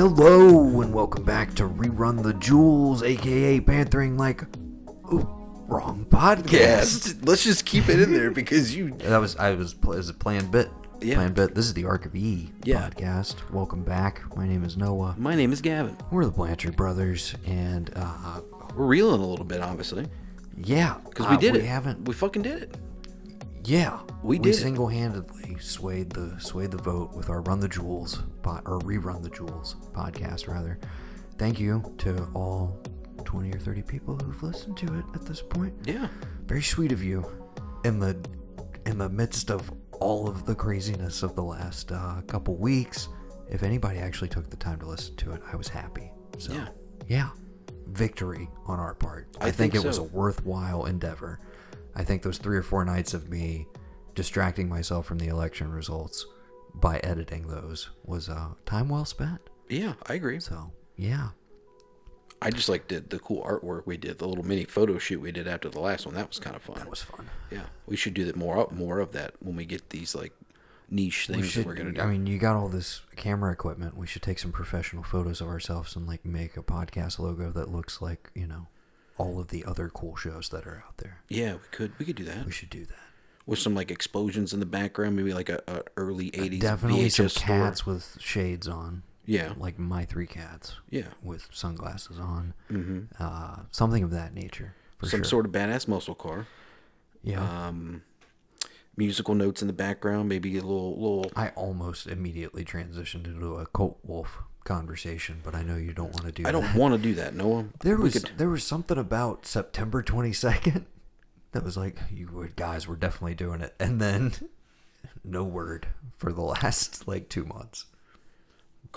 Hello and welcome back to Rerun the Jewels, aka Panthering like Ooh, wrong podcast. Let's just keep it in there because you. That was I was as a planned bit. Yeah. Planned bit. This is the Ark of E Yeah. podcast. Welcome back. My name is Noah. My name is Gavin. We're the Blanchard brothers, and uh, We're reeling a little bit, obviously, yeah, because uh, we did we it. haven't. We fucking did it. Yeah, We did it. single-handedly swayed the swayed the vote with our Run the Jewels or rerun the Jewels podcast rather. Thank you to all twenty or thirty people who've listened to it at this point. Yeah. Very sweet of you. In the in the midst of all of the craziness of the last uh, couple weeks, if anybody actually took the time to listen to it, I was happy. So Yeah. yeah, victory on our part. I I, think, think it was a worthwhile endeavor. I think those three or four nights of me distracting myself from the election results by editing those was uh, time well spent. Yeah, I agree. So yeah, I just like the the cool artwork we did, the little mini photo shoot we did after the last one. That was kind of fun. that was fun. yeah, we should do that more more of that when we get these like niche We things should, that we're gonna do. I mean, you got all this camera equipment. We should take some professional photos of ourselves and like make a podcast logo that looks like you know all of the other cool shows that are out there. yeah, we could we could do that We should do that. With some like explosions in the background, maybe like a, a early '80s Definitely VHS some store. cats with shades on. Yeah, like my three cats. Yeah. with sunglasses on. Mm-hmm. Uh, something of that nature. Some sure. sort of badass muscle car. Yeah. Um, musical notes in the background, maybe a little little I almost immediately transitioned into a Colt Wolf conversation, but I know you don't want to do that. I that. don't want to do that, Noah. There We was could- there was something about September 22nd that was like you guys were definitely doing it and then no word for the last like 2 months.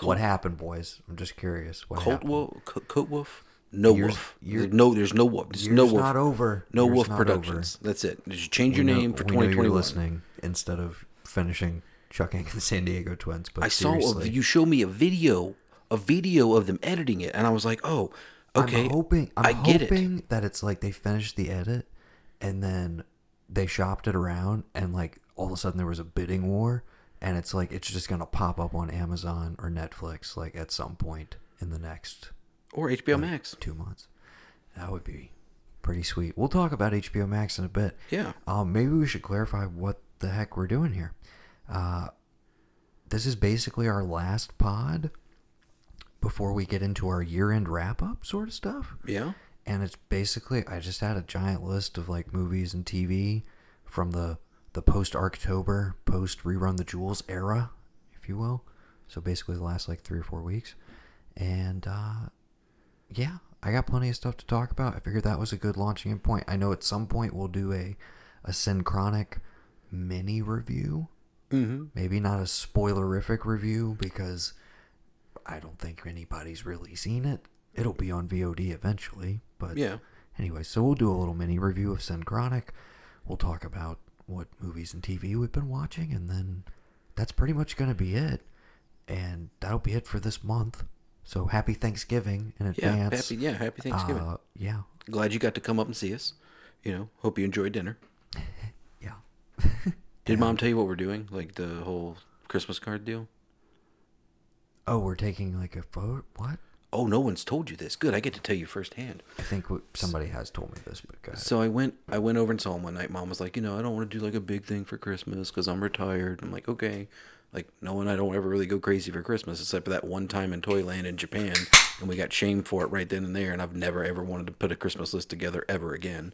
what happened, boys? I'm just curious. What Colt happened? Wolf, Co- Coat Wolf, no Yours- Wolf. your- no, there's no Wolf. There's no Wolf. not over. No Year's Wolf Productions. That's it. Just change over. your We know- name for we know you're listening instead of finishing chucking the San Diego Twins, but I saw a, you showed me a video, a video of them editing it, and I was like, oh, okay. I'm hoping I'm I get it. that it's like they finished the edit and then they shopped it around and like all of a sudden there was a bidding war and it's like it's just gonna pop up on Amazon or Netflix like at some point in the next Or HBO Max. two months. That would be pretty sweet. We'll talk about HBO Max in a bit. Yeah. Um, maybe we should clarify what the heck we're doing here. Uh, this is basically our last pod before we get into our year-end wrap-up sort of stuff Yeah. And it's basically I just had a giant list of like movies and TV from the the post October, post rerun the jewels era, if you will. So basically the last like three or four weeks, and uh, yeah, I got plenty of stuff to talk about. I figured that was a good launching point. I know at some point we'll do a a synchronic mini review. Mm-hmm. Maybe not a spoilerific review because I don't think anybody's really seen it. It'll be on VOD eventually, but Yeah. Anyway, so we'll do a little mini review of Synchronic. We'll talk about what movies and TV we've been watching, and then that's pretty much going to be it. And that'll be it for this month. So happy Thanksgiving in advance. Yeah. Happy. Yeah. Happy Thanksgiving. Uh, yeah, Glad you got to come up and see us. You know, hope you enjoyed dinner. yeah. Did mom tell you what we're doing? Like the whole Christmas card deal? Oh, we're taking like a photo. What? Oh, no one's told you this. Good. I get to tell you firsthand. I think somebody has told me this, but go ahead. So I went I went over and saw him one night. Mom was like, you know, I don't want to do like a big thing for Christmas because I'm retired. I'm like, okay. Like, no one, I don't ever really go crazy for Christmas except for that one time in Toyland in Japan. And we got shamed for it right then and there. And I've never ever wanted to put a Christmas list together ever again,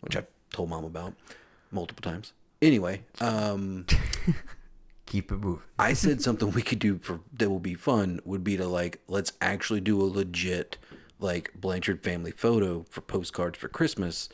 which I've told mom about multiple times. Anyway, um, Keep it moving. I said something we could do for that will be fun would be to like let's actually do a legit like Blanchard family photo for postcards for Christmas,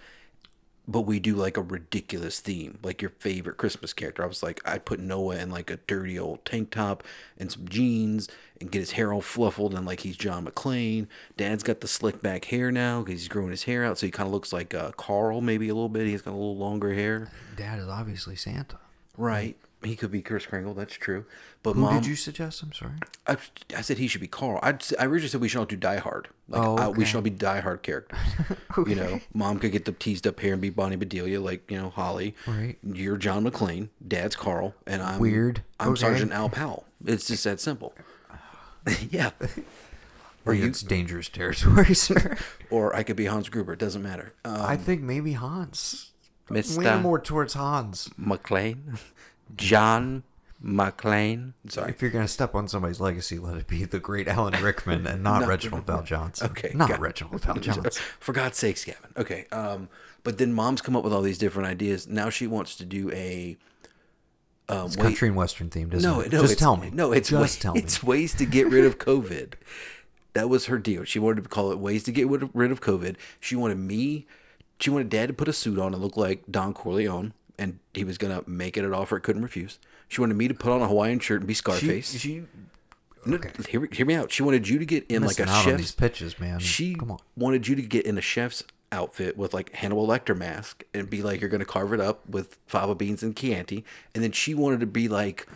but we do like a ridiculous theme, like your favorite Christmas character. I was like, I'd put Noah in like a dirty old tank top and some jeans and get his hair all fluffled and like he's John McClane. Dad's got the slick back hair now because he's growing his hair out, so he kind of looks like uh, Karl maybe a little bit. He's got a little longer hair, Dad is obviously Santa. right? He could be Kris Kringle, that's true. But Who mom, did you suggest? I'm sorry. I, I said he should be Karl. I, I originally said we should all do Die Hard. Like Oh, uh, we okay. should all be Die Hard characters. You know, mom could get the teased up hair and be Bonnie Bedelia, like you know Holly. Right. You're John McClane. Dad's Karl, and I'm Weird. I'm Okay. Sergeant Al Powell. It's just that simple. yeah. Or you, it's dangerous territory, sir. or I could be Hans Gruber. It doesn't matter. Um, I think maybe Hans. Lean Mr. more towards Hans. McClane, John McClane. Sorry. If you're gonna step on somebody's legacy, let it be the great Alan Rickman and not No. Reginald VelJohnson. Okay, not got it. Reginald Val Johnson. For God's sakes, Gavin. Okay. Um, but then mom's come up with all these different ideas. Now she wants to do a. Um, It's wait- country and western themed, isn't no, it? no, just it's, tell me. No, it's just wa- tell me. It's ways to get rid of COVID. that was her deal. She wanted to call it ways to get rid of COVID. She wanted me. She wanted Dad to put a suit on and look like Don Corleone, and he was gonna make it an offer it couldn't refuse. She wanted me to put on a Hawaiian shirt and be she, Scarface. she No, hear, hear me out. She wanted you to get in like a on these chef's. pitches, man. She come on. wanted you to get in a chef's outfit with like Hannibal Lecter mask and be like you're gonna carve it up with fava beans and Chianti, and then she wanted to be like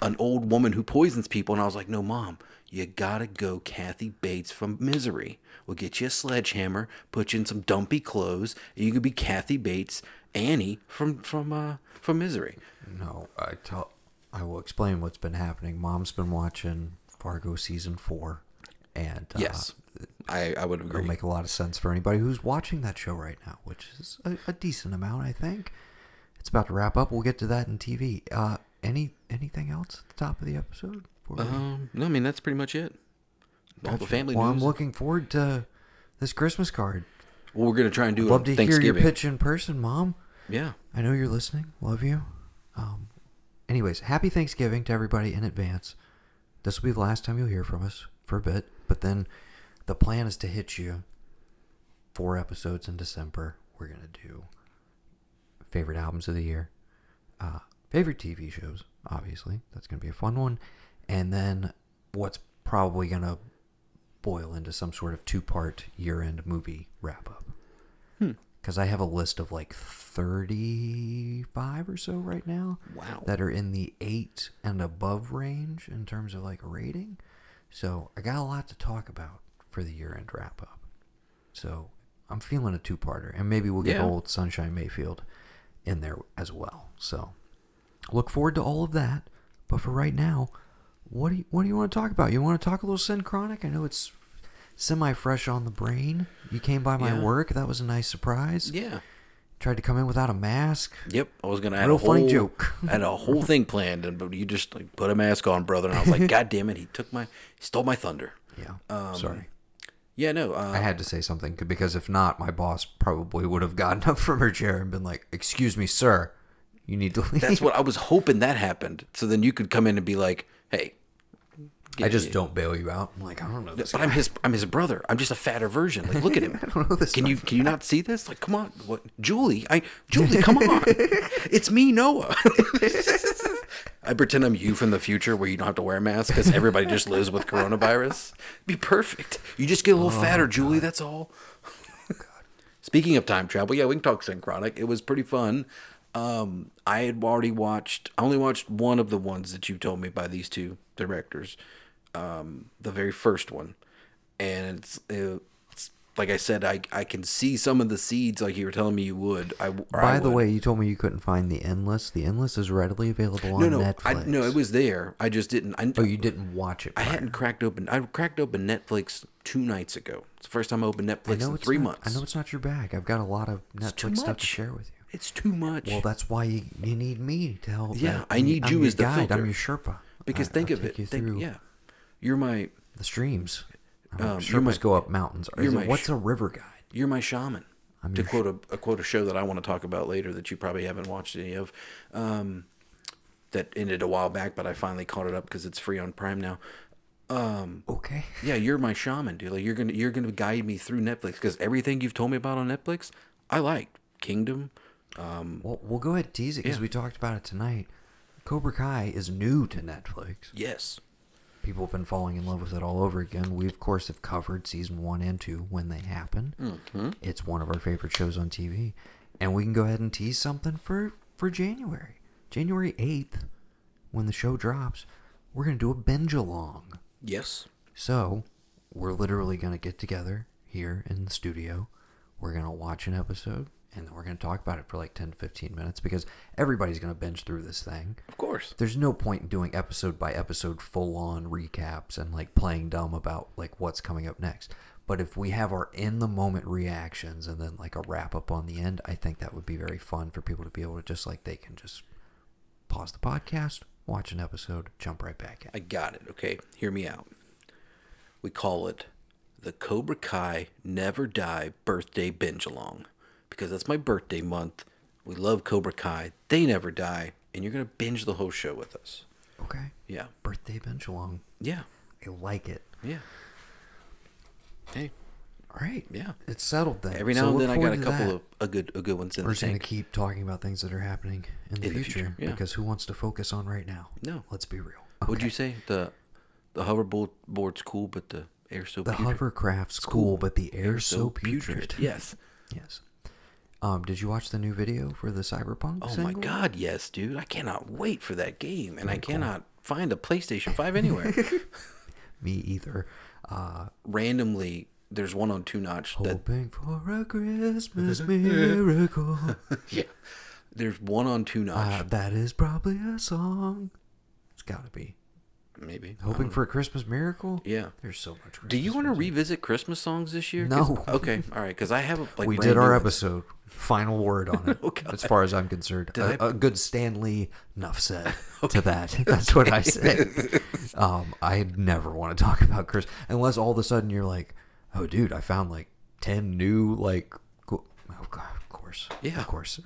an old woman who poisons people, and I was like, no, mom, you gotta go Kathy Bates from Misery. We'll get you a sledgehammer, put you in some dumpy clothes, and you could be Kathy Bates, Annie from from uh from Misery. No, I tell. I will explain what's been happening. Mom's been watching Fargo season four, and uh, Yes, I I would agree. it'll make a lot of sense for anybody who's watching that show right now, which is a, a decent amount, I think. It's about to wrap up. We'll get to that in TV. Uh, any anything else at the top of the episode? Um, no, I mean that's pretty much it. All the family Well, I'm looking forward to this Christmas card. Well, we're gonna try and do it Love to hear your Thanksgiving. pitch in person, Mom. Yeah. I know you're listening. Love you. Um, anyways, happy Thanksgiving to everybody in advance. This will be the last time you'll hear from us for a bit, but then the plan is to hit you four episodes in December. We're gonna do favorite albums of the year, uh, favorite TV shows. Obviously, that's gonna be a fun one, and then what's probably gonna boil into some sort of two-part year-end movie wrap-up hmm. because I have a list of like 35 or so right now. Wow. That are in the 8 and above range in terms of like rating. So I got a lot to talk about for the year end wrap up. So I'm feeling a two parter. And maybe we'll get Yeah. old Sunshine Mayfield in there as well. So look forward to all of that. But for right now, what do you, what do you want to talk about? You want to talk a little Synchronic? I know it's semi fresh on the brain. You came by my Yeah. work. That was a nice surprise. Yeah. Tried to come in without a mask. Yep. I was gonna add Real a funny whole, joke. I had a whole thing planned, and but you just like put a mask on, brother. And I was like, God damn it, he took my, he stole my thunder. Yeah. Um, Sorry. Yeah. No. Uh, I had to say something because if not, my boss probably would have gotten up from her chair and been like, "Excuse me, sir, you need to leave." that's what I was hoping that happened. So then you could come in and be like, Hey. I just don't bail you out. I'm like, I don't know this. But guy. I'm his. I'm his brother. I'm just a fatter version. Like, look at him. I don't know this. Can you can you not see this? Like, come on, what, Julie? I Julie, come on. it's me, Noah. I pretend I'm you from the future, where you don't have to wear a mask because everybody just lives with coronavirus. Be perfect. You just get a little fatter, Julie. That's all. Speaking of time travel, yeah, we can talk synchronic. It was pretty fun. Um, I had already watched. I only watched one of the ones that you told me by these two directors. Um, the very first one, and it's, it's like I said, I I can see some of the seeds, like you were telling me you would. I or I By the would. way, you told me you couldn't find the endless. The endless is readily available on no, no, Netflix. I, no, it was there. I just didn't. I, Oh, you didn't watch it. I hadn't cracked open. I cracked open Netflix two nights ago. It's the first time I opened Netflix in three not, months. I know it's not your bag. I've got a lot of Netflix stuff to share with you. It's too much. Well, that's why you, you need me to help. Yeah, I need you your as the guide. I'm your Sherpa. because I- think I'll of it. You Think, yeah, you're my the streams. Um, Sherpas my- go up mountains. you're it- my what's a river guide? you're my shaman. I'm to quote a, a quote a show that I want to talk about later that you probably haven't watched any of, um, that ended a while back, but I finally caught it up because it's free on Prime now. Um, Okay. yeah, you're my shaman, dude. Like you're gonna you're gonna guide me through Netflix because everything you've told me about on Netflix, I liked. Kingdom. Um, Well, we'll go ahead and tease it because Yeah. we talked about it tonight. Cobra Kai is new to Netflix. yes. People have been falling in love with it all over again. We, of course, have covered season one and two when they happen. Mm-hmm. It's one of our favorite shows on TV. And we can go ahead and tease something for, for January. January 8th, when the show drops, we're going to do a binge along. Yes. So, we're literally going to get together here in the studio. We're going to watch an episode and then we're going to talk about it for like 10 to 15 minutes because everybody's going to binge through this thing. Of course. There's no point in doing episode by episode full on recaps and like playing dumb about like what's coming up next. But if we have our in the moment reactions and then like a wrap up on the end, I think that would be very fun for people to be able to just like they can just pause the podcast, watch an episode, jump right back in. I got it. Okay, hear me out. We call it the Cobra Kai Never Die Birthday Binge Along because that's my birthday month. We love Cobra Kai. They never die, and you're gonna binge the whole show with us. Okay. Yeah, Birthday binge along. yeah, I like it. yeah. Hey, All right. Yeah. It's settled then. every So now and then I got a couple that. of a good a good ones in We're the just going to keep talking about things that are happening in the, In the future, future, yeah. because who wants to focus on right now? No. Let's be real. Would you say the the hoverboard board's cool, but the air so The putrid? hovercraft's cool, but the air so putrid. Yes. Yes. Um, did you watch the new video for the Cyberpunk? Oh my god, yes, dude! I cannot wait for that game, and I cannot find a PlayStation Five anywhere. Me either. Uh, Randomly, there's one on Two Notch that hoping for a Christmas miracle. yeah, there's one on Two Notch. Uh, that is probably a song. It's got to be. Maybe Hoping for a Christmas miracle? yeah. There's so much. Christmas Do you want to music. revisit Christmas songs this year? No. Okay. All right. Because I have a, like we did our episode. Final word on it, Oh, as far as I'm concerned. A, I- a good Stanley enough said to that. That's what I say. um, I never want to talk about Christmas unless all of a sudden you're like, "Oh, dude, I found like ten new like." Cool. Oh God, of course. Yeah. of course.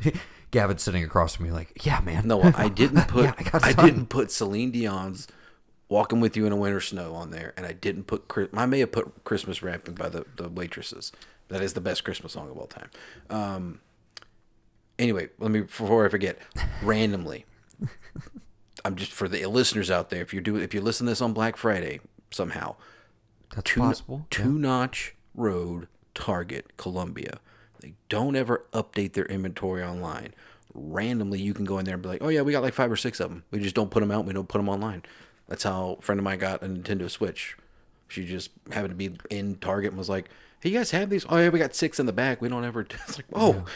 Gavin's sitting across from me like, "Yeah, man." No, I didn't put. Yeah, I I, didn't put Celine Dion's "Walking with You in a Winter Snow" on there, and I didn't put. I may have put "Christmas Wrapping" by the the waitresses. That is the best Christmas song of all time. Um. Anyway, let me before I forget. Randomly, I'm just for the listeners out there. If you do, if you listen to this on Black Friday somehow, That's two, possible. Two Notch Road, Target, Columbia. They don't ever update their inventory online. Randomly, you can go in there and be like, "Oh yeah, we got like five or six of them. We just don't put them out. We don't put them online." That's how a friend of mine got a Nintendo Switch. She just happened to be in Target and was like, "Hey, you guys have these? Oh yeah, we got six in the back. We don't ever." It's like, "Oh,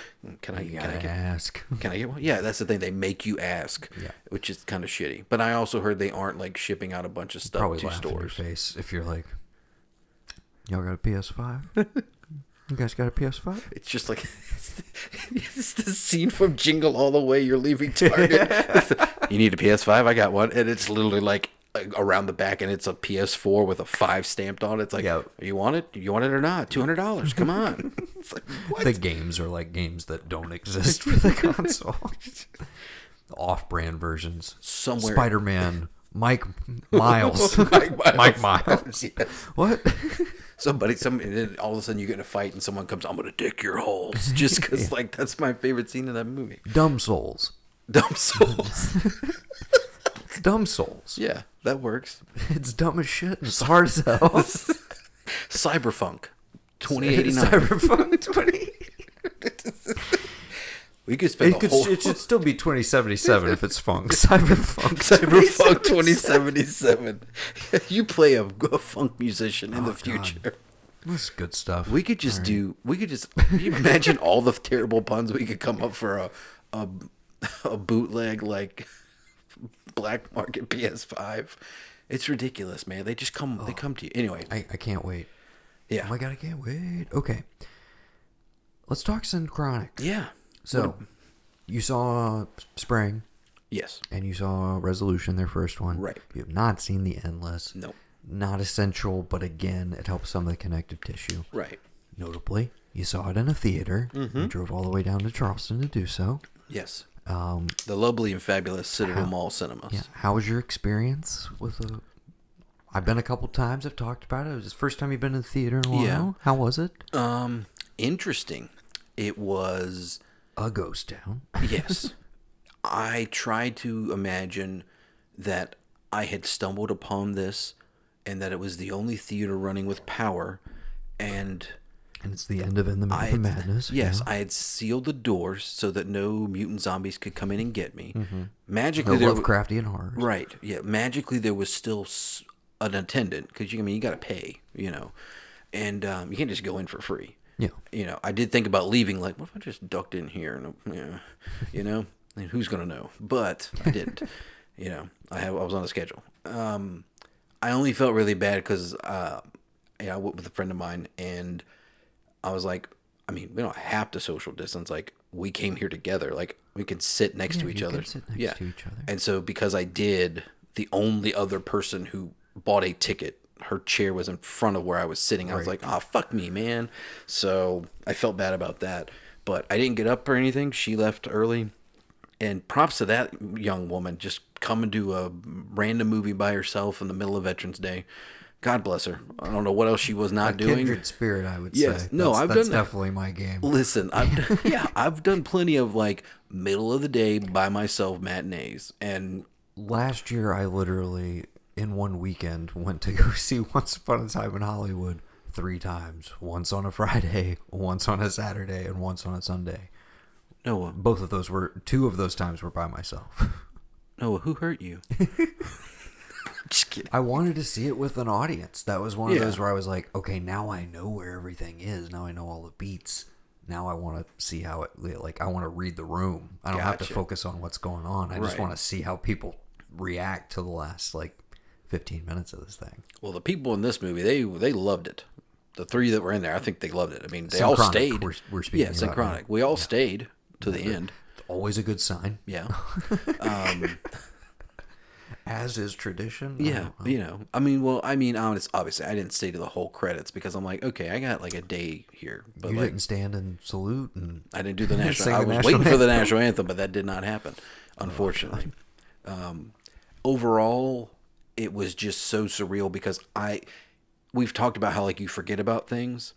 can I? You Can I get?" ask. Can I get one? Yeah, that's the thing. They make you ask, Yeah. which is kind of shitty. But I also heard they aren't like shipping out a bunch of stuff Probably to laugh in your stores. face if you're like, "Y'all got a PS5? you guys got a PS5?" It's just like it's the scene from Jingle All the Way. You're leaving Target. you need a PS5? I got one, and it's literally like like, around the back, and it's a PS4 with a five stamped on it. It's like, Yeah. you want it? You want it or not? Two hundred dollars. Come on. it's like what? the games are like games that don't exist for the console. Off-brand versions. Somewhere- Spider-Man, Mike Miles, Mike Miles. Mike Miles. Yes. What? Somebody, some, and then all of a sudden you get in a fight, and someone comes, "I'm gonna dick your holes," just because like that's my favorite scene in that movie. Dumb Souls. Dumb souls. Dumb Souls. yeah, that works. It's dumb as shit it's hard as hell. Cyberfunk, 2089. Cyberpunk 20. We could spend It, could, whole it should still be 2077 if it's funk. Cyberpunk. Cyberpunk 2077. you play a, a funk musician in oh, the Oh, God. future. That's good stuff. We could just do. We could just. Can you imagine all the terrible puns we could come up for a a, a bootleg like black market PS5. It's ridiculous, man. They just come. They come to you anyway. I, I can't wait. Yeah. Oh my god, I can't wait. Okay. Let's talk Synchronic. Yeah. So, you saw Spring Yes. and you saw Resolution, their first one. Right. You have not seen the Endless. No. Not essential, but again, it helps some of the connective tissue. Right. Notably, you saw it in a theater. Mm-hmm. You drove all the way down to Charleston to do so. Yes. Um, The lovely and fabulous Citadel Mall Cinemas. yeah. How was your experience with the? I've been a couple times. I've talked about it. It was the first time you've been in the theater in a while. Yeah. How was it? Um, interesting. It was A ghost town. yes. I tried to imagine that I had stumbled upon this and that it was the only theater running with power and And it's the end of In the I of Madness. yes, yeah. I had sealed the doors so that no mutant zombies could come in and get me. No Magically, there, Lovecraftian horrors. Right. Yeah. Magically, there was still an attendant because you. I mean, you got to pay. You know, and um, you can't just go in for free. Yeah. You know, I did think about leaving. Like, what if I just ducked in here? And yeah, you know, and who's gonna know? But I didn't. you know, I have I was on a schedule. Um, I only felt really bad because uh, yeah, I went with a friend of mine, and I was like, I mean, we don't have to social distance. Like, we came here together. Like, we can sit next Yeah, to each can other. sit next yeah. to each other. And so, because I did, the only other person who bought a ticket, her chair was in front of where I was sitting. I was like, oh, fuck me, man. So I felt bad about that. But I didn't get up or anything. She left early. And props to that young woman just coming to a random movie by herself in the middle of Veterans Day. God bless her. I don't know what else she was not doing. Kindred spirit, I would Yes. say. No, That's- I've that's done definitely my game. Listen, I've yeah, I've done plenty of like middle of the day by myself matinees, and Last year, I literally, in one weekend, went to go see Once Upon a Time in Hollywood three times. Once on a Friday, once on a Saturday, and once on a Sunday. Noah, Both of those were, two of those times were by myself. Noah, who hurt you? Just kidding. I wanted to see it with an audience. That was one of Yeah. those where I was like, okay, now I know where everything is. Now I know all the beats. Now I want to see how it like. I want to read the room. I don't have to focus on what's going on. I just want to see how people react to the last like 15 minutes of this thing. Well, the people in this movie, they they loved it. The three that were in there, I think they loved it. I mean, they all stayed. we're- we're speaking yeah, synchronic. We all stayed to the end. Always a good sign, Yeah, um, as is tradition. Yeah. know. You know, I mean, well, I mean, honest, obviously, I didn't stay to the whole credits because I'm like, okay, I got like a day here, but you like, didn't stand and salute and I didn't do the national. I was national waiting for the national anthem, but that did not happen, unfortunately. um, overall, it was just so surreal because I, we've talked about how like you forget about things.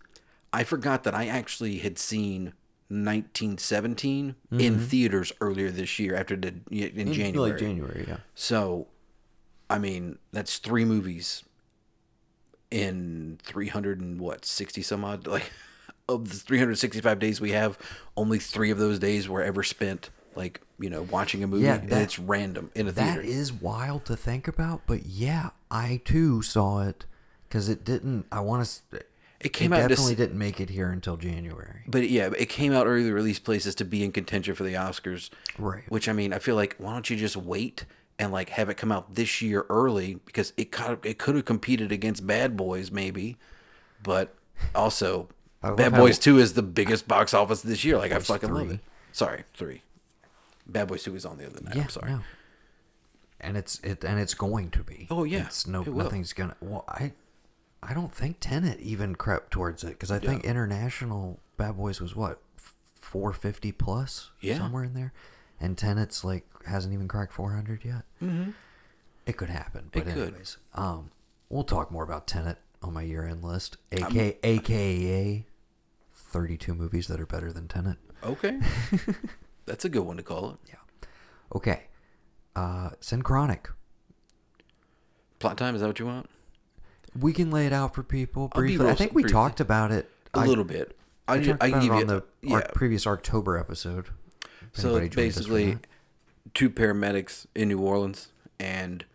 I forgot that I actually had seen 1917 in theaters earlier this year after the in January. like January, yeah. So, I mean, that's three movies in 300 and what, 60 some odd? Like, of the 365 days we have, only three of those days were ever spent, like, you know, watching a movie. Yeah, and it's random in a That theater. is wild to think about, but yeah, I too saw it because it didn't. I want to. It came out in definitely didn't make it here until January. but yeah, it came out early release places to be in contention for the Oscars. Right. Which, I mean, I feel like, why don't you just wait? And like have it come out this year early because it could it could have competed against Bad Boys maybe, but also Bad Boys Two is the biggest box office this year. Like I fucking love it. Sorry, three. Bad Boys Two was on the other night. Yeah, I'm sorry. no. And it's it and it's going to be. Oh, yeah, It's no it nothing's gonna. Well, I I don't think Tenet even crept towards it because I think international Bad Boys was what four fifty plus Yeah. somewhere in there, and Tenet's like hasn't even cracked four hundred yet. Mm-hmm. It could happen, but It could. um, we'll talk more about Tenet on my year end list, aka aka thirty two movies that are better than Tenet. Okay, that's a good one to call it. Yeah. Okay. Uh, Synchronic. Plot time is that what you want? We can lay it out for people briefly. I think we briefly. talked about it A I- little bit. I, I, I can give on you the yeah. our previous October episode. So it's joined us for basically two paramedics in New Orleans and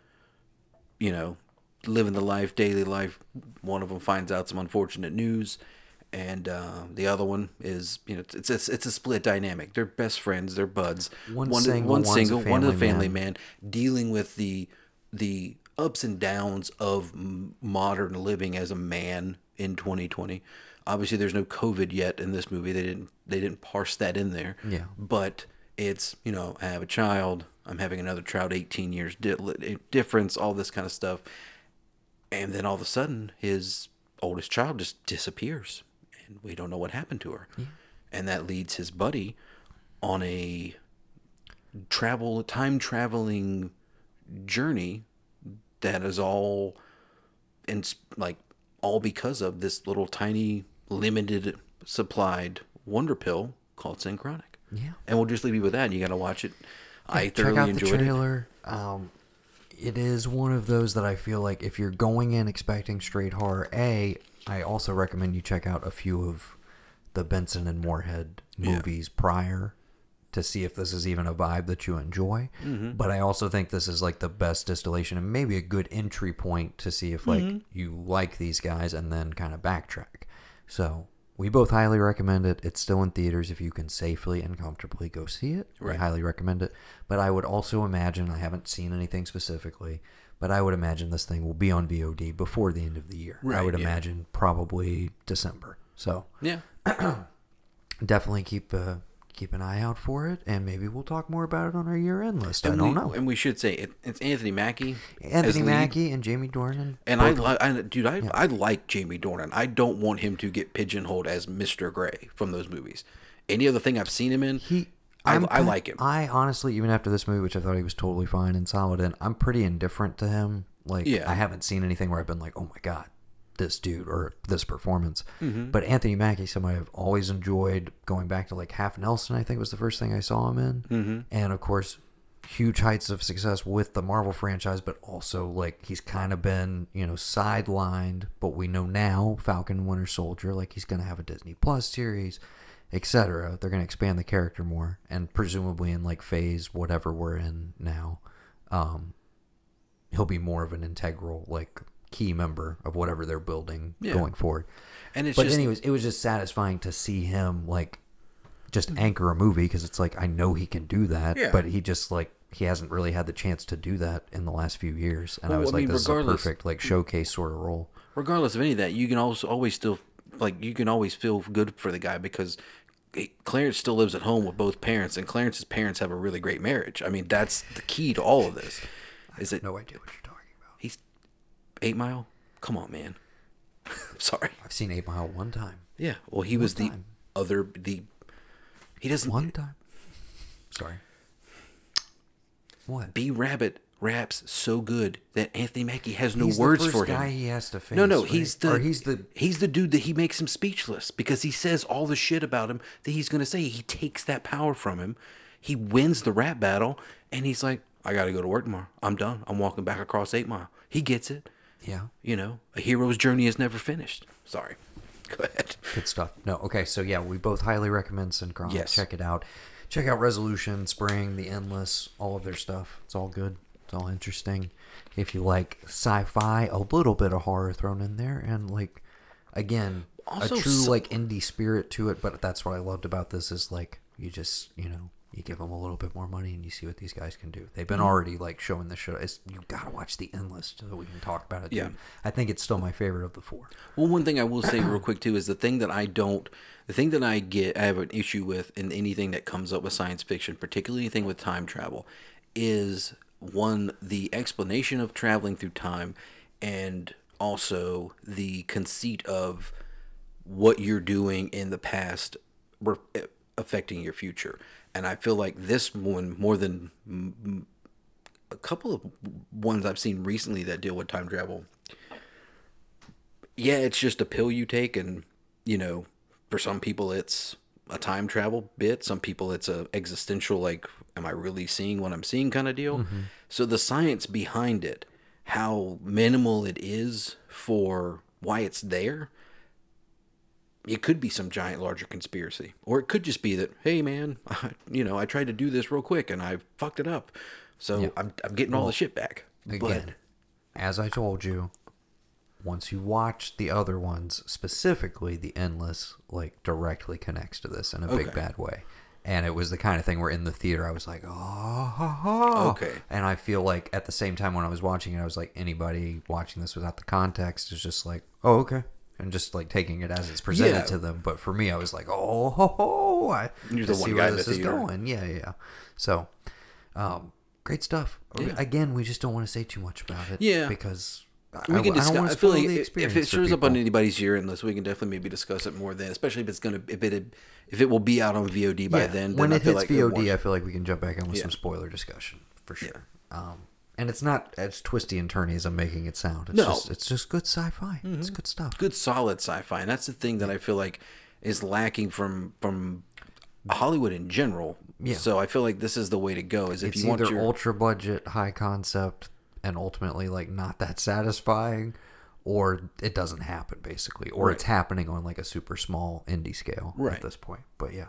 you know, living the life, daily life. One of them finds out some unfortunate news and uh, the other one is, you know, it's it's a, it's a split dynamic. They're best friends, they're buds. One one single, one single, one a family family man. man. dealing with the the ups and downs of modern living as a man in 2020. Obviously, there's no COVID yet in this movie. They didn't they didn't parse that in there. Yeah. But it's you know I have a child. I'm having another child. 18 years di- difference. All this kind of stuff. And then all of a sudden, his oldest child just disappears, and we don't know what happened to her. Yeah. And that leads his buddy on a travel time traveling journey that is all and like all because of this little tiny limited supplied wonder pill called synchronic Yeah. and we'll just leave you with that you got to watch it i thoroughly Check out the enjoyed it trailer. Um, it is one of those that I feel like if you're going in expecting straight horror, a I also recommend you check out a few of the Benson and Moorhead Yeah. movies prior to see if this is even a vibe that you enjoy. Mm-hmm. But I also think this is like the best distillation and maybe a good entry point to see if like Mm-hmm. you like these guys and then kind of backtrack. So we both highly recommend it. It's still in theaters if you can safely and comfortably go see it. Right. I highly recommend it. But I would also imagine I haven't seen anything specifically, but I would imagine this thing will be on VOD before the end of the year. I would yeah. imagine probably December. So Yeah. definitely keep uh, keep an eye out for it, and maybe we'll talk more about it on our year end list. I don't we, know. And we should say it, it's Anthony Mackie. Anthony. Mackie and Jamie Dornan. And I, li- I, dude, I, I like Jamie Dornan. I don't want him to get pigeonholed as Mr. Gray from those movies. Any other thing I've seen him in, He, I, I like him. I honestly, even after this movie, which I thought he was totally fine and solid in, I'm pretty indifferent to him. Like, Yeah. I haven't seen anything where I've been like, oh my god, this dude or this performance. Mm-hmm. But Anthony Mackie, somebody I've always enjoyed. Going back to like Half Nelson, I think was the first thing I saw him in, mm-hmm. and of course, huge heights of success with the Marvel franchise, but also like he's kind of been you know sidelined. But we know now Falcon Winter Soldier, like he's gonna have a Disney Plus series etc. They're going to expand the character more, and presumably in like phase whatever we're in now, um, he'll be more of an integral like key member of whatever they're building Yeah. going forward. and it's But just, anyways, it was just satisfying to see him like just mm. anchor a movie because it's like I know he can do that, Yeah. but he just like he hasn't really had the chance to do that in the last few years, and I was I like, mean, this is a perfect like mm. showcase sort of role. regardless of any of that, you can also always still like you can always feel good for the guy because Clarence still lives at home with both parents, and Clarence's parents have a really great marriage. I mean, that's the key to all of this. Is it No idea what you're talking about. he's Eight Mile? Come on, man. Sorry. I've seen Eight Mile one time. Yeah. Well, he was the time? other the. He doesn't. One time. Sorry. What? B Rabbit raps so good that Anthony Mackie has no He's words the first for him. he has to face. No, no, right? he's the or he's the he's the dude that he makes him speechless because he says all the shit about him that he's gonna say. He takes that power from him. He wins the rap battle, and he's like, "I got to go to work tomorrow. I'm done. I'm walking back across Eight Mile." He gets it. Yeah. You know, a hero's journey is never finished. Sorry. Go ahead. Good stuff. No, okay, so yeah, we both highly recommend Synchron. Yes. Check it out. Check out Resolution, Spring, The Endless, all of their stuff. It's all good. It's all interesting. If you like sci-fi, a little bit of horror thrown in there, and like, again, Also a true s- like indie spirit to it. But that's what I loved about this is like you just you know you give them a little bit more money and you see what these guys can do. They've been Mm-hmm. already like showing the show. It's, you gotta watch The Endless so we can talk about it. Yeah. dude. I think it's still my favorite of the four. Well, one thing I will say real quick too is the thing that I don't, the thing that I get, I have an issue with in anything that comes up with science fiction, particularly anything with time travel, is one the explanation of traveling through time, and also the conceit of what you're doing in the past affecting your future. And I feel like this one more than a couple of ones I've seen recently that deal with time travel yeah, it's just a pill you take, and you know, for some people it's a time travel bit. Some people it's a existential like, am I really seeing what I'm seeing kind of deal. Mm-hmm. So the science behind it, how minimal it is for why it's there. It could be some giant larger conspiracy, or it could just be that, hey man, you know, I tried to do this real quick and I fucked it up, so I'm I'm getting all the shit back. Again, as I told you, once you watch the other ones, specifically the Endless, like directly connects to this in a big bad way. And it was the kind of thing where in the theater I was like, oh, Okay. And I feel like at the same time when I was watching it, I was like, anybody watching this without the context is just like, oh, okay. And just like taking it as it's presented Yeah. to them. But for me, I was like, oh, ho, ho, I You're the one see where in the this is going. Yeah, yeah. So, um, great stuff. Yeah. Again, we just don't want to say too much about it. Yeah. because I, we I- can I don't discuss. wanna I, feel spoil like the if- if it shows up on anybody's year end list, we can definitely maybe discuss it more then. Especially if it's gonna if it if it will be out on VOD by Yeah, then. when then it I feel hits like VOD, I feel like we can jump back in with Yeah. some spoiler discussion for sure. Um, and it's not as twisty and turny as I'm making it sound. It's No. Mm-hmm. just it's just good sci-fi. It's good stuff. good solid sci-fi, and that's the thing that I feel like is lacking from from Hollywood in general. Yeah. So I feel like this is the way to go. Is if It's you want either your ultra budget, high concept, and ultimately like not that satisfying, or it doesn't happen basically, or Right. it's happening on like a super small indie scale Right. at this point. But yeah.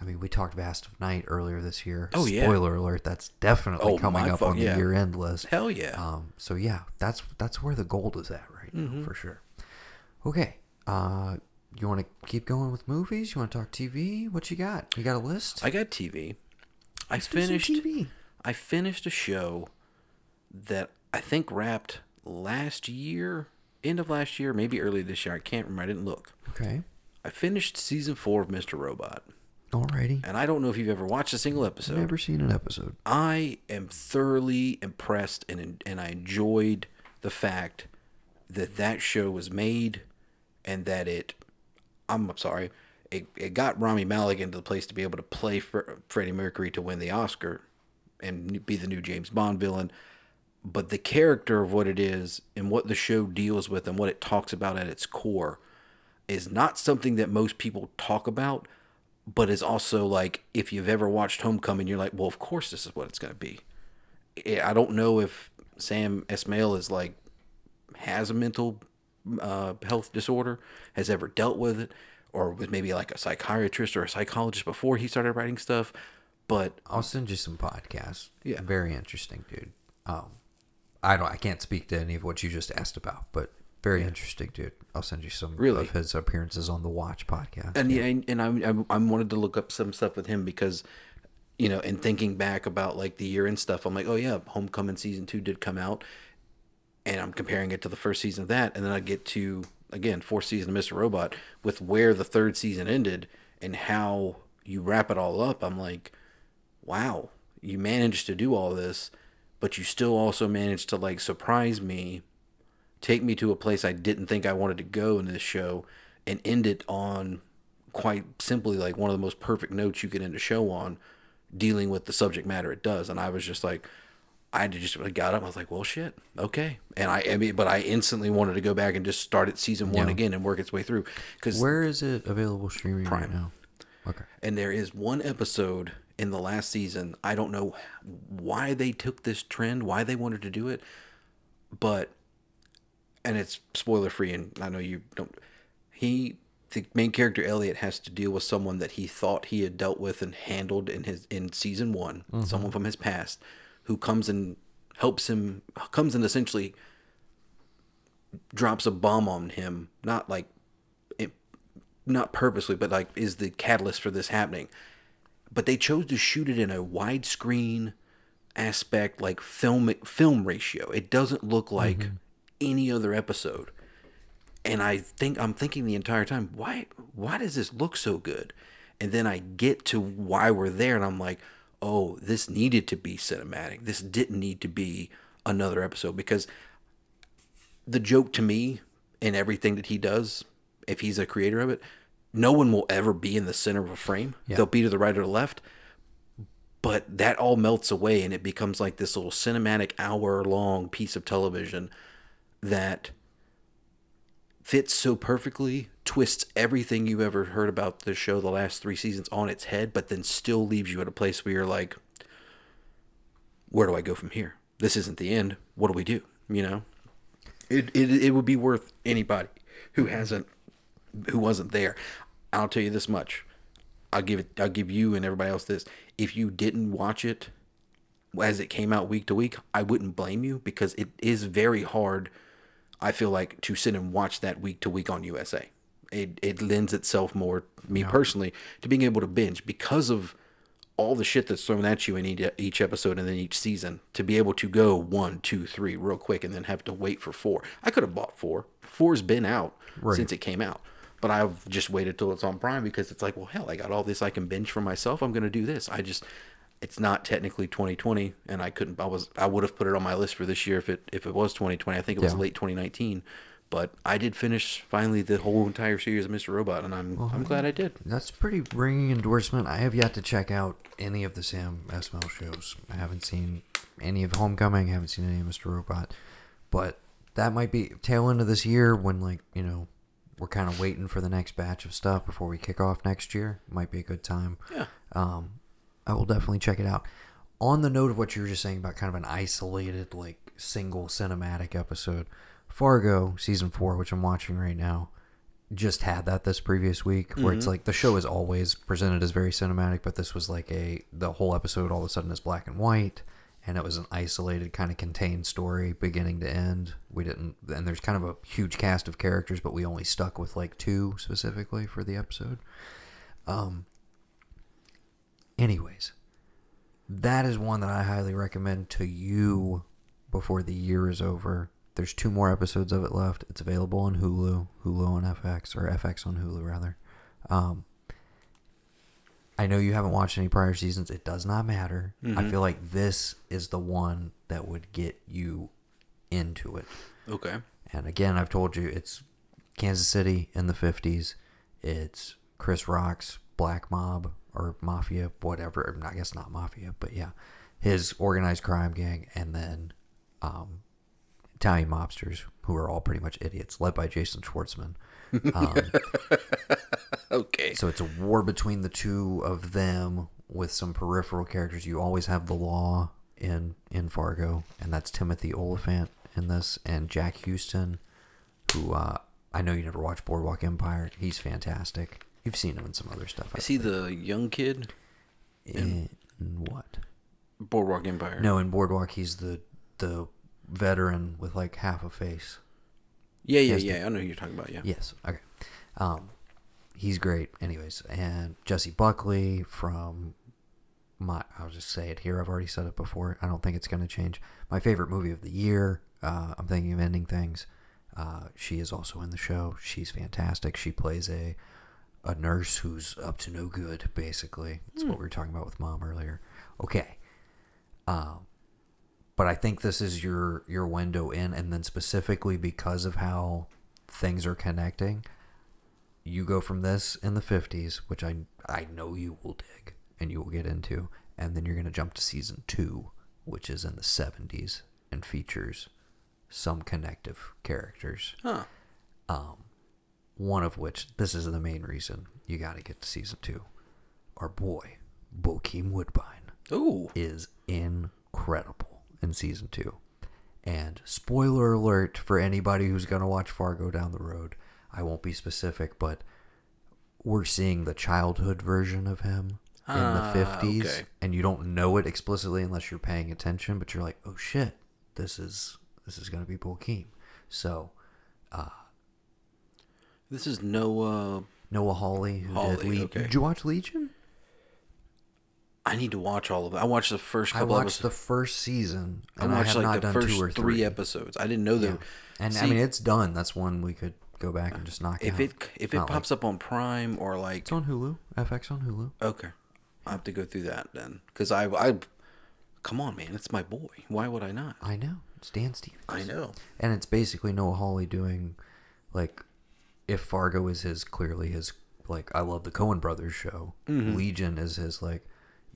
I mean, we talked Vast of Night earlier this year. Oh, yeah. Spoiler alert! That's definitely Oh, coming up fuck, on the yeah. year-end list. hell yeah. Um, so yeah, that's that's where the gold is at right Mm-hmm. now for sure. Okay, uh, you want to keep going with movies? You want to talk TV? What you got? You got a list? I got TV. I do some finished. TV. I finished a show that I think wrapped last year, end of last year, maybe early this year. I can't remember. I didn't look. Okay. I finished season four of Mr. Robot, Alrighty. and I don't know if you've ever watched a single episode. Never seen an episode. I am thoroughly impressed and and I enjoyed the fact that that show was made and that it I'm sorry it, it got Rami Malek into the place to be able to play for Freddie Mercury to win the Oscar and be the new James Bond villain but the character of what it is and what the show deals with and what it talks about at its core is not something that most people talk about but it's also like if you've ever watched Homecoming, you're like, well, of course this is what it's going to be. I don't know if Sam Esmail is like has a mental uh, health disorder, has ever dealt with it, or was maybe like a psychiatrist or a psychologist before he started writing stuff. But I'll send you some podcasts. Yeah. Very interesting, dude. Um, I don't. I can't speak to any of what you just asked about, but very interesting, dude. I'll send you some Really? of his appearances on the Watch podcast. and yeah, and, and I, I I wanted to look up some stuff with him because, you know, and thinking back about like the year and stuff, I'm like, oh yeah, Homecoming season two did come out, and I'm comparing it to the first season of that, and then I get to again fourth season of Mr. Robot with where the third season ended and how you wrap it all up. I'm like, wow, you managed to do all this, but you still also managed to like surprise me take me to a place I didn't think I wanted to go in this show and end it on quite simply like one of the most perfect notes you could end a show on dealing with the subject matter it does and I was just like I just I got up I was like well shit okay and I, I mean but I instantly wanted to go back and just start at season one Yeah. again and work its way through because Where is it available streaming right Prime. now? Okay. and there is one episode in the last season. I don't know why they took this trend, why they wanted to do it, but and it's spoiler free and I know you don't he the main character Elliot has to deal with someone that he thought he had dealt with and handled in his in season 1, mm-hmm. someone from his past who comes and helps him comes and essentially drops a bomb on him, not like it, not purposely, but like is the catalyst for this happening. But they chose to shoot it in a widescreen aspect, like film film ratio. It doesn't look like mm-hmm. Any other episode. And I think I'm thinking the entire time, why why does this look so good? And then I get to why we're there, and I'm like, oh, this needed to be cinematic. This didn't need to be another episode because the joke to me in everything that he does, if he's a creator of it, no one will ever be in the center of a frame. They'll be to the right or the left. But that all melts away and it becomes like this little cinematic hour long piece of television that fits so perfectly, twists everything you ever heard about the show the last three seasons on its head, but then still leaves you at a place where you're like, where do I go from here? This isn't the end. What do we do? You know? It, it, it would be worth anybody who hasn't who wasn't there. I'll tell you this much. I'll give it I'll give you and everybody else this. If you didn't watch it as it came out week to week, I wouldn't blame you because it is very hard I feel like to sit and watch that week to week on USA. It it lends itself more me personally to being able to binge because of all the shit that's thrown at you in each, episode and then each season to be able to go one, two, three real quick and then have to wait for four. I could have bought four. Four's been out since it came out. But I've just waited till it's on Prime because it's like, well, hell, I got all this I can binge for myself. I'm going to do this. I just, it's not technically 2020, and I couldn't. I was, I would have put it on my list for this year if it if it was 2020. I think it was Yeah. late 2019, but I did finish finally the whole entire series of Mr. Robot, and I'm I'm glad I did. That's a pretty ringing endorsement. I have yet to check out any of the Sam Esmail shows. I haven't seen any of Homecoming. I haven't seen any of Mr. Robot. But that might be tail end of this year when, like, you know, we're kind of waiting for the next batch of stuff before we kick off next year. Might be a good time. Yeah. Um, I will definitely check it out. On the note of what you were just saying about kind of an isolated, like, single cinematic episode, Fargo season four, which I'm watching right now, just had that this previous week where it's like the show is always presented as very cinematic but this was like a the whole episode all of a sudden is black and white and it was an isolated kind of contained story beginning to end. We didn't and there's kind of a huge cast of characters, but we only stuck with like two specifically for the episode. Um anyways, that is one that I highly recommend to you before the year is over. There's two more episodes of it left. It's available on Hulu, Hulu on FX, or FX on Hulu rather. Um, I know you haven't watched any prior seasons. It does not matter. I feel like this is the one that would get you into it. Okay. And again, I've told you it's Kansas City in the 50s. It's Chris Rock's Black Mob or Mafia, whatever. I guess not Mafia, but yeah. His organized crime gang and then um, Italian mobsters who are all pretty much idiots, led by Jason Schwartzman. Um, Okay. so it's a war between the two of them with some peripheral characters. You always have the law in in Fargo, and that's Timothy Olyphant in this, and Jack Huston, who uh, I know you never watched Boardwalk Empire. He's fantastic. You've seen him in some other stuff. I Is he the young kid? in what? Boardwalk Empire. No, in Boardwalk, he's the the veteran with like half a face. Yeah, yeah, yeah. I know who you're talking about. Yeah. Yes. Okay. Um, he's great. Anyways, and Jessie Buckley from my, I'll just say it here. I've already said it before. I don't think it's going to change. My favorite movie of the year. Uh, I'm thinking of ending things. Uh, she is also in the show. She's fantastic. She plays a a nurse who's up to no good. Basically, that's what we were talking about with mom earlier. Okay. Um, but I think this is your your window in, and then specifically because of how things are connecting, you go from this in the fifties, which I I know you will dig and you will get into, and then you're gonna jump to season two, which is in the seventies and features some connective characters. Huh. Um, one of which this is the main reason you got to get to season two. Our boy, Bokeem Woodbine Ooh. is incredible in season two. And spoiler alert for anybody who's going to watch Fargo down the road, I won't be specific, but we're seeing the childhood version of him in Ah, the 50s. okay. And you don't know it explicitly unless you're paying attention, but you're like, oh shit, this is this is going to be Bokeem. So This is Noah. Noah Hawley, who did Hawley, Legion. okay. Did you watch Legion? I need to watch all of it. I watched the first I watched the first season, I and I, watched have like not the done first two or three three episodes. I didn't know Yeah. that. And I mean, it's done. That's one we could go back and just knock if out. it if It's it not like- pops up on Prime or like it's on Hulu. FX on Hulu. okay, I have to go through that then because I I come on man, it's my boy. Why would I not? I know. It's Dan Stevens. I know. And it's basically Noah Hawley doing, like, if Fargo is his clearly his like I love the Coen Brothers show. Mm-hmm. Legion is his like,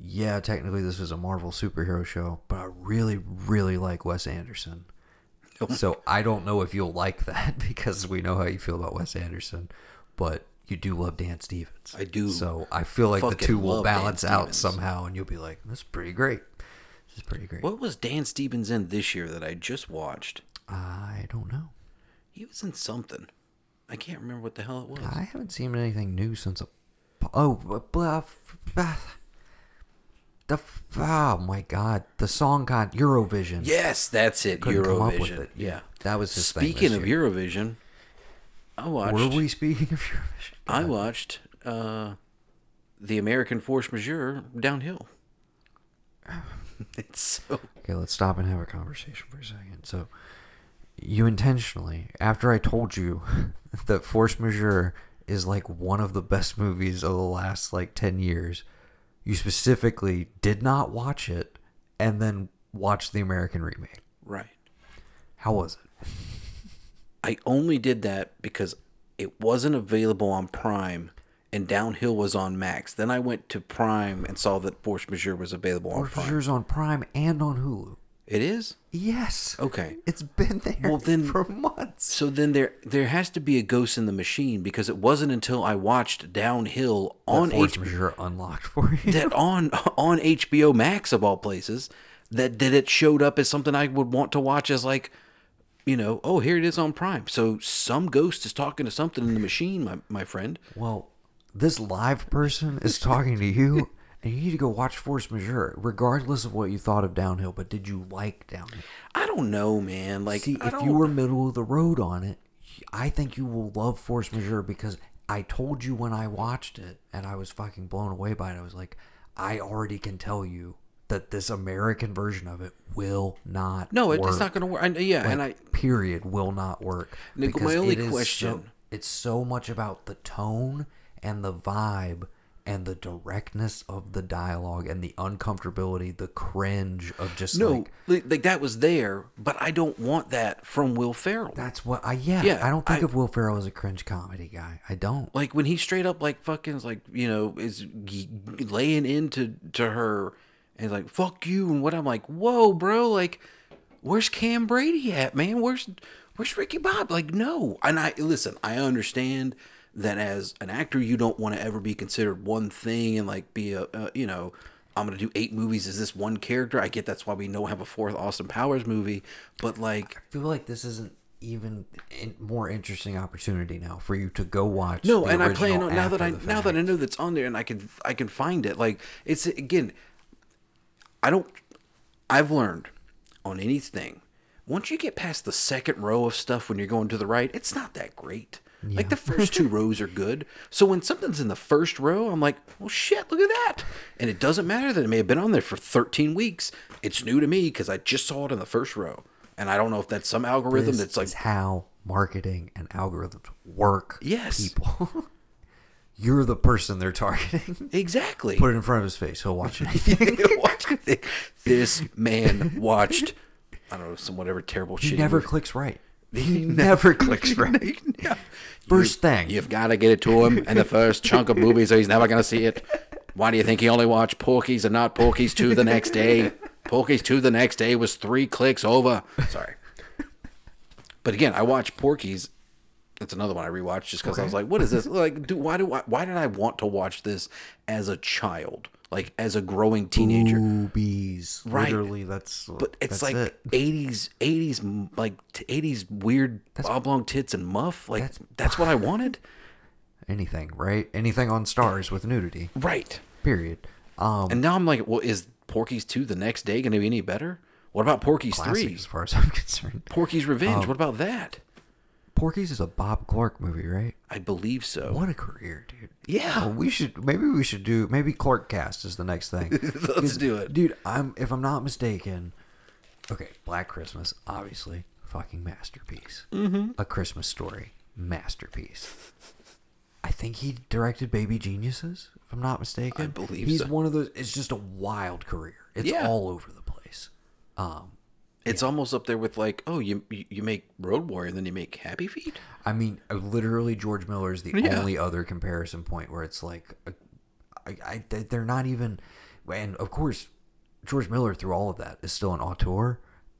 yeah, technically this is a Marvel superhero show, but I really really like Wes Anderson. Oh so I don't know if you'll like that because we know how you feel about Wes Anderson, but you do love Dan Stevens. I do So I feel like the two will balance out somehow, and you'll be like, "This is pretty great. This is pretty great." What was Dan Stevens in this year that I just watched? I don't know. He was in something. I can't remember what the hell it was. I haven't seen anything new since a. Oh, blah, blah, blah, the oh my god, the song got Eurovision. yes, that's it. Couldn't Eurovision. come up with it. Yeah. that was his Speaking of year. Eurovision, I watched. were we speaking of Eurovision? I watched uh, the American Force Majeure downhill. it's so Okay, let's stop and have a conversation for a second. So, you intentionally, after I told you that Force Majeure is like one of the best movies of the last like 10 years, you specifically did not watch it and then watched the American remake. right. How was it? I only did that because it wasn't available on Prime and Downhill was on Max. Then I went to Prime and saw that Force Majeure was available on Prime. Force. Majeure's on Prime and on Hulu. It is? Yes. Okay. It's been there Well, then- for months. So then there there has to be a ghost in the machine because it wasn't until I watched Downhill on Force HBO unlocked for you. that on on HBO Max of all places that that it showed up as something I would want to watch as like you know oh here it is on Prime so some ghost is talking to something in the machine my my friend Well, this live person is talking to you, And you need to go watch Force Majeure, regardless of what you thought of Downhill. But did you like Downhill? I don't know, man. Like, See, I if don't, you were middle of the road on it, I think you will love Force Majeure because I told you when I watched it and I was fucking blown away by it. I was like, I already can tell you that this American version of it will not. no, it, it's not going to work. I, yeah, and I period will not work. Nick, because my only is so- question- it's so much about the tone and the vibe and the directness of the dialogue and the uncomfortability, the cringe of just no, like like, like that was there, but I don't want that from Will Ferrell. that's what I yeah, Yeah, I don't think I- of Will Ferrell as a cringe comedy guy. I don't. like when he straight up like fucking like you know is laying into to her and like fuck you and what I'm like whoa bro like where's Cam Brady at man where's where's Ricky Bob like no and I listen I understand that as an actor you don't want to ever be considered one thing and like be a, a you know I'm gonna do eight movies as this one character I get that's why we don't have a fourth Austin Powers movie but like I feel like this isn't even more interesting opportunity now for you to go watch. No, and I plan on now that I now that I know that's on there and I can I can find it. Like it's again, I don't. I've learned on anything. Once you get past the second row of stuff when you're going to the right, it's not that great. Like the first two rows are good. So when something's in the first row, I'm like, well, shit, look at that. And it doesn't matter that it may have been on there for 13 weeks. It's new to me because I just saw it in the first row. And I don't know if that's some algorithm This that's like, how marketing and algorithms work. Yes. people. You're the person they're targeting. exactly. Put it in front of his face. He'll watch anything. Watch it. this man watched I don't know some whatever terrible He shit. He never movie. clicks right. He never clicks right. Yeah. First thing. You've got to get it to him in the first chunk of movies, so he's never going to see it. Why do you think he only watched Porky's and not Porky's 2 the next day? Porky's 2 the next day was three clicks over. Sorry. But again, I watched Porky's. That's another one I rewatched just because I was like, "What is this? Like, do why do I, why did I want to watch this as a child, like as a growing teenager?" Boobies. Right. Literally, that's. But it's that's like it. eighties, eighties, like eighties weird oblong tits and muff. Like that's- that's, what I wanted. anything, right? Anything on stars with nudity. Right. Period. Um, And now I'm like, well, is Porky's two the next day going to be any better? What about Porky's three? as far as I'm concerned. Porky's Revenge. what about that? Porky's is a Bob Clark movie, right? I believe so. What a career, dude. Yeah. Well, we should maybe we should do maybe Clark Cast is the next thing. Let's do it. dude. I'm if I'm not mistaken. Okay, Black Christmas, obviously, fucking masterpiece. Mm-hmm. A Christmas Story, masterpiece. I think he directed Baby Geniuses, if I'm not mistaken. I believe he's so. one of those. It's just a wild career. It's Yeah. all over the place. Um, It's almost up there with like, oh, you you make Road Warrior and then you make Happy Feet. I mean, uh, literally, George Miller is the Yeah. only other comparison point where it's like, I, I, they- they're not even, and of course, George Miller through all of that is still an auteur.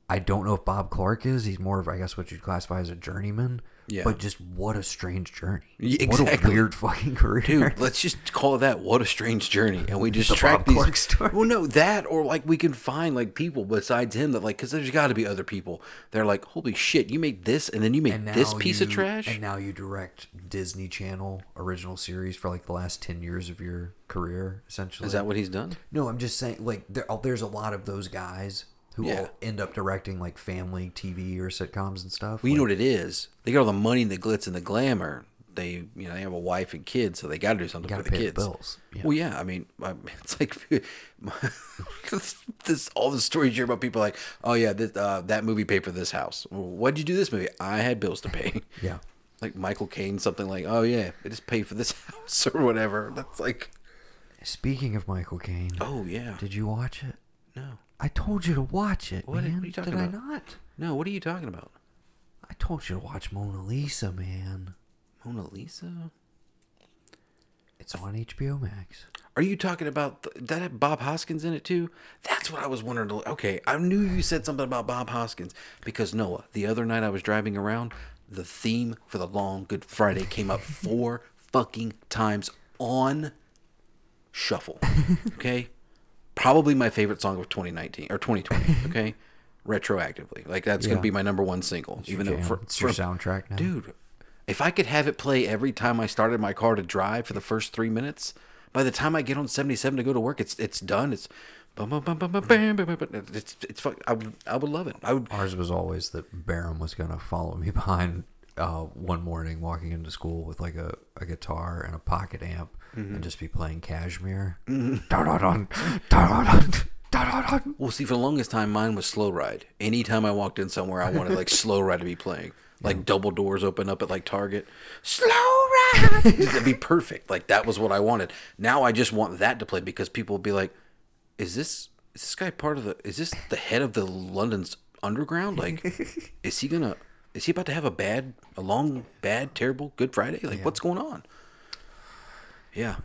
I don't know if Bob Clark is. He's more of, I guess, what you'd classify as a journeyman. Yeah. But just what a strange journey. Yeah, What a exactly. weird fucking career. Dude, let's just call that what a strange journey, and we just The track Bob these. Clark story. Well, no, that or like we can find like people besides him that like because there's got to be other people. They're like, holy shit, you made this, and then you made this piece of trash. And now you direct Disney Channel original series for like the last 10 years of your career, essentially. Is that what he's done? No, I'm just saying, like, there, oh, there's a lot of those guys who Yeah. all end up directing like family TV or sitcoms and stuff. Well, you know what it is. They got all the money, and the glitz, and the glamour. They, you know, they have a wife and kids, so they got to do something for the pay the kids. bills. Yeah. Well, yeah. I mean, I- it's like this. All the stories you hear about people like, oh yeah, this, uh, that movie paid for this house. Well, what'd you do this movie? I had bills to pay. yeah. like Michael Caine, something like, oh yeah, it just paid for this house or whatever. That's like, Speaking of Michael Caine, oh yeah, did you watch it? no, I told you to watch it, What- man. are you talking did about? I not? no. What are you talking about? I told you to watch Mona Lisa, man. Mona Lisa? It's on HBO Max. Are you talking about th- that had Bob Hoskins in it too? That's what I was wondering. Okay, I knew you said something about Bob Hoskins because Noah, the other night I was driving around, the theme for the Long Good Friday came up four fucking times on shuffle. Okay, probably my favorite song of 2019 or 2020. Okay, retroactively, like that's Yeah. gonna be my number one single. even though for, It's your for- soundtrack now. dude. If I could have it play every time I started my car to drive for the first three minutes, By the time I get on 77 to go to work, it's it's done. It's bum, bum, bum, bum, bum, bam, bam, bam, bam. it's it's. I would I would love it. I would. Ours was always that Barham was gonna follow me behind uh, one morning walking into school with like a, a guitar and a pocket amp and just be playing Cashmere. Well, see, for the longest time, mine was slow ride. Anytime I walked in somewhere, I wanted like slow ride to be playing. Like double doors open up at like Target. Slow ride. That'd be perfect. Like that was what I wanted. Now I just want that to play because people will be like, "Is this is this guy part of the? Is this the head of the London's underground? Like, is he gonna? Is he about to have a bad, a long, bad, terrible Good Friday? Like, what's going on? Yeah.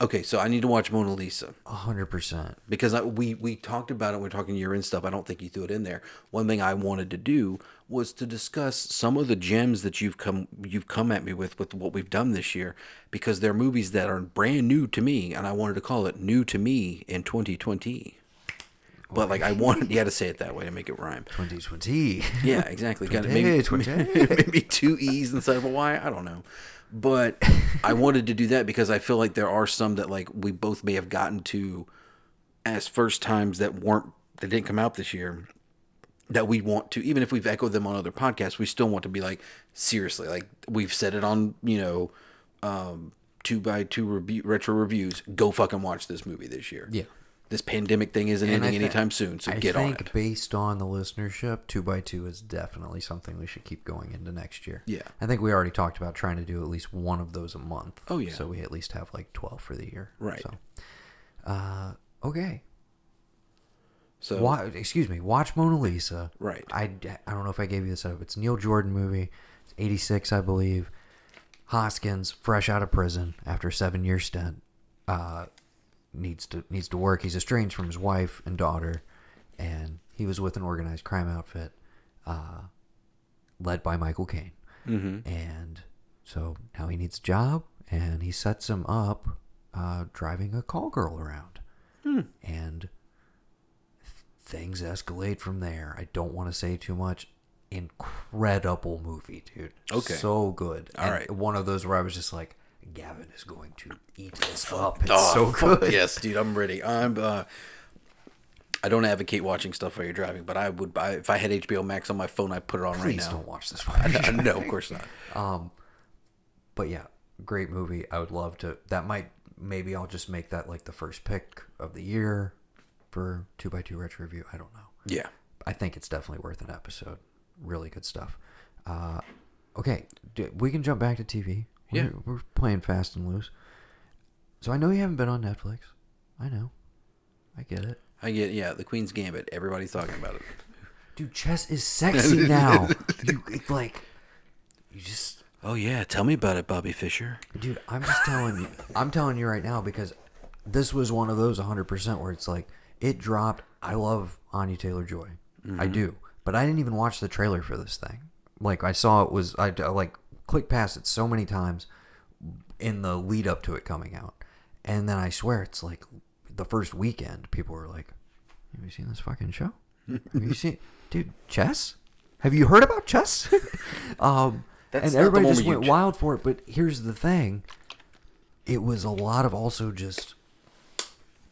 Okay, so I need to watch Mona Lisa A hundred percent. because I, we we talked about it. when We are talking year end stuff. I don't think you threw it in there. One thing I wanted to do was to discuss some of the gems that you've come you've come at me with with what we've done this year because they're movies that are brand new to me, and I wanted to call it "New to Me" in 2020. But like I wanted, you had to say it that way to make it rhyme. Twenty twenty. Yeah, exactly. Got it. Maybe, 20. maybe two E's instead of a Y. I don't know. But I wanted to do that because I feel like there are some that like we both may have gotten to as first times that weren't that didn't come out this year that we want to even if we've echoed them on other podcasts we still want to be like seriously like we've said it on you know um two by two review retro reviews go fucking watch this movie this year Yeah. This pandemic thing isn't And ending thi- anytime soon so I get on think it based on the listenership, two by two is definitely something we should keep going into next year. Yeah. I think we already talked about trying to do at least one of those a month. Oh, yeah. So we at least have like twelve for the year. Right. So, uh, okay. so Wa- excuse me. Watch Mona Lisa. Right. I, I don't know if I gave you this up. It's a Neil Jordan movie. It's 86, I believe. Hoskins, fresh out of prison after a seven year stint, uh, needs to needs to work. He's estranged from his wife and daughter, and he was with an organized crime outfit, uh, led by Michael Caine. Mm-hmm. And so now he needs a job, and he sets him up uh, driving a call girl around, and things escalate from there. I don't want to say too much. Incredible movie, dude. Okay. So good. All And right. One of those where I was just like, Gavin is going to eat this up. It's Oh, so good. Yes, dude, I'm ready. I'm. Uh, I don't advocate watching stuff while you're driving, but I would. I, if I had HBO Max on my phone, I'd put it on right now. Please don't watch this one. no, of course not. Um, but yeah, great movie. I would love to. That might maybe I'll just make that like the first pick of the year for two by two retro review. I don't know. Yeah. I think it's definitely worth an episode. Really good stuff. Uh, okay, we can jump back to TV. We're, Yeah. we're playing fast and loose. So I know you haven't been on Netflix. I know. I get it. I get. Yeah, The Queen's Gambit. Everybody's talking about it. Dude, chess is sexy now. you like, you just, Oh yeah, tell me about it, Bobby Fischer. dude. I'm just telling you. I'm telling you right now because this was one of those 100 percent where it's like it dropped. I love Anya Taylor Joy. I mm-hmm. do, but I didn't even watch the trailer for this thing. Like I saw it was I like clicked past it so many times in the lead up to it coming out, and then I swear it's like the first weekend people were like, "Have you seen this fucking show? Have you seen, dude, chess? Have you heard about chess?" um, That's and everybody just went ch- wild for it. But here's the thing: it was a lot of also just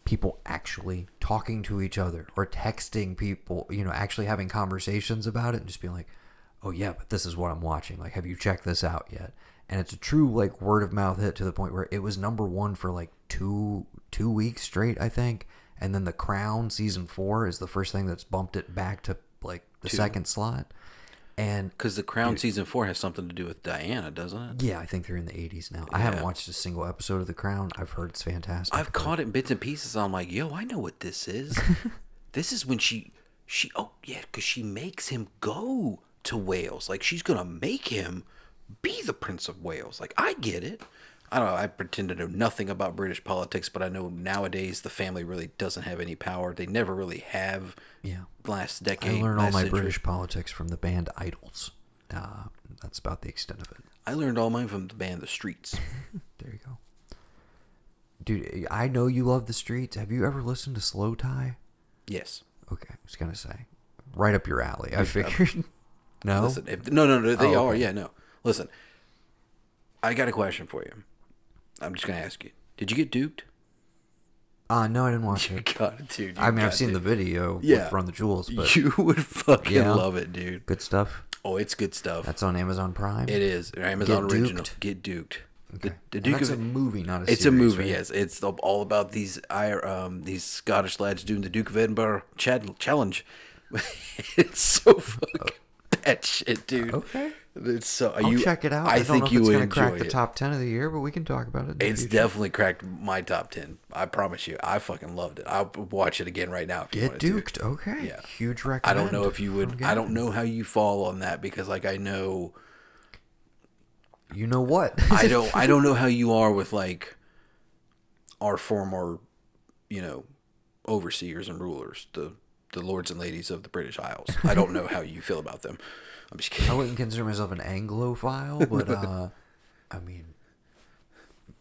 people actually talking to each other or texting people, you know, actually having conversations about it and just being like, "Oh yeah, but this is what I'm watching. Like, have you checked this out yet?" And it's a true like word of mouth hit to the point where it was number 1 for like 2 2 weeks straight, I think. And then The Crown season 4 is the first thing that's bumped it back to like the second slot. And Because The Crown season four has something to do with Diana, doesn't it? yeah, I think they're in the 80s now. I haven't watched a single episode of The Crown. I've heard it's fantastic. I've caught it in bits and pieces. I'm like, yo, I know what this is. this is when she, she, oh yeah, because she makes him go to Wales. Like she's gonna make him be the Prince of Wales. Like I get it. I don't know. I pretend to know nothing about British politics, but I know nowadays the family really doesn't have any power. They never really have. Yeah. Last decade. I learned all my century. British politics from the band IDLES. Uh, that's about the extent of it. I learned all mine from the band The Streets. There you go. Dude, I know you love the streets. Have you ever listened to Slowthai? yes. Okay, I was gonna say, right up your alley. I figured. no, Listen, if, no, no, no, they Oh, are. okay. Yeah, no. Listen, I got a question for you. I'm just gonna ask you: Did you get duped? Uh no, I didn't watch You it. got it, dude. You I mean, I've seen the video Yeah. Run the Jewels, but You would fucking Yeah. love it, dude. good stuff. Oh, it's good stuff. That's on Amazon Prime. it is Amazon Get original. Duked? Get duked. Okay. the And Duke that's of a movie, not a It's series, a movie, right? yes. It's all about these um these Scottish lads doing the Duke of Edinburgh chad- challenge. it's so fucking that shit, dude. Okay. It's so I'll you check it out. I, I, don't think know if you it's would crack the top ten of the year, but we can talk about it. It's future. definitely cracked my top ten. I promise you. I fucking loved it. I'll watch it again right now. Get wanted to. duked. Okay. Yeah. Huge I don't know if you would. I don't know how you fall on that because, like, I know You know what? I don't I don't know how you are with like our former, you know, overseers and rulers, the the lords and ladies of the British Isles. I don't know how you feel about them. I'm just kidding. I wouldn't consider myself an Anglophile, but uh, I mean,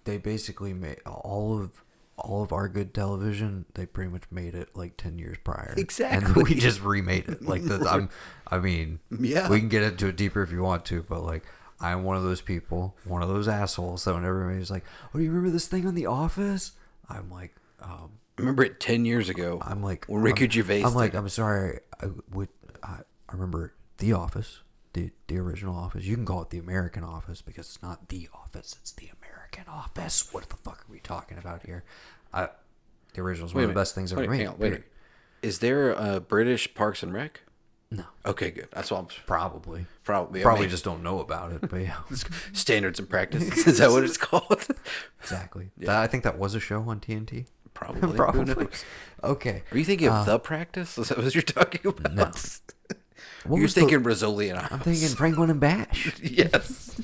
they basically made all of all of our good television. They pretty much made it like ten years prior, Exactly. and we just remade it. Like the, I'm, I mean, Yeah. we can get into it deeper if you want to, but like. I'm one of those people, one of those assholes that when everybody's like, "Oh, do you remember this thing on The Office?" I'm like, um, Remember it ten years ago. I'm like when Ricky I'm, Gervais. I'm like, did- I'm sorry. I would. I, I remember The Office, the the original Office. You can call it the American Office because it's not the Office. It's the American Office. What the fuck are we talking about here? I, the original is one of the best things ever Wait, made. on, wait. Is there a British Parks and Rec? No, Okay, good. That's what I'm probably. probably I mean, just don't know about it, but yeah, standards and practices. Is that what it's called? exactly. That, I think that was a show on TNT. Probably. Probably. Okay. Are you thinking of the practice? Is that what you're talking about? Uh, No. What You're was the- thinking Rizzoli and I'm thinking Franklin and Bash. yes.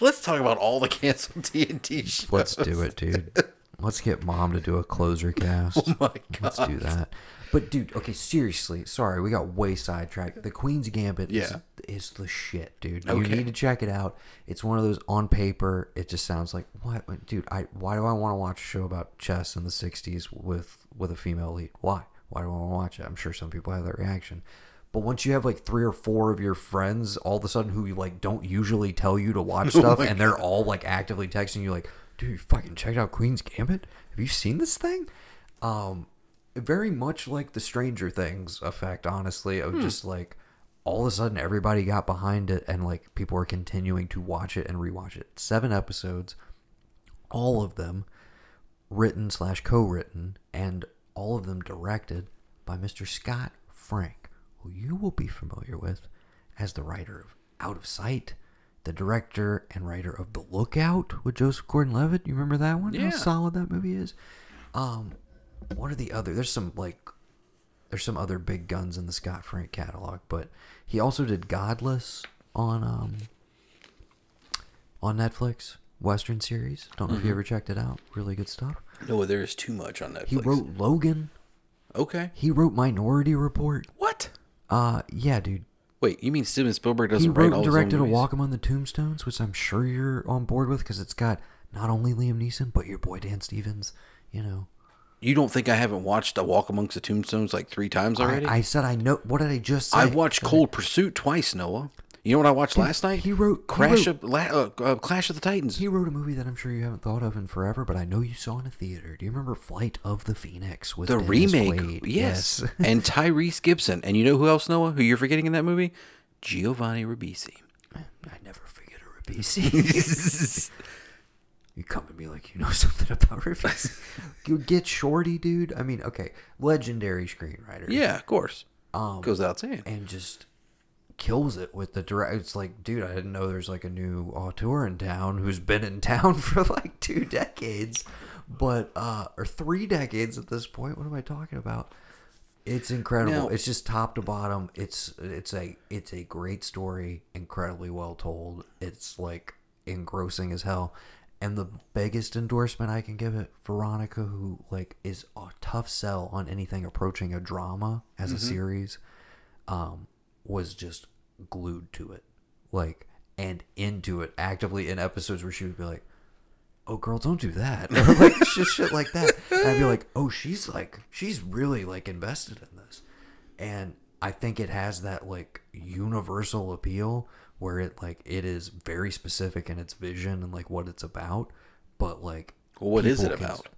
Let's talk about all the canceled TNT shows. Let's do it, dude. Let's get mom to do a closer cast. Oh my god. Let's do that. But dude, okay, seriously, sorry, we got way sidetracked. The Queen's Gambit Yeah. is, is the shit, dude. You need to check it out. It's one of those on paper. It just sounds like what, dude. I why do I want to watch a show about chess in the '60s with with a female lead? Why? Why do I want to watch it? I'm sure some people have that reaction. But once you have like three or four of your friends all of a sudden who like don't usually tell you to watch stuff my and they're all like actively texting you like, dude, you fucking checked out Queen's Gambit? Have you seen this thing? Um very much like the Stranger Things effect, honestly, of just like all of a sudden everybody got behind it and like people are continuing to watch it and rewatch it. Seven episodes, all of them written slash co-written, and all of them directed by Mr. Scott Frank, who you will be familiar with as the writer of Out of Sight, the director and writer of The Lookout with Joseph Gordon-Levitt. You remember that one? Yeah. How solid that movie is. Um, what are the other? There's some like, there's some other big guns in the Scott Frank catalog, but he also did Godless on um on Netflix, Western series. Don't know if you ever checked it out. Really good stuff. No, there is too much on Netflix. He wrote Logan. Okay. He wrote Minority Report. What? Uh, yeah, dude. Wait, you mean Steven Spielberg doesn't wrote write and all directed his A? Walk Among the Tombstones, which I'm sure you're on board with because it's got not only Liam Neeson but your boy Dan Stevens. You know, You don't think I haven't watched A Walk Amongst the Tombstones like three times already? I, I said I know. What did I just say? I watched Cold Pursuit twice, Noah. You know what I watched last night? he wrote- he Crash wrote- of La, uh, uh, Clash of the Titans. He wrote a movie that I'm sure you haven't thought of in forever, but I know you saw in a theater. Do you remember Flight of the Phoenix with the Dennis remake, Quaid? yes, and Tyrese Gibson. And you know who else, Noah? Who you're forgetting in that movie? Giovanni Ribisi. I never forget a Ribisi. you come to me like you know something about Ribisi. you get Shorty, dude. I mean, okay, legendary screenwriter. Yeah, of course. Um, Goes without saying. and just kills it with the direct. It's like, dude, I didn't know there's like a new auteur in town who's been in town for like two decades, but uh, or three decades at this point. What am I talking about? It's incredible. Now- it's just top to bottom. It's it's a it's a great story, incredibly well told. It's like engrossing as hell. And the biggest endorsement I can give it, Veronica, who like is a tough sell on anything approaching a drama as a series, um, was just glued to it, like and into it actively in episodes where she would be like, "Oh, girl, don't do that," or like just shit like that. And I'd be like, "Oh, she's like, she's really like invested in this," and I think it has that like universal appeal where it like it is very specific in its vision and like what it's about, but like Well, what is it can- about?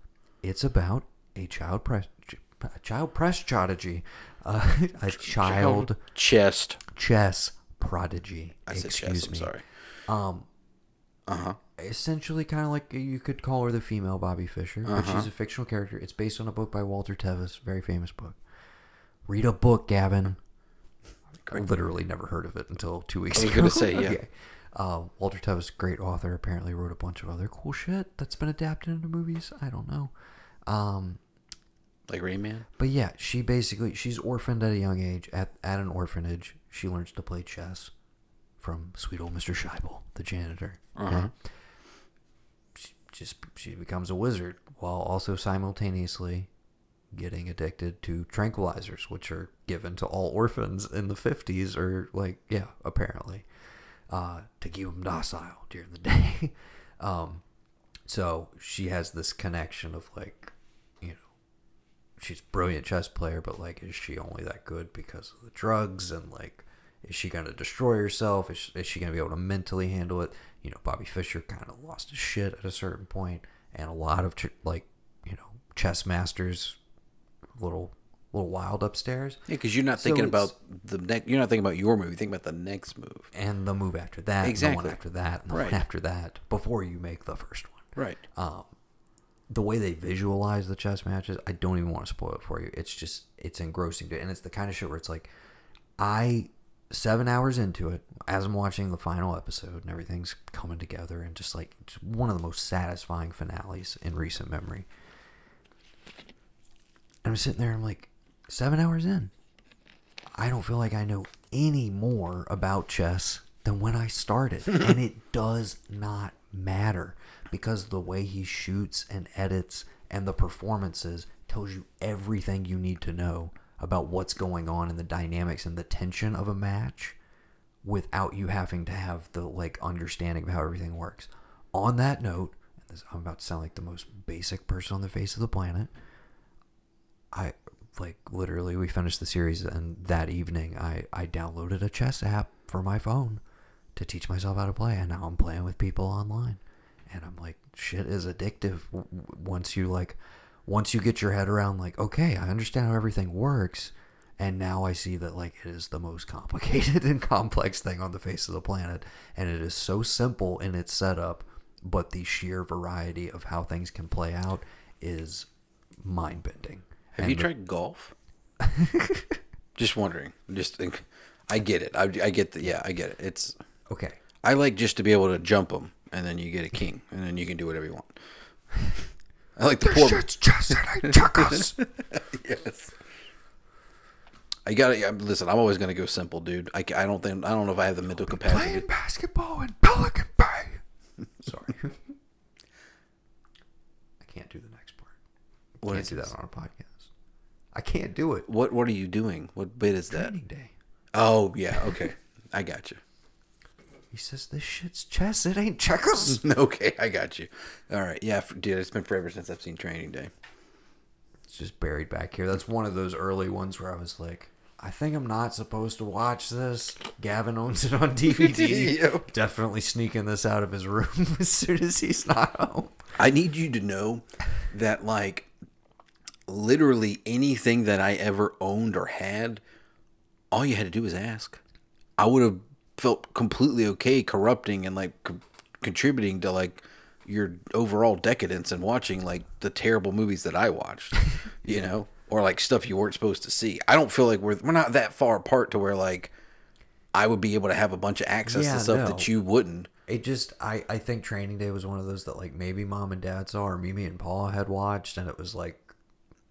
It's about a child press a child press prodigy, uh, a child Chest. chess prodigy. I said excuse me. sorry. Um, Uh huh. essentially kind of like you could call her the female Bobby Fischer, but Uh-huh. she's a fictional character. It's based on a book by Walter Tevis, very famous book. Read a book, Gavin. I literally never heard of it until two weeks I was ago. gonna say, yeah. Uh, Walter Tevis, great author, apparently wrote a bunch of other cool shit that's been adapted into movies. I don't know. Um, Like Rain Man. but yeah, she basically she's orphaned at a young age. At at an orphanage, she learns to play chess from sweet old Mister Shaibel, the janitor. Uh-huh. She just she becomes a wizard while also simultaneously getting addicted to tranquilizers, which are given to all orphans in the fifties, or like yeah, apparently, uh, to keep them docile during the day. um, so she has this connection of like, you know, she's a brilliant chess player, but like, is she only that good because of the drugs? And like, is she going to destroy herself? Is, is she going to be able to mentally handle it? You know, Bobby Fischer kind of lost his shit at a certain point, and a lot of like, you know, chess masters, little little wild upstairs. Yeah, because you're not So thinking about the next. You're not thinking about your move. You're thinking about the next move. And the move after that, and the Exactly. one after that, and the Right. one after that, before you make the first one. Right. um, the way they visualize the chess matches, I don't even want to spoil it for you. It's just it's engrossing, to, and it's the kind of shit where it's like, I seven hours into it as I'm watching the final episode and everything's coming together, and just like it's one of the most satisfying finales in recent memory. And I'm sitting there, I'm like, seven hours in, I don't feel like I know any more about chess than when I started. and it does not matter because the way he shoots and edits and the performances tells you everything you need to know about what's going on and the dynamics and the tension of a match without you having to have the like understanding of how everything works. On that note, this, I'm about to sound like the most basic person on the face of the planet. I like literally we finished the series and that evening I I downloaded a chess app for my phone to teach myself how to play and now I'm playing with people online. And I'm like shit is addictive. Once you like once you get your head around like okay I understand how everything works and now I see that like it is the most complicated and complex thing on the face of the planet and it is so simple in its setup but the sheer variety of how things can play out is mind bending Have you tried golf? just wondering. Just think. I get it. I, I get the. Yeah, I get it. It's. okay I like just to be able to jump them, and then you get a king, and then you can do whatever you want. I like the poor. just and checkers. yes. I got to listen. I'm always gonna go simple, dude. I, I don't think I don't know if I have the mental capacity. Playing basketball in Pelican Bay. Sorry. I can't do the next part. I What can't do this? that on a podcast. I can't do it. What What are you doing? What bit is that? Training day. Oh yeah. Okay. I got you. He says this shit's chess. It ain't checkers. Okay, I got you. All right. Yeah, dude. It's been forever since I've seen Training Day. it's just buried back here. That's one of those early ones where I was like, I think I'm not supposed to watch this. Gavin owns it on DVD. Yep. Definitely sneaking this out of his room as soon as he's not home. I need you to know that like literally anything that I ever owned or had, all you had to do was ask. I would have felt completely okay corrupting and like co- contributing to like your overall decadence and watching like the terrible movies that I watched, you know, or like stuff you weren't supposed to see. I don't feel like we're we're not that far apart to where like I would be able to have a bunch of access Yeah, to stuff no. that you wouldn't. It just I I think Training Day was one of those that like maybe mom and dad saw or Mimi and Paul had watched and it was like,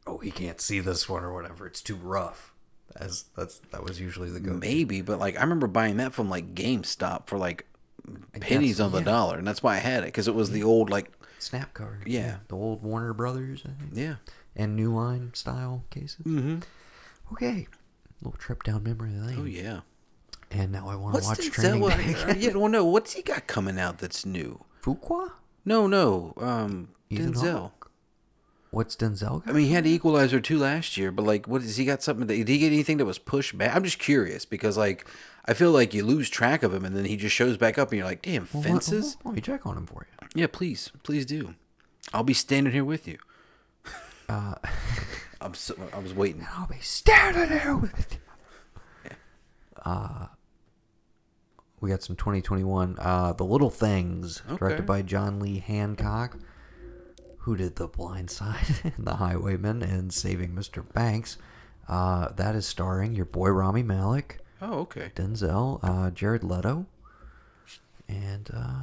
oh he can't see this one or whatever. It's too rough. As that's that was usually the go. Maybe, but like I remember buying that from like GameStop for like pennies on the yeah. dollar, and that's why I had it because it was the old like Snap card. Yeah. the old Warner Brothers I think. yeah. and New Line style cases. Mm-hmm. Okay, little trip down memory lane. Oh yeah. And now I want to watch Denzel? Training Day. yeah, well, no. What's he got coming out that's new? Fuqua? No, no. Um, Ethan Denzel. Hawke? What's Denzel? Got? I mean, he had Equalizer two last year, but like, what has he got? Something? That, did he get anything that was pushed back? I'm just curious because like, I feel like you lose track of him, and then he just shows back up, and you're like, damn, Well, fences. Let, me check on him for you. Yeah, please, please do. I'll be standing here with you. Uh, I'm so, I was waiting. I'll be standing there with it. Uh, we got some 2021. Uh, The Little Things, Okay. directed by John Lee Hancock, who did The Blind Side and The Highwayman and Saving Mr. Banks. Uh, that is starring your boy Rami Malek, Oh, okay. Denzel, uh, Jared Leto, and uh,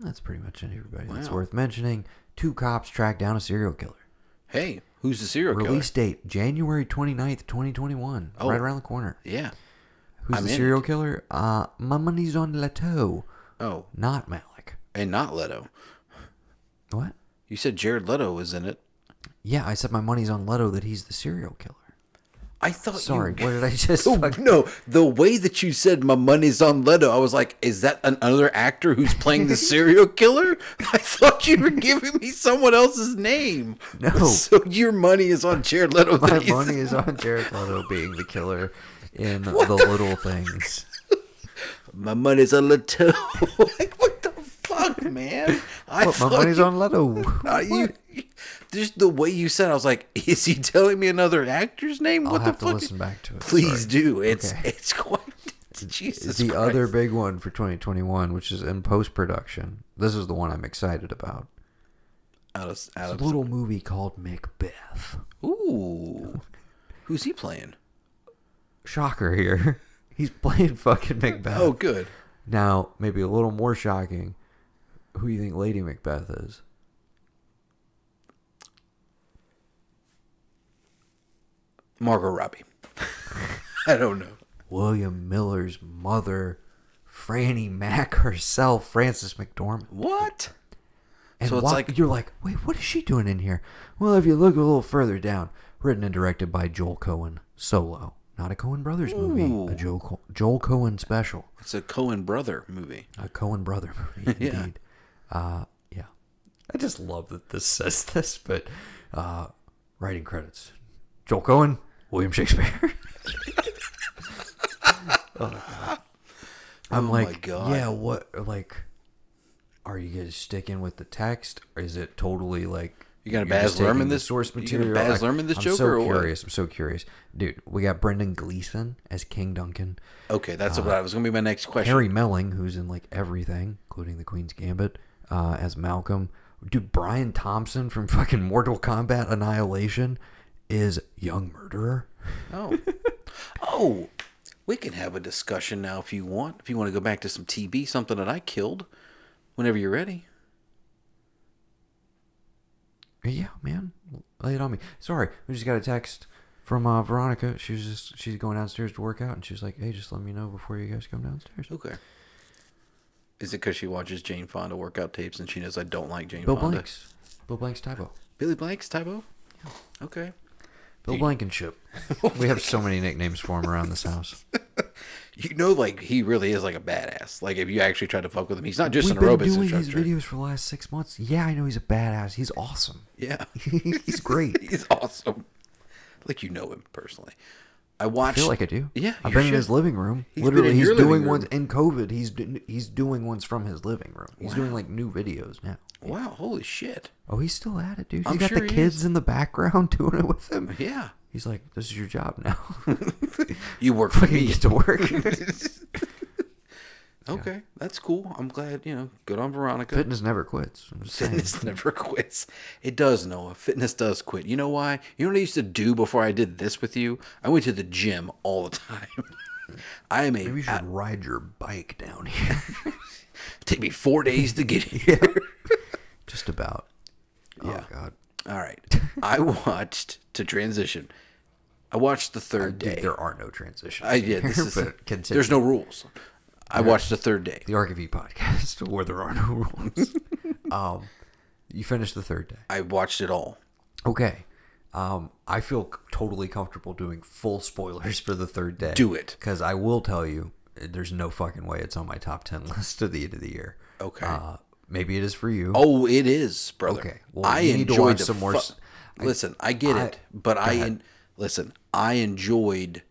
that's pretty much everybody that's worth mentioning. Two cops track down a serial killer. Hey, who's the serial killer? Release date January 29th, 2021. Oh. Right around the corner. Yeah. Who's I'm the serial it. killer? Uh, my money's on Leto, Oh, not Malek. and not Leto. What? You said Jared Leto was in it. Yeah, I said my money's on Leto that he's the serial killer. I thought. Sorry, you... what did I just Oh, no, the way that you said my money's on Leto, I was like, is that another actor who's playing the serial killer? I thought you were giving me someone else's name. No. So your money is on Jared Leto. My that money is on Jared Leto being the killer in The Little Things. My money's on Leto. like, what the fuck, man? I But my money's you- on Leto. You, just the way you said, I was like, "Is he telling me another actor's name? I'll what have the to fuck?" listen back to it. Please sorry. do. It's Okay. it's quite Jesus. the Christ. other big one for 2021, which is in post production. This is the one I'm excited about. out of, out It's of a little movie called Macbeth. ooh, who's he playing? Shocker here. He's playing fucking Macbeth. Oh, good. Now, maybe a little more shocking. Who do you think Lady Macbeth is? Margot Robbie. I don't know. William Miller's mother, Franny Mac herself, Frances McDormand. What? And So it's why- like- you're like, wait, what is she doing in here? Well, if you look a little further down, written and directed by Joel Coen, solo, not a Coen Brothers movie, Ooh. a Joel Co- Joel Coen special, It's a Coen brother movie. a Coen brother movie, Yeah. Uh, yeah, I just love that this says this, but uh, writing credits: Joel Coen, William Shakespeare. Oh. I'm Oh like, yeah, what? Like, are you guys sticking with the text, or is it totally like You got a Baz Luhrmann this- source you got a material? Baz Luhrmann this I'm Joker so or what? curious. I'm so curious, dude. We got Brendan Gleeson as King Duncan. Okay, that's what I was going to be my next question. Uh, Harry Melling, who's in like everything, including the Queen's Gambit, uh, as Malcolm. Dude, Brian Thompson from fucking Mortal Kombat Annihilation is young murderer. Oh. oh, we can have a discussion now if you want. If you want to go back to some TB, something that I killed, whenever you're ready. Yeah, man, lay it on me. Sorry, we just got a text from uh, Veronica. She was just she's going downstairs to work out, and she's like, "Hey, just let me know before you guys come downstairs." Okay. Is it because she watches Jane Fonda workout tapes and she knows I don't like Jane Bill Fonda? Blanks, Bill Blanks Tae Bo. Billy Blanks, Tae Bo? Okay. Bill Blankenship. we have so many nicknames for him around this house. You know, like, he really is like a badass. Like, if you actually try to fuck with him, he's not just We've an aerobics been doing his videos for the last six months. Yeah, I know he's a badass. He's awesome. Yeah. he's great. he's awesome. Like, you know him personally. I I feel like I do. Yeah, I've been in his living room. He's Literally, he's doing ones in COVID. He's he's doing ones from his living room. He's doing like new videos now. Wow, holy shit. Oh, he's still at it, dude. He's I'm got sure the kids is. in the background doing it with him. Yeah. He's like, "This is your job now. You work for me. get to work." Okay, that's cool. I'm glad, you know, good on Veronica. Fitness never quits. I'm just saying. Fitness never quits. It does, Noah. Fitness does quit. You know why? You know what I used to do before I did this with you? I went to the gym all the time. I am a. Maybe you should ride your bike down here. take me four days to get here. Just about. Oh, yeah. Oh God. All right. I watched to transition. I watched the third Dude, day. there are no transitions. I yeah. This here, is but continue. there's no rules. I watched the third day. the Archivy podcast where there are no rules. um, you finished the third day. I watched it all. Okay. Um, I feel c- totally comfortable doing full spoilers for the third day. Do it. Because I will tell you, uh, there's no fucking way it's on my top 10 list at the end of the year. Okay. Uh, maybe it is for you. Oh, it is, brother. Okay. Well, I you need to enjoyed watch the some more fu- s- listen, I get I- it, but I ahead. en- listen. I enjoyed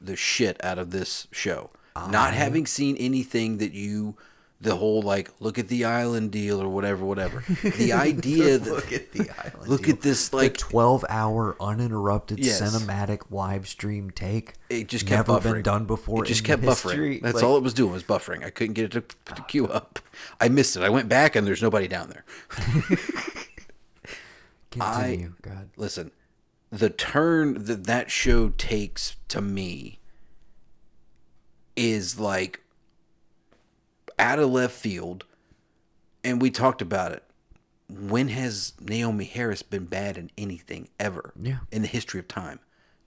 the shit out of this show. Not having seen anything that you the whole like look at the island deal or whatever, whatever. The idea that look at the island. look deal. at this the like 12 hour uninterrupted Yes. cinematic live stream take. it just kept never buffering. been done before. It just kept history. buffering. That's Like, all it was doing was buffering. I couldn't get it to, to queue ah. up. I missed it. I went back and there's nobody down there. Continue. God. listen, the turn that that show takes to me is like out of left field, and we talked about it. When has Naomie Harris been bad in anything ever? Yeah. In the history of time,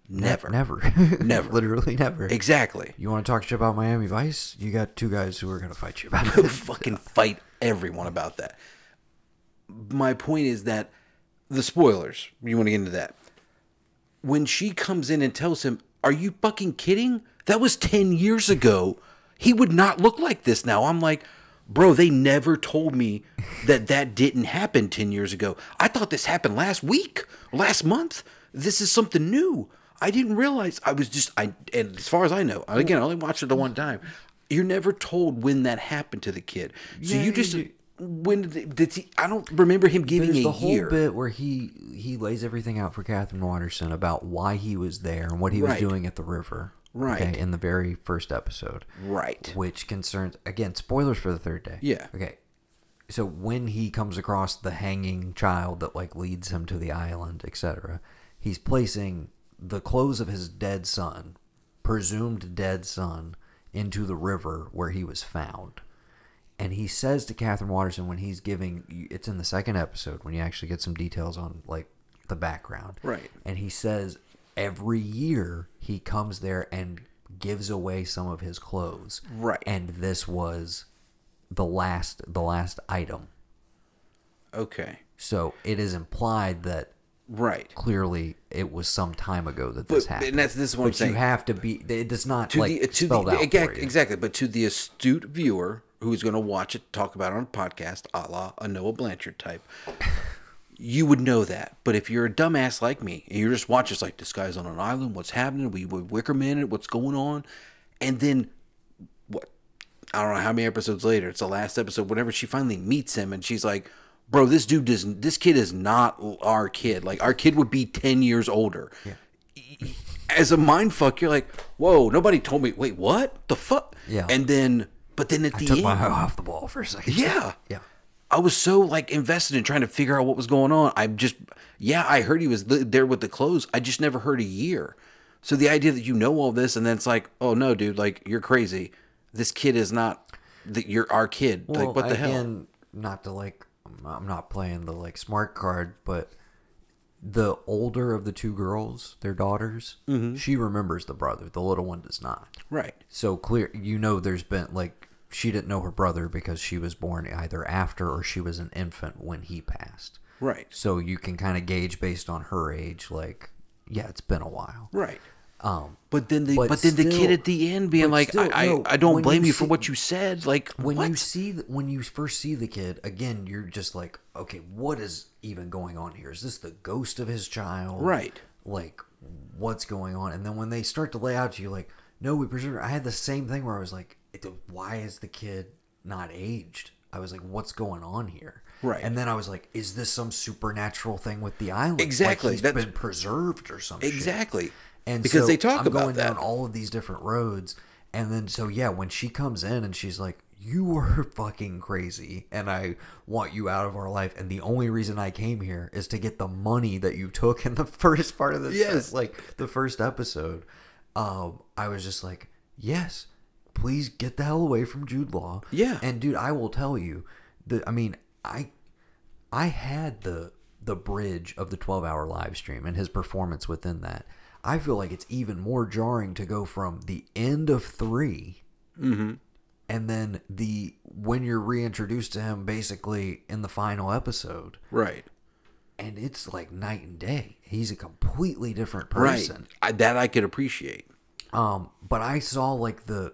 never, Never. Never. Literally never. Exactly. You want to talk shit about Miami Vice? You got two guys who are going to fight you about it. fucking fight everyone about that. My point is that the spoilers, you want to get into that. When she comes in and tells him, Are you fucking kidding? That was 10 years ago. He would not look like this now. I'm like, Bro, they never told me that that didn't happen 10 years ago. I thought this happened last week, last month. This is something new. I didn't realize. I was just, I, and as far as I know, again, I only watched it the one time. You're never told when that happened to the kid. So Yeah, you just, you- when did, did he, I don't remember him giving There's a the whole year. bit where he he lays everything out for Katherine Waterston about why he was there and what he was doing at the river. Right. in the very first episode. Right. Which concerns again spoilers for the third day. Yeah. Okay. So when he comes across the hanging child that like leads him to the island, etc., he's placing the clothes of his dead son, presumed dead son, into the river where he was found. And he says to Katherine Waterston when he's giving it's in the second episode when you actually get some details on like the background. Right. And he says every year he comes there and gives away some of his clothes. Right. And this was the last the last item. Okay. So it is implied that Right. clearly it was some time ago that this But- happened. and that's- this I'm saying. you have to be. It does not to like the to spelled the out exact- for you. exactly, but to the astute viewer who's going to watch it, talk about it on a podcast, a la a Noah Blanchard type, you would know that. But if you're a dumbass like me and you're just watching, it's like this guy's on an island. What's happening? We we Wickerman it. What's going on? And then what? I don't know how many episodes later. It's the last episode. Whenever she finally meets him, and she's like. Bro, this dude doesn't. This kid is not our kid. Like our kid would be ten years older Yeah. as a mind fuck, you're like, whoa, nobody told me. Wait, what the fuck? Yeah. And then, but then at the Took end, my eye off the ball for a second. yeah, Yeah. I was so like invested in trying to figure out what was going on. I just, yeah, I heard he was there with the clothes. I just never heard a year. So the idea that you know all this and then it's like, oh no, dude, like you're crazy. This kid is not. That you're our kid. Well, like what the hell? again, not to like, I'm not playing the like smart card, but the older of the two girls, their daughters, Mm-hmm. she remembers the brother. The little one does not. Right. So clear, you know, there's been like she didn't know her brother because she was born either after or she was an infant when he passed. Right. So you can kind of gauge based on her age, like, yeah, it's been a while. Right. Um, But then the but, But then the kid at the end being like, still, I, no, I I don't blame you you for what you said. Like when what? you see th- when you first see the kid again you're just like okay what is even going on here is this the ghost of his child Right. like what's going on and then when they start to lay out to you like no we preserve i had the same thing where i was like it- why is the kid not aged i was like what's going on here Right. and then i was like is this some supernatural thing with the island Exactly, like he's that's- been preserved or something exactly. and because so they talk I'm about going that. down all of these different roads, and then so yeah, when she comes in and she's like, "You are fucking crazy, and I want you out of our life, and the only reason I came here is to get the money that you took in the first part of this, Yes. like the first episode." Um, I was just like, "Yes, please get the hell away from Jude Law." Yeah. and dude, I will tell you that I mean, I I had the the bridge of the 12 hour live stream and his performance within that. I feel like it's even more jarring to go from the end of 3 and then the when you're reintroduced to him basically in the final episode Right. and it's like night and day. He's a completely different Right. person. I, that I could appreciate. Um, but I saw like the,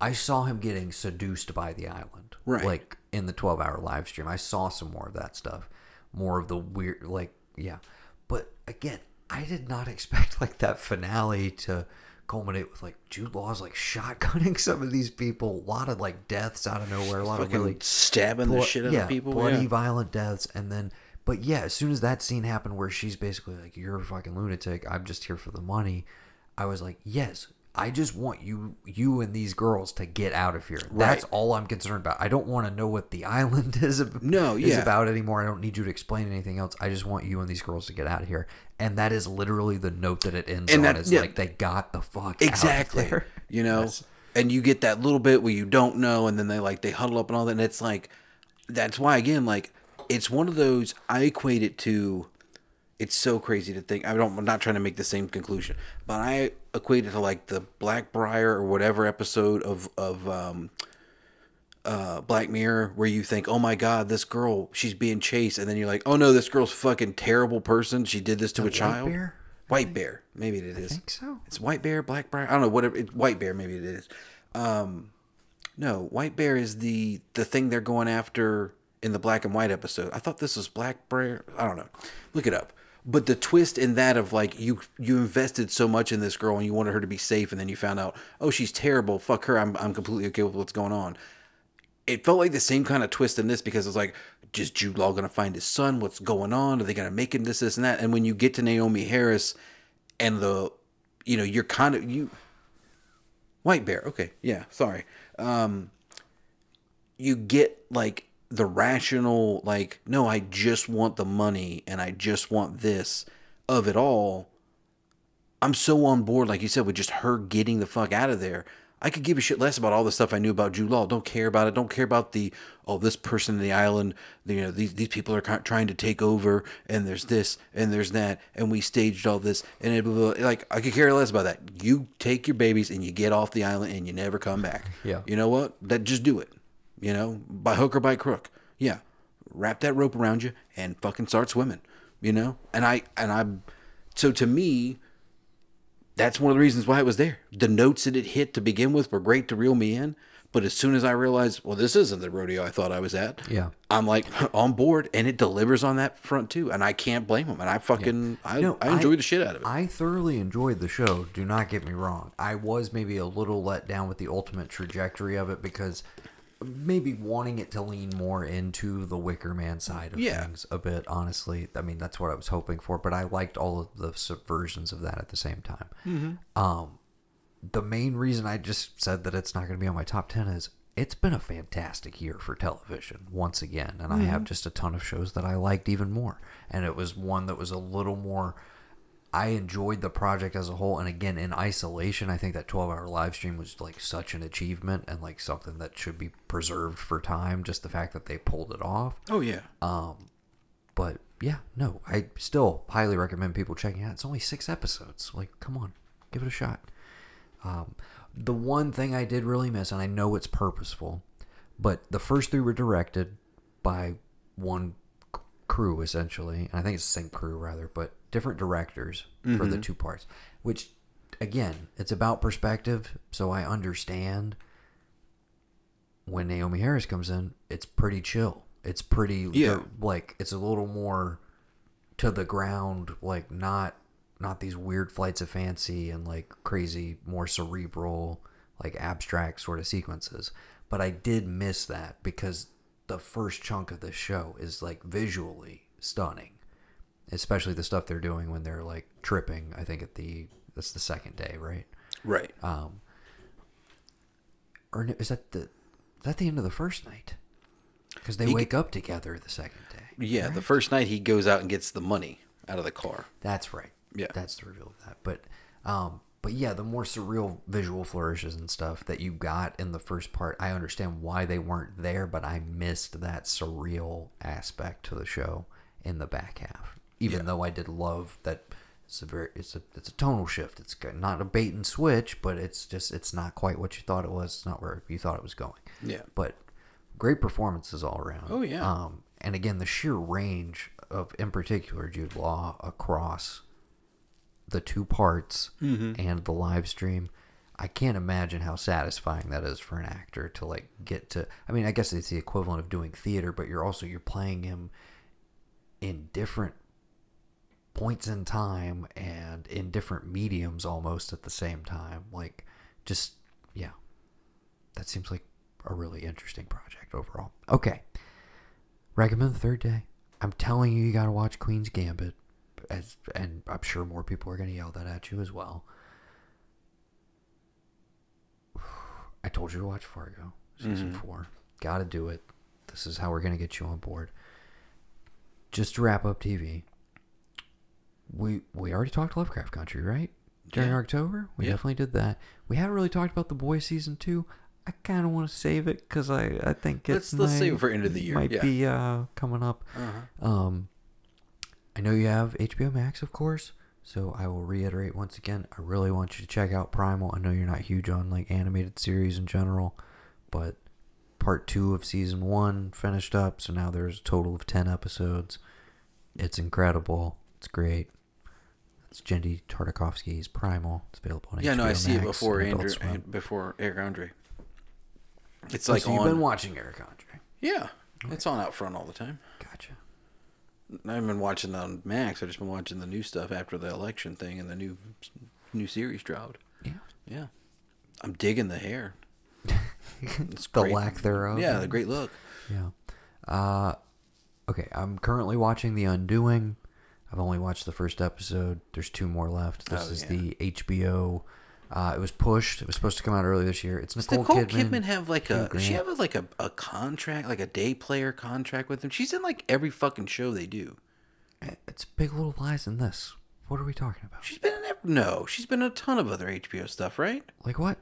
I saw him getting seduced by the island, Right. Like in the twelve hour live stream, I saw some more of that stuff, more of the weird, like yeah. But again, I did not expect like that finale to culminate with like Jude Law's like shotgunning some of these people, a lot of like deaths out of nowhere, a lot of Fucking really stabbing the shit out yeah, of people. bloody, yeah. violent deaths, and then. But yeah, as soon as that scene happened where she's basically like, "You're a fucking lunatic. I'm just here for the money," I was like, "Yes, I just want you, you and these girls to get out of here. That's all I'm concerned about. I don't want to know what the island is, ab- No, is yeah. about anymore. I don't need you to explain anything else. I just want you and these girls to get out of here." And that is literally the note that it ends And on. that- is yeah. like they got the fuck exactly you know and you get that little bit where you don't know and then they like they huddle up and all that and it's like that's why again like it's one of those i equate it to it's so crazy to think i don't i'm not trying to make the same conclusion but i equate it to like the blackbriar or whatever episode of of um uh, Black Mirror, where you think, "Oh my God, this girl, she's being chased," and then you're like, "Oh no, this girl's fucking terrible person. She did this to a White child." Bear? White Bear, maybe it is. I think so. It's White Bear, Black Bear. I don't know. Whatever. It, White Bear, maybe it is. Um, no, White Bear is the the thing they're going after in the black and white episode. I thought this was Black Bear. I don't know. Look it up. But the twist in that of like you you invested so much in this girl and you wanted her to be safe, and then you found out, oh, she's terrible. Fuck her. I'm I'm completely okay with what's going on. It felt like the same kind of twist in this because it's like, just Jude Law gonna find his son? What's going on? Are they gonna make him this, this, and that? And when you get to Naomie Harris and the, you know, you're kind of you. White Bear. Okay, yeah. Sorry. Um, you get like the rational, like, no, I just want the money and I just want this of it all. I'm so on board, like you said, with just her getting the fuck out of there. I could give a shit less about all the stuff I knew about Jude Law. Don't care about it. Don't care about the oh, this person in the island. You know, these these people are trying to take over, and there's this and there's that, and we staged all this, and it, blah, blah, blah. like I could care less about that. You take your babies and you get off the island and you never come back. Yeah. You know what? That just do it. You know, by hook or by crook. Yeah, wrap that rope around you and fucking start swimming. You know, and I and I, so to me, that's one of the reasons why it was there. The notes that it hit to begin with were great to reel me in. But as soon as I realized, well, this isn't the rodeo I thought I was at, Yeah. I'm like on board, and it delivers on that front too, and I can't blame them. And I fucking, I, No, I enjoy the shit out of it. I thoroughly enjoyed the show. Do not get me wrong. I was maybe a little let down with the ultimate trajectory of it because maybe wanting it to lean more into the Wicker Man side of Yeah. things a bit. Honestly, I mean that's what I was hoping for. But I liked all of the subversions of that at the same time. Mm-hmm. Um, the main reason I just said that it's not going to be on my top 10 is it's been a fantastic year for television once again. And I have just a ton of shows that I liked even more. And it was one that was a little more. I enjoyed the project as a whole. And again, in isolation, I think that 12 hour live stream was like such an achievement and like something that should be preserved for time. Just the fact that they pulled it off. oh yeah, Um, But yeah, no, I still highly recommend people checking it out. It's only six episodes. Like, come on, give it a shot. Um, the one thing I did really miss, and I know it's purposeful, but the first three were directed by one crew essentially, and I think it's the same crew rather, but different directors for the mm-hmm. two parts. Which, again, it's about perspective, so I understand when Naomie Harris comes in, it's pretty chill. It's pretty Yeah. like it's a little more to the ground, like not not these weird flights of fancy and like crazy, more cerebral, like abstract sort of sequences. But I did miss that because the first chunk of the show is like visually stunning. Especially the stuff they're doing when they're like tripping, I think at the that's the second day, right? right. Um, or is that the is that the end of the first night? Because they He wake up together the second day. yeah, the first night he goes out and gets the money out of the car. That's right. Yeah. that's the reveal of that. But, um, but yeah, the more surreal visual flourishes and stuff that you got in the first part, I understand why they weren't there, but I missed that surreal aspect to the show in the back half. Even though I did love that. It's a very it's a it's a tonal shift. It's not a bait and switch, but it's just it's not quite what you thought it was. It's not where you thought it was going. Yeah. But great performances all around. Oh, yeah. Um, and again, the sheer range of, in particular, Jude Law across the two parts Mm-hmm. and the live stream. I can't imagine how satisfying that is for an actor to like get to. I mean, I guess it's the equivalent of doing theater, but you're also you're playing him in different points in time and in different mediums almost at the same time. Like, just, yeah. That seems like a really interesting project overall. Okay. Recommend the third day. I'm telling you, you got to watch Queen's Gambit. As, and I'm sure more people are going to yell that at you as well. I told you to watch Fargo, season mm-hmm. four. Got to do it. This is how we're going to get you on board. Just to wrap up TV, we we already talked Lovecraft Country, right? During Yeah. October, we Yeah. definitely did that. We haven't really talked about The Boys season two. I kind of want to save it because I I think it Let's- let's might- save it for end of the year, Might yeah. be uh, coming up. Uh-huh. Um, I know you have HBO Max, of course. So I will reiterate once again. I really want you to check out Primal. I know you're not huge on like animated series in general, but part two of season one finished up. So now there's a total of ten episodes. It's incredible. It's great. It's Genndy Tartakovsky's Primal. It's available on Yeah, HBO no, I see it before and Andrew, and before Eric Andre. It's Oh, like so you've on. been watching Eric Andre. yeah, it's on out front all the time. Gotcha. I haven't been watching on Max. I've just been watching the new stuff after the election thing and the new new series dropped. Yeah. Yeah, I'm digging the hair. It's the great. lack thereof. Yeah, the great look. Yeah. Uh, okay, I'm currently watching The Undoing. I've only watched the first episode. There's two more left. This Oh, is yeah. the HBO. Uh, it was pushed. It was supposed to come out earlier this year. It's Nicole, Nicole Kidman. Kidman, have like a? Does she Grant. have like a, a contract, like a day player contract with him? She's in like every fucking show they do. It's Big Little Lies in this. What are we talking about? She's been in ev- no, she's been in a ton of other HBO stuff, right? Like what?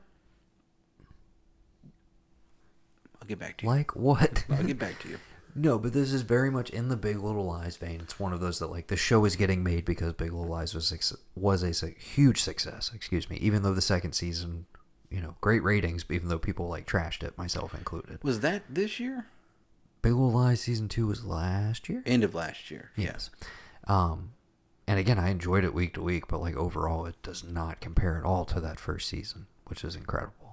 I'll get back to you. Like what? I'll get back to you. no, but this is very much in the Big Little Lies vein. It's one of those that like the show is getting made because Big Little Lies was was a huge success. Excuse me. Even though the second season, you know, great ratings, even though people like trashed it, myself included. Was that this year? Big Little Lies season two was last year. End of last year. Yes. Um, and again, I enjoyed it week to week, but like overall, it does not compare at all to that first season, which is incredible.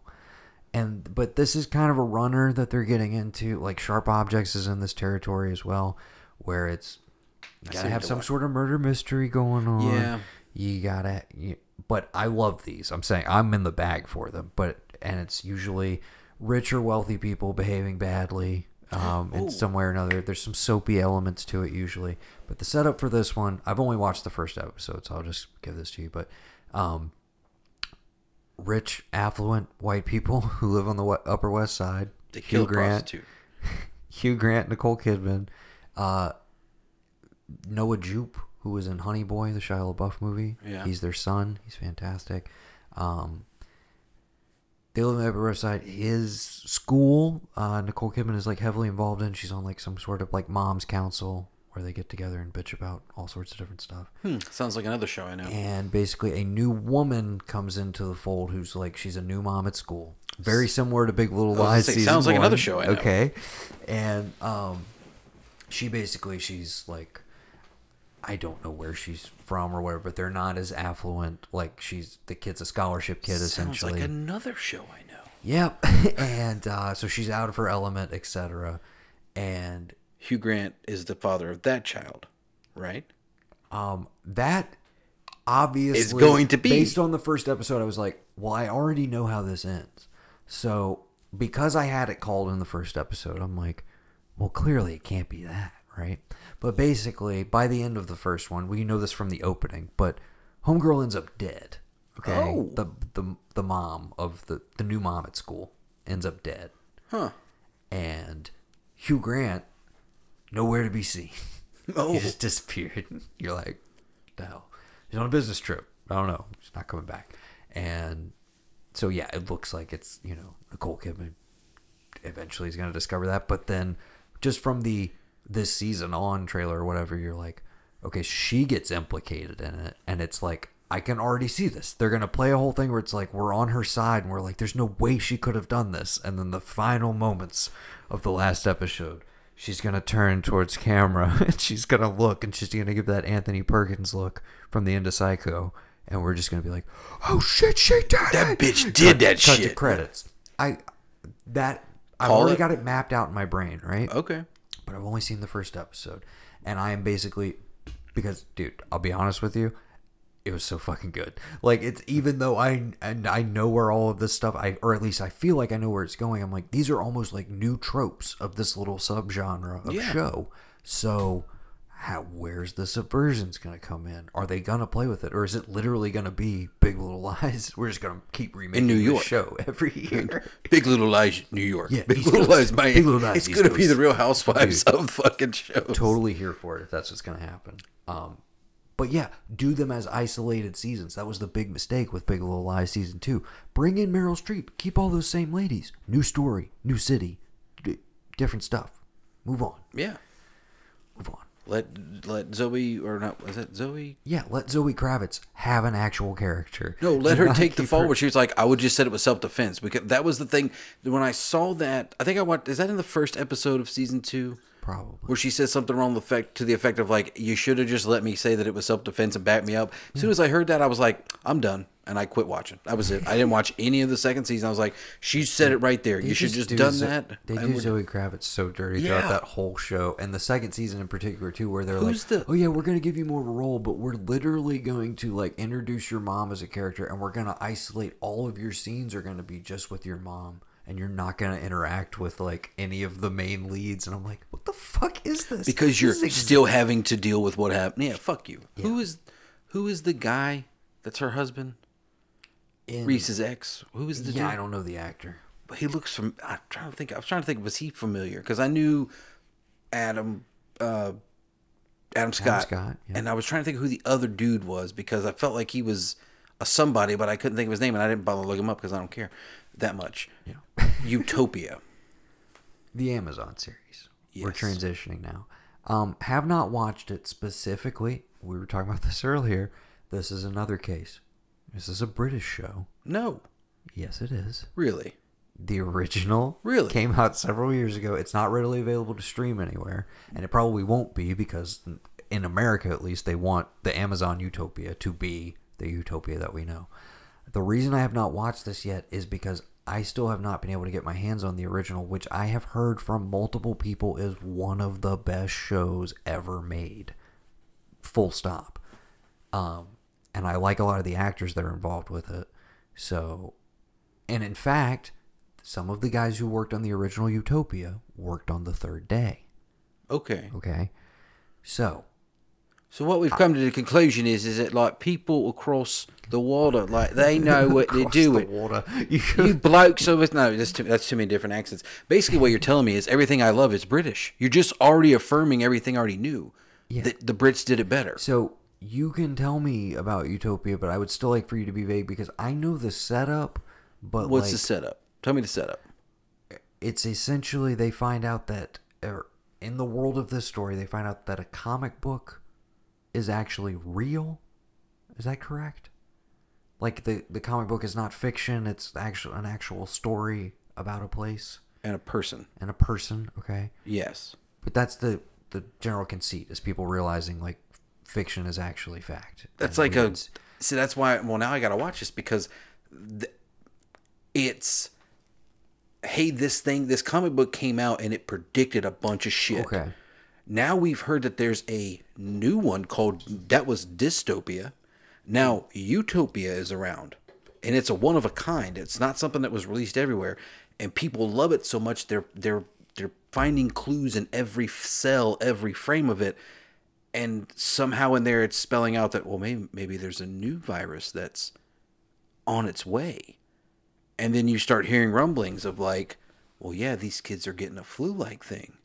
And but this is kind of a runner that they're getting into. Like Sharp Objects is in this territory as well, where it's you gotta have some watch- sort of murder mystery going on. Yeah. You gotta. You, but I love these. I'm saying I'm in the bag for them. But and it's usually rich or wealthy people behaving badly. Um, in Ooh. some way or another. There's some soapy elements to it usually, but the setup for this one, I've only watched the first episode, so I'll just give this to you. But um, rich, affluent white people who live on the Upper West Side. They kill Hugh Grant. Hugh Grant, Nicole Kidman, uh, Noah Jupe, who was in Honey Boy, the Shia LaBeouf movie. Yeah. He's their son. He's fantastic. Um, they live on the Upper West Side. His school, uh, Nicole Kidman is like heavily involved in. She's on like some sort of like mom's council where they get together and bitch about all sorts of different stuff. Hmm, sounds like another show I know. And basically, a new woman comes into the fold who's like she's a new mom at school, very similar to Big Little Lies. say, sounds like another show I know. Okay, and um, she basically she's like, I don't know where she's from or whatever, but they're not as affluent. Like she's the kid's a scholarship kid Sounds essentially. like another show I know. Yep, and uh, so she's out of her element, etc. And Hugh Grant is the father of that child, right? Um, that obviously Is going to be. based on the first episode. I was like, well, I already know how this ends. So because I had it called in the first episode, I'm like, well, clearly it can't be that, right? But basically, by the end of the first one, we know this from the opening, but Homegirl ends up dead. Okay, Oh. the the the mom of the the new mom at school ends up dead, Huh. and Hugh Grant nowhere to be seen. Oh, He just disappeared. You're like, the hell? He's on a business trip. I don't know. He's not coming back. And so yeah, it looks like it's you know Nicole Kidman. Eventually, he's gonna discover that. But then, just from the this season on trailer or whatever, you're like, okay, she gets implicated in it, and it's like. I can already see this. They're gonna play a whole thing where it's like we're on her side and we're like, "There's no way she could have done this." And then the final moments of the last episode, she's gonna turn towards camera and she's gonna look and she's gonna give that Anthony Perkins look from the end of Psycho, and we're just gonna be like, "Oh shit, she did That it!" bitch did that cut to shit. credits. I that I've Call already it. got it mapped out in my brain, right? okay. But I've only seen the first episode, and I am basically because dude, I'll be honest with you, it was so fucking good. Like it's even though I and I know where all of this stuff I or at least I feel like I know where it's going. I'm like these are almost like new tropes of this little subgenre of Yeah. show. So how where's the subversions gonna come in? Are they gonna play with it, or is it literally gonna be Big Little Lies? We're just gonna keep remaking New York. show every year. Big Little Lies, New York. Yeah, Big East Little Coast. Lies, Miami. Big Little Lies, it's gonna be the Real Housewives of fucking shows. totally here for it if that's what's going to happen. Um, but yeah, do them as isolated seasons. That was the big mistake with Big Little Lies season two. Bring in Meryl Streep. Keep all those same ladies. New story, new city, d- different stuff. Move on. Yeah. Move on. Let let Zoe or not was it Zoe? Yeah, let Zoe Kravitz have an actual character. No, let her take the fall. her- Where she was like, I would just said it was self defense because that was the thing. When I saw that, I think I watched. Is that in the first episode of season two? Probably. where she says something wrong the effect to the effect of like you should have just let me say that it was self defense and back me up. As soon as I heard that, I was like, I'm done, and I quit watching. That was it. I didn't watch any of the second season. I was like, she said it right there. They you should just do done Zo- that. They do Zoe Kravitz so dirty Yeah. throughout that whole show, and the second season in particular too, where they're Who's like, the- "Oh yeah, we're gonna give you more of a role, but we're literally going to like introduce your mom as a character, and we're gonna isolate all of your scenes are gonna be just with your mom, and you're not gonna interact with like any of the main leads." And I'm like, "What the fuck is this?" because you're This still having to deal with what happened. Yeah, fuck you. Who is who is the guy that's her husband? in- Reese's ex. Who is the Yeah, dude? I don't know the actor. But he looks from. I'm trying to think. I was trying to think. Was he familiar? Because I knew Adam. Uh, Adam Scott. Scott, yeah. And I was trying to think who the other dude was because I felt like he was a somebody, but I couldn't think of his name, and I didn't bother to look him up because I don't care that much. Yeah. Utopia. the Amazon series. We're transitioning now. Um, have not watched it specifically. We were talking about this earlier. This is another case. This is a British show. No, Yes, it is. really. The original Really? came out several years ago. It's not readily available to stream anywhere, and it probably won't be because in America, at least, they want the Amazon Utopia to be the Utopia that we know. The reason I have not watched this yet is because I still have not been able to get my hands on the original, which I have heard from multiple people is one of the best shows ever made. Full stop. Um, and I like a lot of the actors that are involved with it. So, and in fact, some of the guys who worked on the original Utopia worked on the third day. Okay. Okay. So, So what we've come to the conclusion is, is that like people across the water, like they know what they're across the doing. water, you You blokes over no, that's too, that's too many different accents. Basically, what you're telling me is everything I love is British. You're just already affirming everything I already knew. Yeah. The, the Brits did it better. So you can tell me about Utopia, but I would still like for you to be vague because I know the setup, but What's like, the setup? Tell me the setup. it's essentially they find out that er, in the world of this story, they find out that a comic book is actually real. Is that correct? Like the the comic book is not fiction; it's actual an actual story about a place And a person. and a person. Okay, Yes. but that's the the general conceit is people realizing like fiction is actually fact. That's like a. See, that's why. Well, now I got to watch this because th- it's. Hey, this thing, this comic book came out and it predicted a bunch of shit. okay. Now we've heard that there's a new one called that was Dystopia. Now Utopia is around, and it's a one of a kind. It's not something that was released everywhere, and people love it so much they're they're they're finding clues in every cell, every frame of it, and somehow in there it's spelling out that well maybe maybe there's a new virus that's on its way, and then you start hearing rumblings of like, well yeah these kids are getting a flu-like thing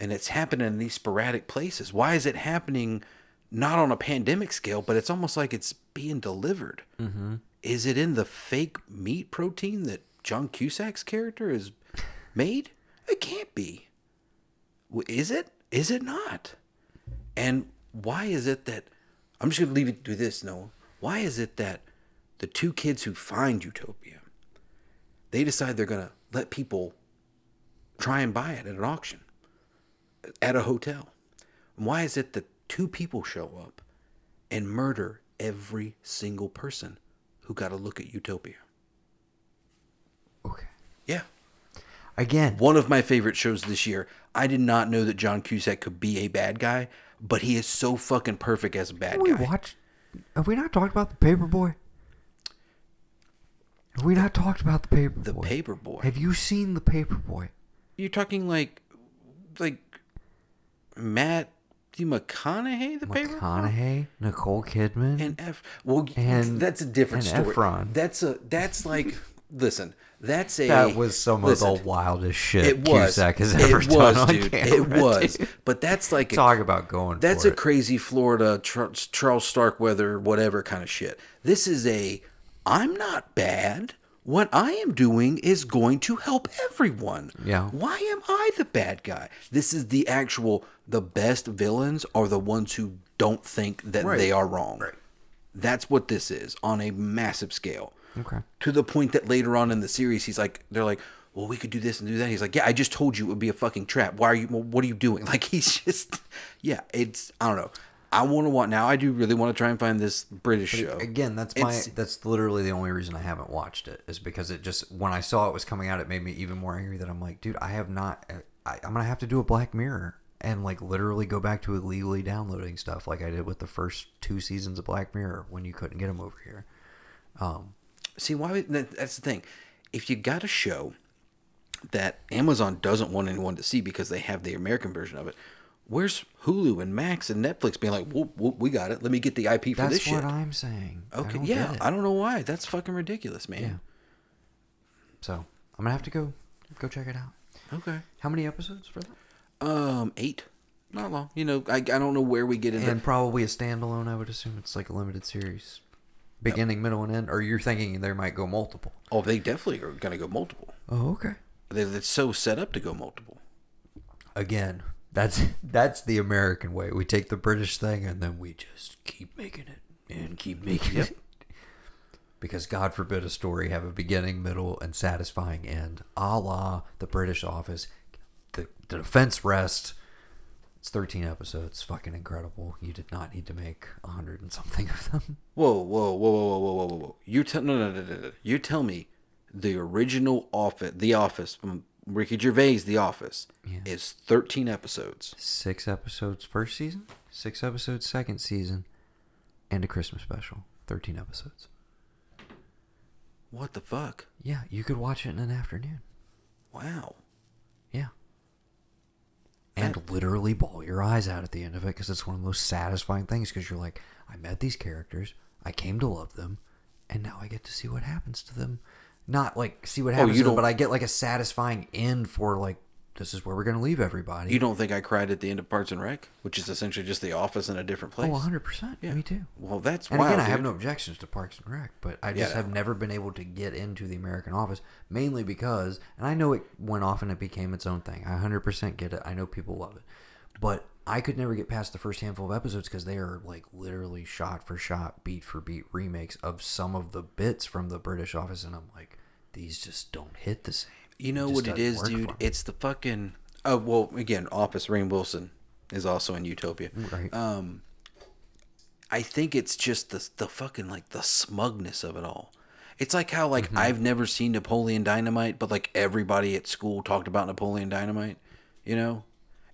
and it's happening in these sporadic places. Why is it happening not on a pandemic scale, but it's almost like it's being delivered? Mm-hmm. Is it in the fake meat protein that John Cusack's character is made? It can't be. Is it? Is it not? And why is it that I'm just going to leave it to this, Noah? Why is it that the two kids who find Utopia, they decide they're going to let people try and buy it at an auction? At a hotel. Why is it that two people show up and murder every single person who got a look at Utopia? Okay. Yeah. Again, One of my favorite shows this year. I did not know that John Cusack could be a bad guy, but he is so fucking perfect as a bad we guy. watched. Have we not talked about the Paperboy? Have we not talked about the Paperboy? The Paperboy. Have you seen the Paperboy? You're talking like, like Matt McConaughey, the Paperboy, McConaughey, Nicole Kidman. and F. Well, And- that's a different and story. Efron. That's a that's like listen. That's a that was some listen, of the wildest shit It was. Cusack has it ever was, done on dude. camera. it was. dude. But that's like a Talk about going. That's a it. crazy Florida Charles Starkweather whatever kind of shit. This is a I'm not bad. What I am doing is going to help everyone. Yeah. Why am I the bad guy? This is the actual the best villains are the ones who don't think that Right. they are wrong. Right. That's what this is on a massive scale. Okay. To the point that later on in the series, he's like, they're like, well, we could do this and do that. He's like, yeah, I just told you it would be a fucking trap. Why are you? well, What are you doing? Like he's just, yeah, it's I don't know. I want to watch now. I do really want to try and find this British show Again, that's my It's- that's literally the only reason I haven't watched it is because it just when I saw it was coming out, it made me even more angry that I'm like, dude, I have not. Uh, I, I'm gonna have to do a Black Mirror and like literally go back to illegally downloading stuff like I did with the first two seasons of Black Mirror when you couldn't get them over here. Um, see why? would- That's the thing. If you got a show that Amazon doesn't want anyone to see because they have the American version of it, where's Hulu and Max and Netflix being like, whoop, whoop, we got it. Let me get the IP for That's this shit. That's what. I'm saying. I okay, don't yeah. I don't know why. That's fucking ridiculous, man. Yeah. So I'm gonna have to go go check it out. Okay. How many episodes for that? Um, eight. Not long. You know, I, I don't know where we get in. And probably a standalone. I would assume it's like a limited series, beginning, middle, and end. Or you're thinking there might go multiple? oh, they definitely are gonna go multiple. Oh, okay. They, it's so set up to go multiple. Again, that's that's the American way. We take the British thing and then we just keep making it and keep making it. Because God forbid a story have a beginning, middle, and satisfying end, a la the British Office. The, the defense rest. It's 13 episodes. Fucking incredible. You did not need to make a hundred and something of them. Whoa, whoa, whoa, whoa, whoa, whoa, whoa, whoa! You tell no, no, no, no, no. You tell me the original Office, The Office from Ricky Gervais, The Office, Yeah. is thirteen episodes. Six episodes first season, six episodes second season, and a Christmas special. 13 episodes. What the fuck? Yeah, you could watch it in an afternoon. Wow. Yeah. And literally ball your eyes out at the end of it because it's one of the most satisfying things because you're like, I met these characters, I came to love them, and now I get to see what happens to them. Not like see what oh, happens you to them, don't- but I get like a satisfying end for like, this is where we're going to leave everybody. You don't think I cried at the end of Parks and Rec, which is essentially just The Office in a different oh, place? Oh, 100%. Yeah. Me too. Well, that's And wild. again, I have no objections to Parks and Rec, but I just Yeah. have never been able to get into the American Office, mainly because, and I know it went off and it became its own thing. I 100% get it. I know people love it. But I could never get past the first handful of episodes because they are like literally shot for shot, beat for beat remakes of some of the bits from the British Office, and I'm like, these just don't hit the same. You know just what it is, dude? It's the fucking. Oh well, again, Office. Rainn Wilson is also in Utopia. Right. Um, I think it's just the the fucking like the smugness of it all. It's like how Mm-hmm. like I've never seen Napoleon Dynamite, but like everybody at school talked about Napoleon Dynamite, you know.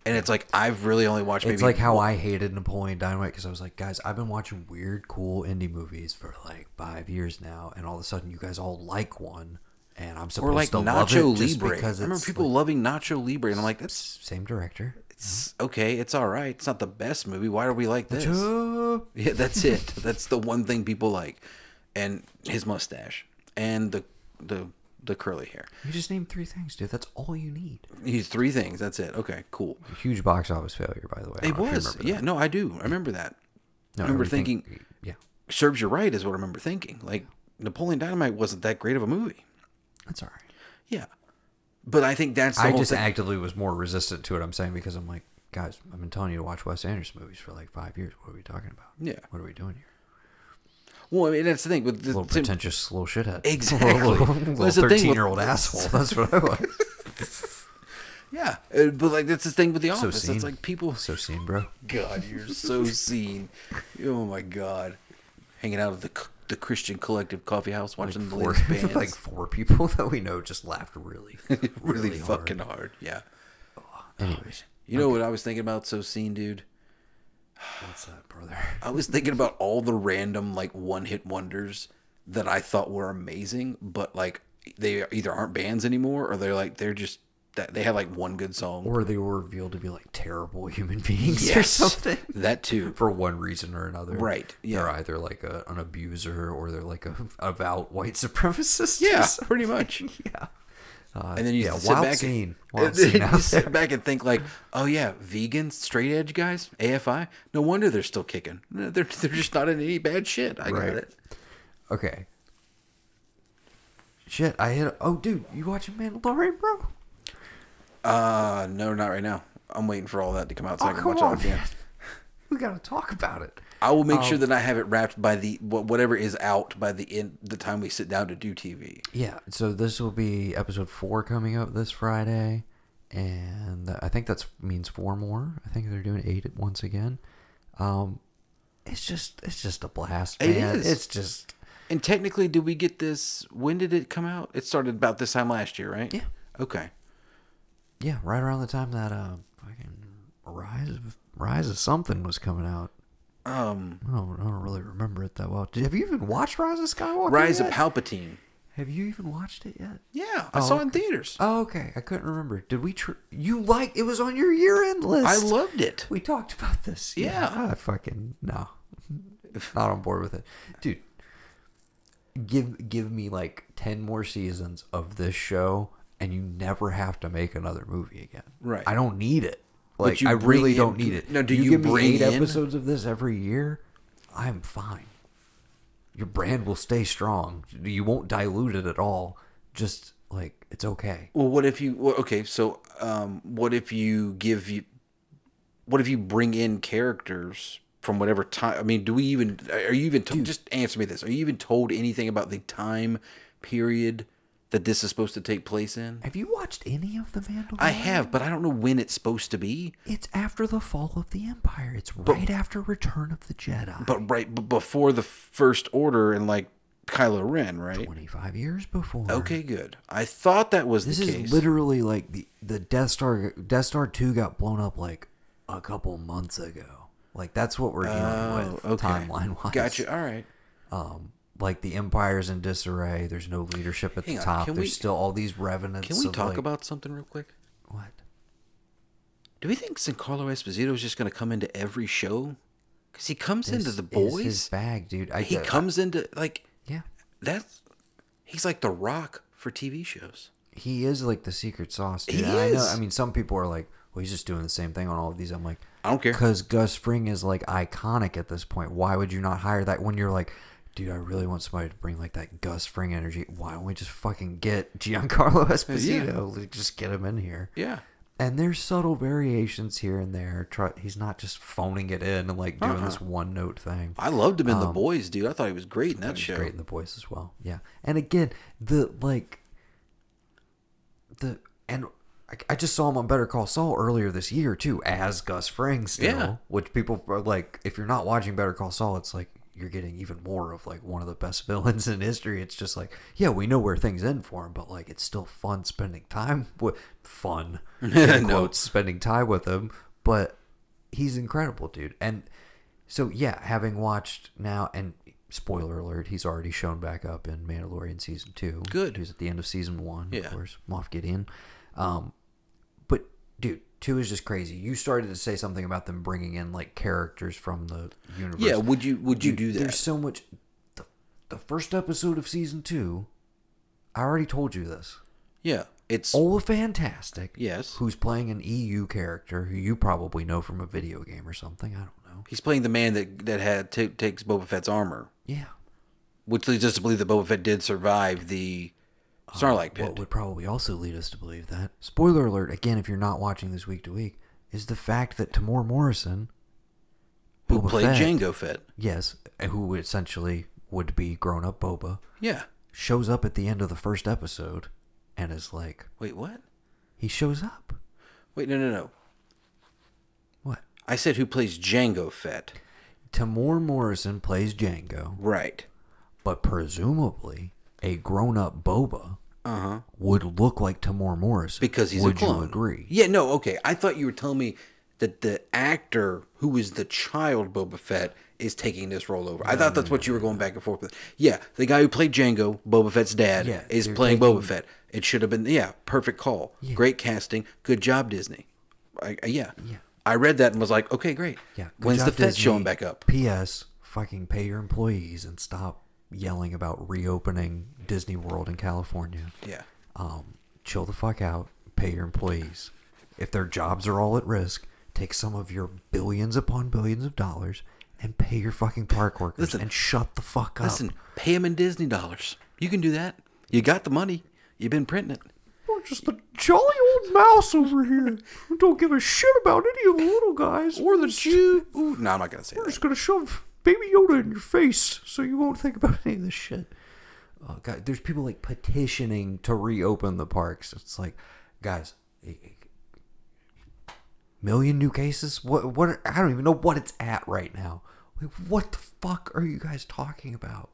And it's like I've really only watched. It's like how I hated Napoleon Dynamite because I was like, guys, I've been watching weird, cool indie movies for like five years now, and all of a sudden you guys all like one, and I'm supposed or like to love Nacho it just Libre. I remember people like, loving Nacho Libre, and I'm like, that's same director. it's okay. It's all right. It's not the best movie. Why are we like this? Nacho. Yeah, that's it. that's the one thing people like, and his mustache and the the the curly hair. You just named three things, dude. That's all you need. He's three things. That's it. Okay, cool. Huge box office failure, by the way. I It don't know if you was. Yeah, that. no, I do. I remember that. No, I remember or you think- thinking, yeah, serves you right, is what I remember thinking. Like Napoleon Dynamite wasn't that great of a movie. that's all right. Yeah, but I think that's I just thing. actively was more resistant to it. I'm saying because I'm like, guys, I've been telling you to watch Wes Anderson movies for like five years. What are we talking about? Yeah. What are we doing here? Well, I mean, that's the thing. But the little pretentious little shithead. Exactly. little That's the thing thirteen year old asshole. That's what I was. yeah, uh, but like that's the thing with the So office. seen. it's like people. So seen, bro. God, you're so seen. Oh my God, hanging out at the the Christian Collective Coffee House watching the Four, latest bands. like four people that we know just laughed really, really, really hard. fucking hard. Yeah. Anyways, You know what I was thinking about so seen, dude? What's that, brother? I was thinking about all the random like one hit wonders that I thought were amazing, but like they either aren't bands anymore or they're like they're just that they had like one good song. Or they were revealed to be like terrible human beings or something. That too. For one reason or another. Right, yeah. They're either like a, an abuser or they're like a avowed white supremacist. Yeah, pretty much. yeah. Uh, And then you yeah, sit wild back scene. and, Wild and scene you sit there. back and think like, oh yeah, vegans, straight edge guys, AFI. No wonder they're still kicking. They're they're just not in any bad shit. I Right. got it. Okay. Shit, I hit. Oh, dude, you watching Mandalorian, bro? Uh no, not right now. I'm waiting for all that to come out so I Oh, can come watch on, again. man. We gotta talk about it. I will make sure Um, that I have it wrapped by the whatever is out by the end the time we sit down to do TV. Yeah, so this will be episode four coming up this Friday, and I think that means four more. I think they're doing eight once again. Um, it's just it's just a blast, It man. is. It's just And technically, did we get this? When did it come out? It started about this time last year, right? Yeah. Okay. yeah, right around the time that uh fucking Rise of Rise of something was coming out. Um, I don't, I don't really remember it that well. Did, have you even watched Rise of Skywalker? Rise yet? of Palpatine. Have you even watched it yet? Yeah, I Oh, saw it in theaters. Oh, okay. I couldn't remember. Did we? Tr- you like? It was on your year-end list. I loved it. We talked about this. Yeah. I fucking no, not on board with it, dude. Give give me like ten more seasons of this show, and you never have to make another movie again. Right. I don't need it. Like you I really in- don't need it. No, do you give me bring eight in- episodes of this every year? I'm fine. Your brand will stay strong. You won't dilute it at all. Just like it's okay. Well, what if you? Well, okay, so um, what if you give you? What if you bring in characters from whatever time? I mean, do we even? Are you even? To, just answer me this: Are you even told anything about the time period that this is supposed to take place in? Have you watched any of the Mandalorian? I have, but I don't know when it's supposed to be. It's after the fall of the Empire. It's right after Return of the Jedi. But right b- before the First Order and like Kylo Ren, right? 25 years before. Okay, good. I thought that was This the is literally like the the Death Star Death Star 2 got blown up like a couple months ago. Like that's what we're dealing Oh, with okay. timeline wise. Gotcha. All right. Um like the empire's in disarray. There's no leadership at Hang the on, top. There's we- still all these revenants. Can we talk like- about something real quick? what? Do we think Giancarlo Esposito is just going to come into every show? Because he comes into This the is boys. his bag, dude. I, he I- comes into like yeah. that's. He's like the Rock for TV shows. he is like the secret sauce. Dude. He And I know. I mean, some people are like, "Well, he's just doing the same thing on all of these." I'm like, I don't care. because Gus Fring is like iconic at this point. Why would you not hire that when you're like, dude, I really want somebody to bring like that Gus Fring energy. Why don't we just fucking get Giancarlo Esposito? Like, Just get him in here. Yeah. And there's subtle variations here and there. Try, he's not just phoning it in and like doing this one note thing. I loved him in the Um, boys, dude. I thought he was great in that show. great in the Boys as well. Yeah, and again, the like the and I, I just saw him on Better Call Saul earlier this year too, as Gus Fring still. Yeah. Which people are like, if you're not watching Better Call Saul, it's like you're getting even more of like one of the best villains in history. It's just like, yeah, we know where things end for him, but like it's still fun spending time with fun in No. spending time with him. But he's incredible, dude. And so yeah, having watched now and spoiler alert, he's already shown back up in Mandalorian season two. Good. He's at the end of season one, Yeah. of course, Moff Gideon. Um, but dude, two is just crazy. You started to say something about them bringing in like characters from the universe. Yeah. Would you Would you do that? There's so much. The, the first episode of season two, I already told you this. Yeah. It's Ola Fantastic, yes. who's playing an EU character who you probably know from a video game or something. I don't know. He's playing the man that that had ta takes Boba Fett's armor, Yeah. which leads us to believe that Boba Fett did survive the Sarlacc pit. What would probably also lead us to believe that. Spoiler alert, again, if you're not watching this week to week, is the fact that Tamor Morrison, who Boba played Fett, Jango Fett? yes, who essentially would be grown up Boba, Yeah. shows up at the end of the first episode and is like, Wait, what? he shows up. Wait, no, no, no. What? I said who plays Jango Fett. Tamor Morrison plays Jango. Right. but presumably a grown-up Boba would look like Tamor Morris. Uh-huh. because he's would a clone. you agree? Yeah, no, okay. I thought you were telling me that the actor who is the child Boba Fett is taking this role over. I thought that's what you were going back and forth with. Yeah, the guy who played Jango, Boba Fett's dad, Yeah, is playing taking- Boba Fett. It should have been yeah, perfect call. Great casting. Good job, Disney. I, yeah. Yeah. I read that and was like, okay, great. Yeah. good When's the Fett Disney. showing back up? P.S. Fucking pay your employees and stop yelling about reopening Disney World in California. Yeah. Um, chill the fuck out. Pay your employees. If their jobs are all at risk, take some of your billions upon billions of dollars and pay your fucking park workers Listen. and shut the fuck up. Listen, pay them in Disney dollars. You can do that. You got the money. You've been printing it. We're just a jolly old mouse over here who don't give a shit about any of the little guys. Or the Jew. Ooh, no, I'm not gonna say We're that. just gonna shove Baby Yoda in your face so you won't think about any of this shit. Oh god, there's people like petitioning to reopen the parks. It's like, guys, million new cases. What? What? I don't even know what it's at right now. Like, what the fuck are you guys talking about?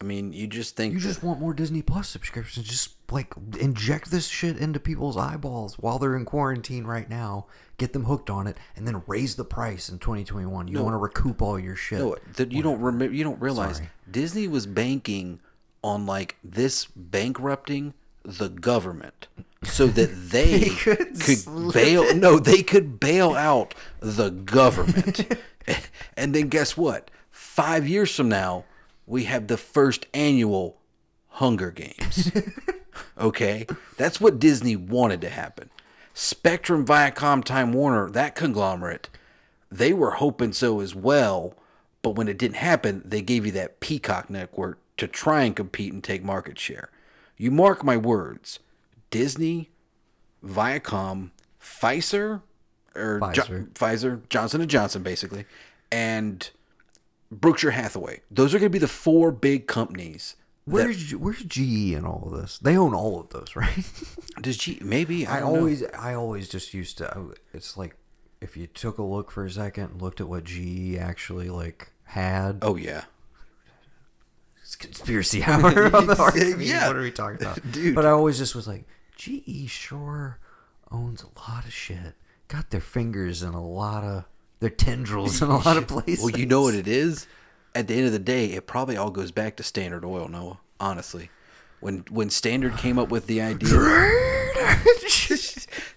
I mean, you just think You just want more Disney Plus subscriptions. Just like inject this shit into people's eyeballs while they're in quarantine right now. Get them hooked on it, and then raise the price in 2021. You want to recoup all your shit. No, that you don't remember. You don't realize Sorry. Disney was banking on like this bankrupting the government so that they, could could, slip bail. No, they could bail out the government, and then guess what? Five years from now, we have the first annual Hunger Games. Okay, that's what Disney wanted to happen. Spectrum, Viacom, Time Warner, that conglomerate, they were hoping so as well. But when it didn't happen, they gave you that Peacock network to try and compete and take market share. You mark my words, Disney, Viacom, Pfizer, or Jo- Pfizer. Pfizer, Johnson and Johnson, basically, and Berkshire Hathaway. Those are going to be the four big companies. Where's where's GE in all of this? They own all of those, right? Does GE maybe I, I don't know. always I always just used to. Oh, it's like if you took a look for a second and looked at what GE actually like had. Oh yeah, It's conspiracy hour on the Ark. Yeah. What are we talking about, Dude. But I always just was like, GE sure owns a lot of shit. Got their fingers in a lot of their tendrils in a lot of places. Well, you know what it is. At the end of the day, it probably all goes back to Standard Oil, Noah. Honestly, when when Standard came up with the idea,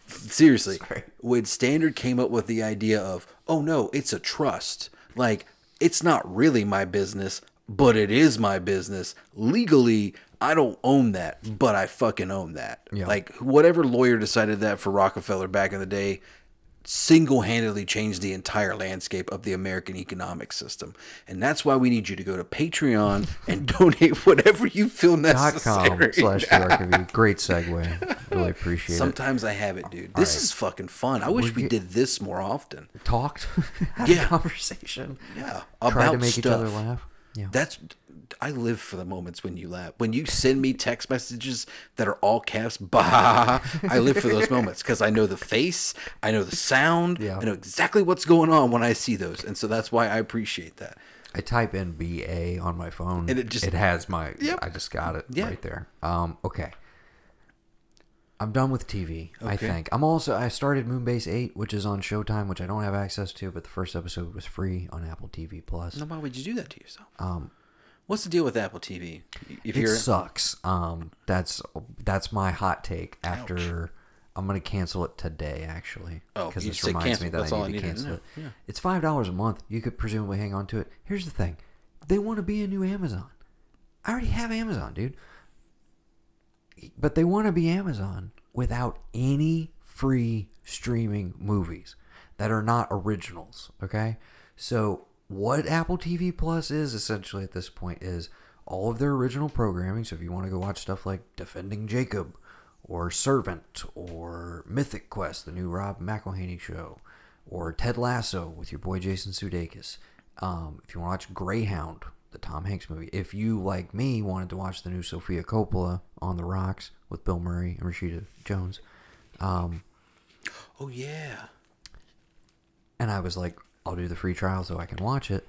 seriously, Sorry. when Standard came up with the idea of, oh no, it's a trust. Like it's not really my business, but it is my business. Legally, I don't own that, but I fucking own that. Yeah. Like whatever lawyer decided that for Rockefeller back in the day single-handedly changed the entire landscape of the American economic system. And that's why we need you to go to Patreon and donate whatever you feel necessary. slash. Great segue. Really appreciate it. Sometimes I have it, dude. This right. is fucking fun. I wish we did this more often. Talked, had Yeah. a conversation. Yeah, Tried about to make each other laugh. Yeah. That's I live for the moments when you laugh. When you send me text messages that are all caps, bah, I live for those moments because I know the face, I know the sound, Yeah. I know exactly what's going on when I see those, and so that's why I appreciate that. I type in BA on my phone And it just- it has my Yep. I just got it Yeah. right there. Um okay. I'm done with TV, I think. I'm also I started Moonbase 8, which is on Showtime, which I don't have access to, but the first episode was free on Apple TV Plus. Now, why would you do that to yourself? Um What's the deal with Apple TV? If it sucks. Um that's that's my hot take after I'm gonna cancel it today, actually, Oh, because this reminds cancel. me that That's I need to needed to cancel it. Yeah. It's five dollars a month. You could presumably hang on to it. Here's the thing: they want to be a new Amazon. I already have Amazon, dude. But they want to be Amazon without any free streaming movies that are not originals. Okay, so what Apple TV Plus is essentially at this point is all of their original programming. So if you want to go watch stuff like Defending Jacob or Servant or Mythic Quest, the new Rob McElhenney show, or Ted Lasso with your boy Jason Sudeikis. Um, if you want to watch Greyhound, the Tom Hanks movie. If you, like me, wanted to watch the new Sofia Coppola on the Rocks with Bill Murray and Rashida Jones, um, oh yeah, and I was like, I'll do the free trial so I can watch it.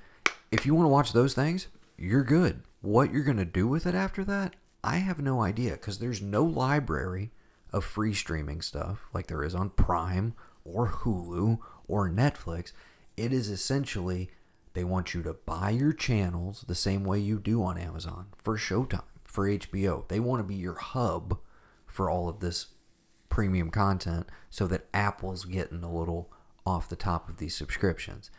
If you want to watch those things, you're good. What you're going to do with it after that, I have no idea because there's no library of free streaming stuff like there is on Prime or Hulu or Netflix. It is essentially they want you to buy your channels the same way you do on Amazon for Showtime, for HBO. They want to be your hub for all of this premium content so that Apple's getting a little off the top of these subscriptions.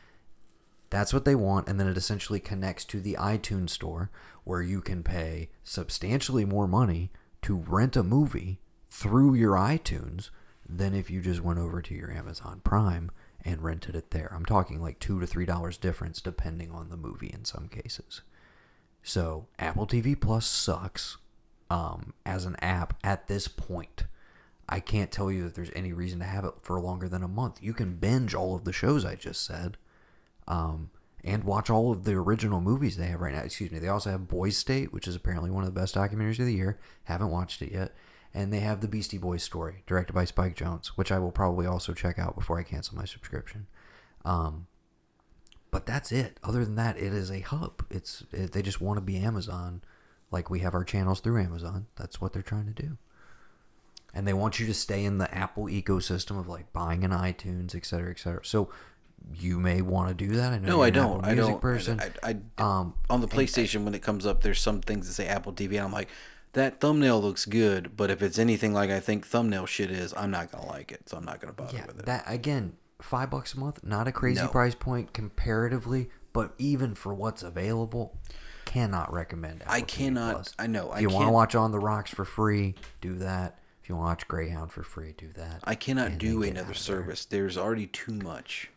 That's what they want, and then it essentially connects to the iTunes store where you can pay substantially more money to rent a movie through your iTunes than if you just went over to your Amazon Prime and rented it there. I'm talking like two to three dollars difference depending on the movie in some cases. So Apple TV Plus sucks um, as an app at this point. I can't tell you that there's any reason to have it for longer than a month. You can binge all of the shows I just said, um, and watch all of the original movies they have right now. Excuse me. They also have Boys State, which is apparently one of the best documentaries of the year. Haven't watched it yet. And they have the Beastie Boys story, directed by Spike Jonze, which I will probably also check out before I cancel my subscription. Um, but that's it. Other than that, it is a hub. It's it, they just want to be Amazon, like we have our channels through Amazon. That's what they're trying to do and they want you to stay in the Apple ecosystem of like buying an iTunes, et cetera, et cetera. So you may want to do that. I know No, I don't. I don't. person. I, I, um, on the PlayStation when it comes up, there's some things that say Apple TV, and I'm like, that thumbnail looks good, but if it's anything like I think thumbnail shit is, I'm not gonna like it, so I'm not gonna bother yeah, with it. that again, five bucks a month, not a crazy No. price point comparatively, but even for what's available, cannot recommend. Apple I cannot. I know. If I you want to watch On the Rocks for free, do that. If you to watch Greyhound for free, do that. I cannot And do another of there. service. There's already too much.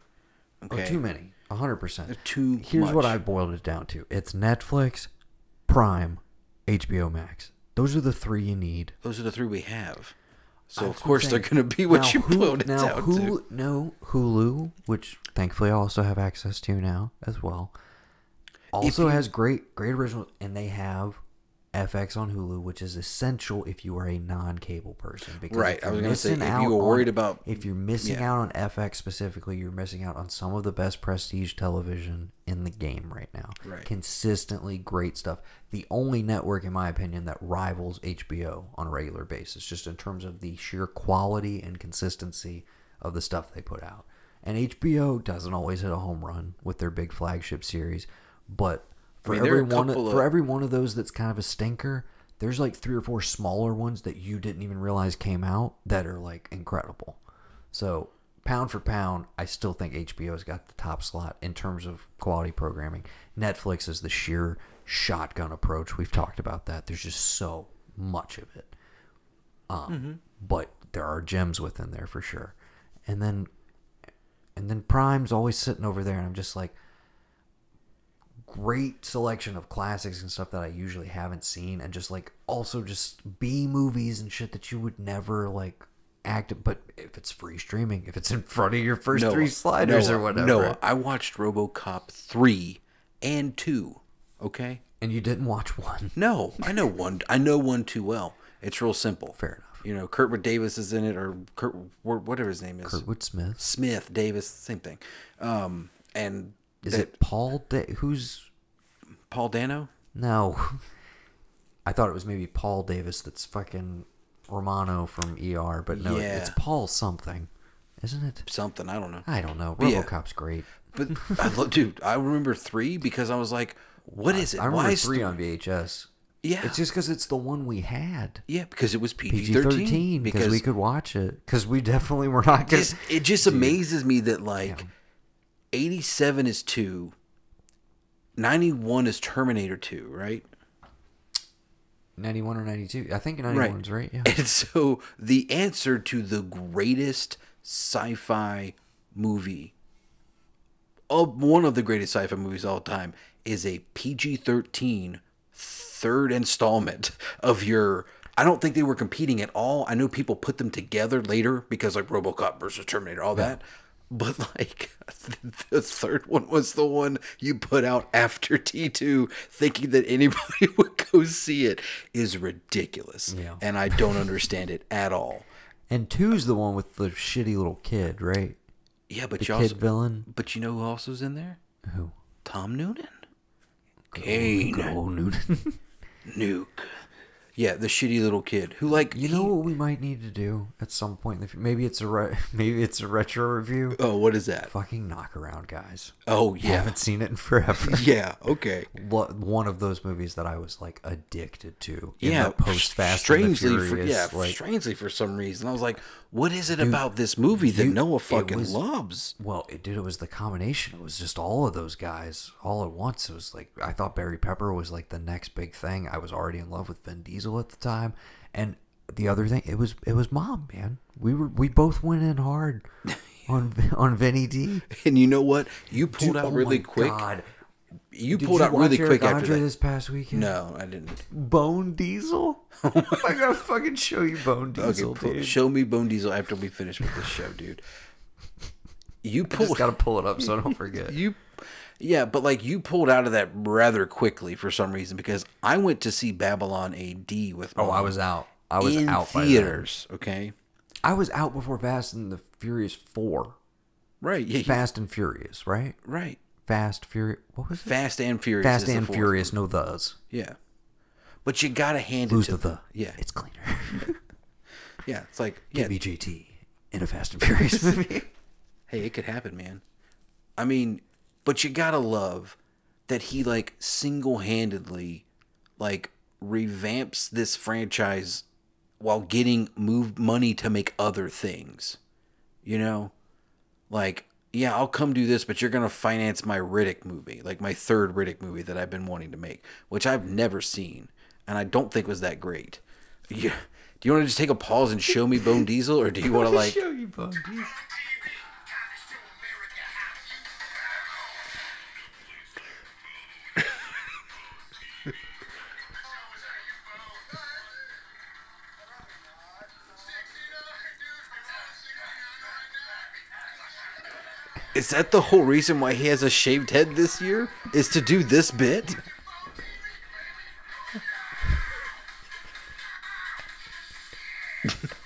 Oh, too many. A hundred percent. There's too Here's what much. I boiled it down to: it's Netflix, Prime, HBO Max. Those are the three you need. Those are the three we have. So That's of course they're gonna be what Now, you Hulu- boiled it now, down Hulu, to. No, Hulu, which thankfully I also have access to now as well, also you- has great, great originals, and they have FX on Hulu, which is essential if you are a non-cable person. Because Right, I was gonna say, missing if you were on- worried about- if you're missing yeah. out on FX specifically, you're missing out on some of the best prestige television in the game right now. Right. Consistently great stuff. The only network, in my opinion, that rivals HBO on a regular basis, just in terms of the sheer quality and consistency of the stuff they put out. And HBO doesn't always hit a home run with their big flagship series, but for mean, every one, for of- every one of those that's kind of a stinker, there's like three or four smaller ones that you didn't even realize came out that are like incredible. So pound for pound, I still think HBO's got the top slot in terms of quality programming. Netflix is the sheer shotgun approach. We've talked about that. There's just so much of it. Um, but there are gems within there for sure. And then and then Prime's always sitting over there and I'm just like great selection of classics and stuff that I usually haven't seen and just like also just B movies and shit that you would never like act but if it's free streaming, if it's in front of your first Noah, three sliders or whatever. Noah, I watched RoboCop three and two. Okay. And you didn't watch one. No, I know one. I know one too well. It's real simple. Fair enough. You know, Kurtwood Davis is in it, or Kurt, whatever his name is. Kurtwood Smith. Smith, Davis, same thing. Um, and Is that- it Paul da- who's Paul Dano? no I thought it was maybe Paul Davis that's fucking Romano from ER, but no, Yeah. it's Paul something. Isn't it? Something I don't know. I don't know. But yeah. RoboCop's great. But I love, dude, I remember three because I was like, "What is it? I remember Why three th- on VHS. Yeah, It's just because it's the one we had. yeah, because it was PG thirteen. because we could watch it because we definitely were not just it just amazes me that like 87 is 2 91 is terminator 2 right Ninety one or ninety two. I think ninety right one's right. Yeah. and so the answer to the greatest sci-fi movie of one of the greatest sci-fi movies of all time is a PG-13 third installment of your I don't think they were competing at all. I know people put them together later because like RoboCop versus Terminator, all that. But like the third one was the one you put out after T2 thinking that anybody would go see it is ridiculous. Yeah. And I don't understand it at all. And two's the one with the shitty little kid, right? Yeah, but The you kid also villain. but you know who else was in there? Who? Tom Noonan. Kane. Old Noonan. Nuke. Yeah, the shitty little kid who like you know what we might need to do at some point in? Maybe it's a re- maybe it's a retro review. Oh, what is that? Fucking knockaround guys. Oh yeah. Haven't seen it in forever. Yeah, okay. One of those movies that I was like addicted to. Yeah, post Fast and the strangely for, yeah, like, strangely for some reason. I was like, what is it about this movie that you- Noah fucking was- loves? Well, it, dude, it was the combination. It was just all of those guys all at once. It was like I thought Barry Pepper was like the next big thing. I was already in love with Vin Diesel at the time, and the other thing, it was it was Mom, man. We were we both went in hard on on Vinny D. And you know what? You pulled Dude, out oh really my quick. God. You Did pulled you out really quick Eric after Andre that. this past weekend. No, I didn't. Bone Diesel. Oh I gotta fucking show you Bone Okay, Diesel, pull- dude. show me Bone Diesel after we finish with this show, dude. You just pulled gotta pull it up so I don't forget. you yeah but like you pulled out of that rather quickly for some reason because i went to see Babylon A.D. with oh, I was out. I was out theaters okay I was out before Fast and the Furious Four. right yeah, Fast and Furious, right? right Fast Furious. What was it? fast and furious Fast and Furious. No thes. yeah but you gotta hand Lose it to the the. yeah It's cleaner. yeah it's like yeah Get me JT in a Fast and Furious movie. hey it could happen man i mean but you gotta love that he like single-handedly like revamps this franchise while getting moved money to make other things you know like yeah i'll come do this but you're gonna finance my riddick movie like my third riddick movie that i've been wanting to make which i've never seen and i don't think was that great you, do you want to just take a pause and show me bone diesel or do you want to like show you Bone Diesel. Is that the whole reason why he has a shaved head this year? Is to do this bit?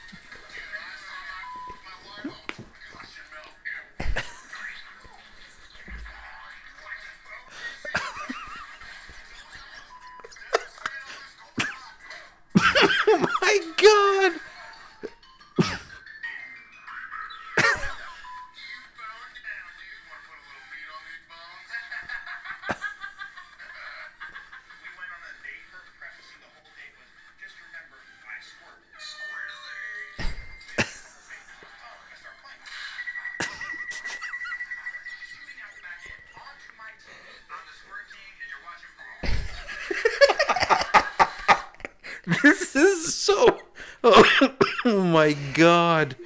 my god.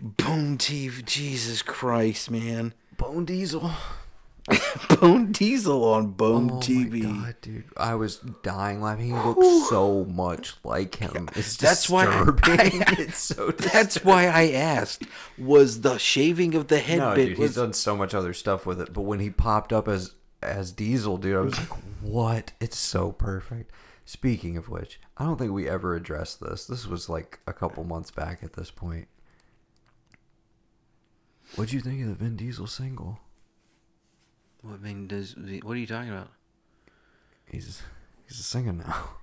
Bone TV. Jesus Christ, man. Bone Diesel. Bone Diesel on Bone Oh TV. god, dude! I was dying laughing. He looks so much like him. It's That's why I- disturbing. It's so. That's why I asked. Was the shaving of the head No, bit dude, was he's done so much other stuff with it. But when he popped up as as Diesel, dude, I was like, "What? It's so perfect." Speaking of which, I don't think we ever addressed this. This was like a couple months back at this point. What'd you think of the Vin Diesel single? What, mean, does, what are you talking about? He's he's a singer now.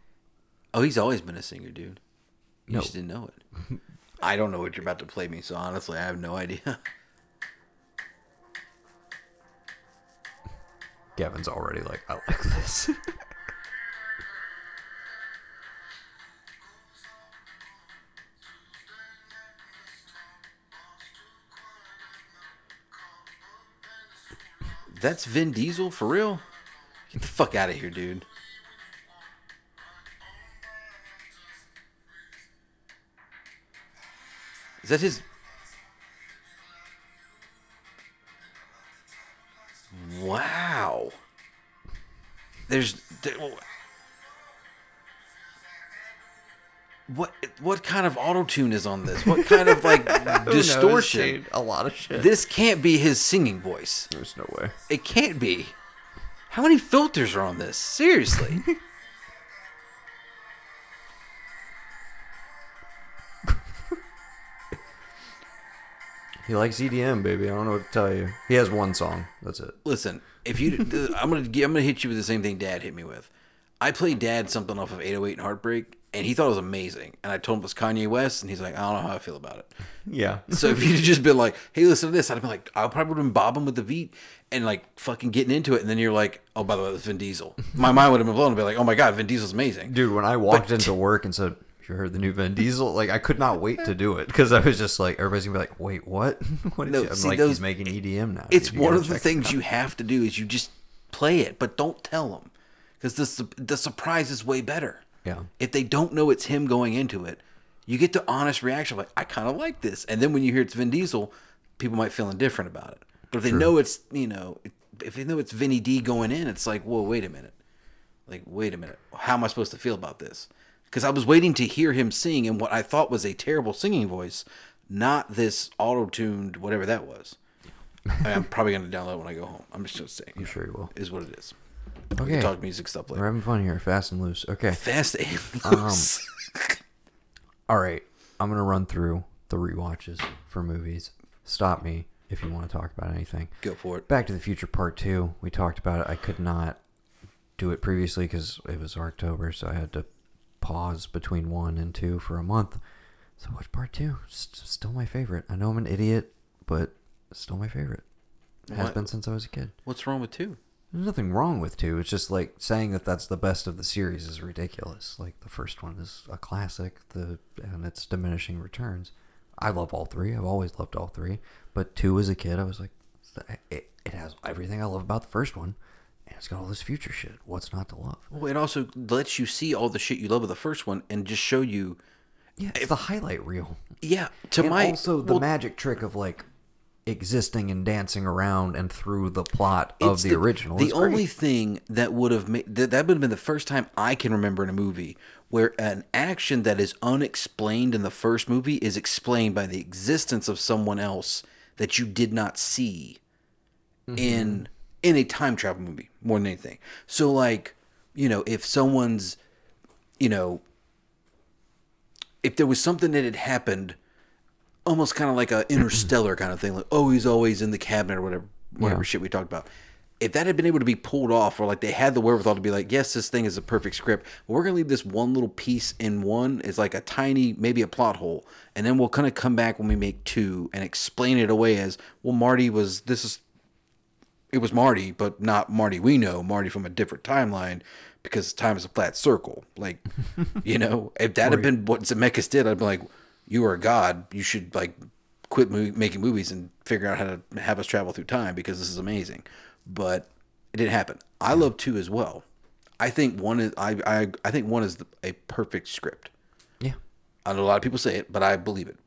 Oh, he's always been a singer, dude. You No. just didn't know it. I don't know what you're about to play me, so honestly, I have no idea. Gavin's already like, I like this. That's Vin Diesel for real? Get the fuck out of here, dude. Is that his? What kind of auto tune is on this? What kind of like distortion? a lot of shit. This can't be his singing voice. There's no way. It can't be. How many filters are on this? Seriously. He likes EDM, baby. I don't know what to tell you. He has one song. That's it. Listen, if you, I'm gonna, I'm gonna hit you with the same thing Dad hit me with. I played Dad something off of 808 and Heartbreak, and he thought it was amazing. And I told him it was Kanye West, and he's like, I don't know how I feel about it. Yeah. So if you'd just been like, "Hey, listen to this," I'd have been like, I probably would have been bobbing with the beat and like fucking getting into it, and then you're like, "Oh, by the way, it's Vin Diesel." My mind would have been blown and be like, "Oh my god, Vin Diesel's amazing." Dude, when I walked into work and said, "You heard the new Vin Diesel?" Like, I could not wait to do it because I was just like, everybody's gonna be like, "Wait, what? what is No, he-" I'm see, like, those- he's making EDM now." It's. One of the things you have to do is you just play it, but don't tell them because the the surprise is way better. Yeah. If they don't know it's him going into it, you get the honest reaction like, "I kind of like this," and then when you hear it's Vin Diesel, people might feel indifferent about it. But if they know it's you know, if they know it's Vinny D going in, it's like, "Whoa, wait a minute." Like, wait a minute. How am I supposed to feel about this? Because I was waiting to hear him sing in what I thought was a terrible singing voice, not this auto tuned whatever that was. I mean, I'm probably going to download when I go home. I'm just going to say. I'm sure you will. Is what it is. Okay. We talk music stuff We're having fun here, fast and loose. Okay. Fast and Um, loose. All right. I'm gonna run through the rewatches for movies. Stop me if you want to talk about anything. Go for it. Back to the Future Part Two. We talked about it. I could not do it previously because it was October, so I had to pause between one and two for a month. So watch Part Two. S- Still my favorite. I know I'm an idiot, but still my favorite. Has What- been since I was a kid. What's wrong with two? There's nothing wrong with two. It's just like saying that that's the best of the series is ridiculous. Like the first one is a classic, the and it's diminishing returns. I love all three. I've always loved all three. But two as a kid, I was like, it, it has everything I love about the first one, and it's got all this future shit. What's not to love? Well, it also lets you see all the shit you love of the first one and just show you. Yeah, it's the highlight reel. Yeah, to And my also the well, magic trick of like existing and dancing around and through the plot of It's the, original. The only thing that would have made that, that would have been the first time I can remember in a movie where an action that is unexplained in the first movie is explained by the existence of someone else that you did not see in mm-hmm. in a time travel movie more than anything. So like, you know, if someone's you know if there was something that had happened almost kind of like a interstellar kind of thing like oh he's always in the cabinet or whatever whatever Yeah. shit we talked about if that had been able to be pulled off or like they had the wherewithal to be like yes this thing is a perfect script but we're gonna leave this one little piece in one it's like a tiny maybe a plot hole and then we'll kind of come back when we make two and explain it away as well marty was this is it was Marty, but not Marty we know, Marty from a different timeline because time is a flat circle. Like, you know, if that had been what Zemeckis did, I'd be like, you are a god. You should like quit making movies and figure out how to have us travel through time because this is amazing. But it didn't happen. I love two as well. I think one is I I, I think one is the, a perfect script. yeah. I know a lot of people say it, but I believe it.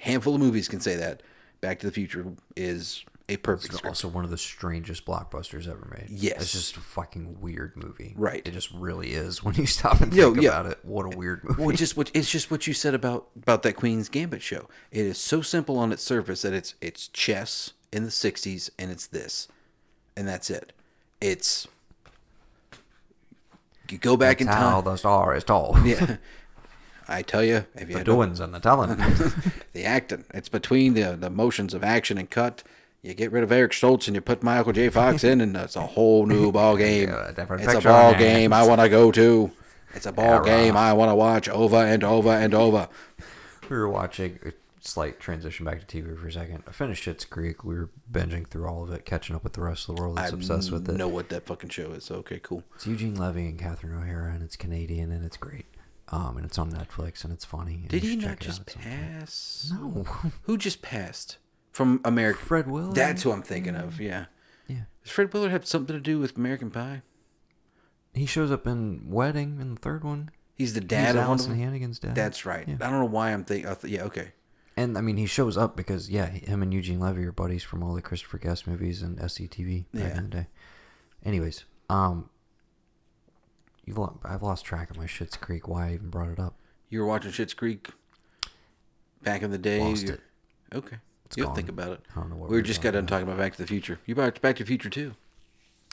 Handful of movies can say that. Back to the Future is a perfect It's script. also one of the strangest blockbusters ever made. Yes. It's just a fucking weird movie. Right. It just really is when you stop and Yo, think yeah. about it. What a weird movie. Well, it's just what it's just what you said about about that Queen's Gambit show. It is so simple on its surface that it's it's chess in the '60s and it's this, and that's it. It's you go back in That's how time. the star is told. Yeah, I tell you, if you The doings and the telling. the acting, it's between the the motions of action and cut. You get rid of Eric Stoltz and you put Michael J. Fox in, and it's a whole new ball game. Yeah, it's a ball game I want to go to. It's a ball Yeah, game right. I want to watch over and over and over. we were watching a slight transition back to TV for a second. I finished Schitt's Creek. We were binging through all of it, catching up with the rest of the world that's obsessed with it. know what that fucking show is. Okay, cool. It's Eugene Levy and Catherine O'Hara, and it's Canadian, and it's great. Um, and it's on Netflix, and it's funny. Did he not just out at some point. pass? No. Who just passed from America? Fred Willard? That's who I'm thinking of. Yeah. Yeah. Does Fred Willard have something to do with American Pie? He shows up in Wedding in the third one. He's the He's dad of one of Alyson. Hannigan's dad. That's right. Yeah. I don't know why I'm thinking. Th- yeah. Okay. And I mean, he shows up because yeah, him and Eugene Levy are buddies from all the Christopher Guest movies and SCTV back Yeah. in the day. Anyways, um, you've lo- I've lost track of my Schitt's Creek. Why I even brought it up? You were watching Schitt's Creek back in the day. Lost it. Okay. It's You'll gone. think about it. I don't know what we we were just got done talking about Back to the Future. You watched Back to the Future too.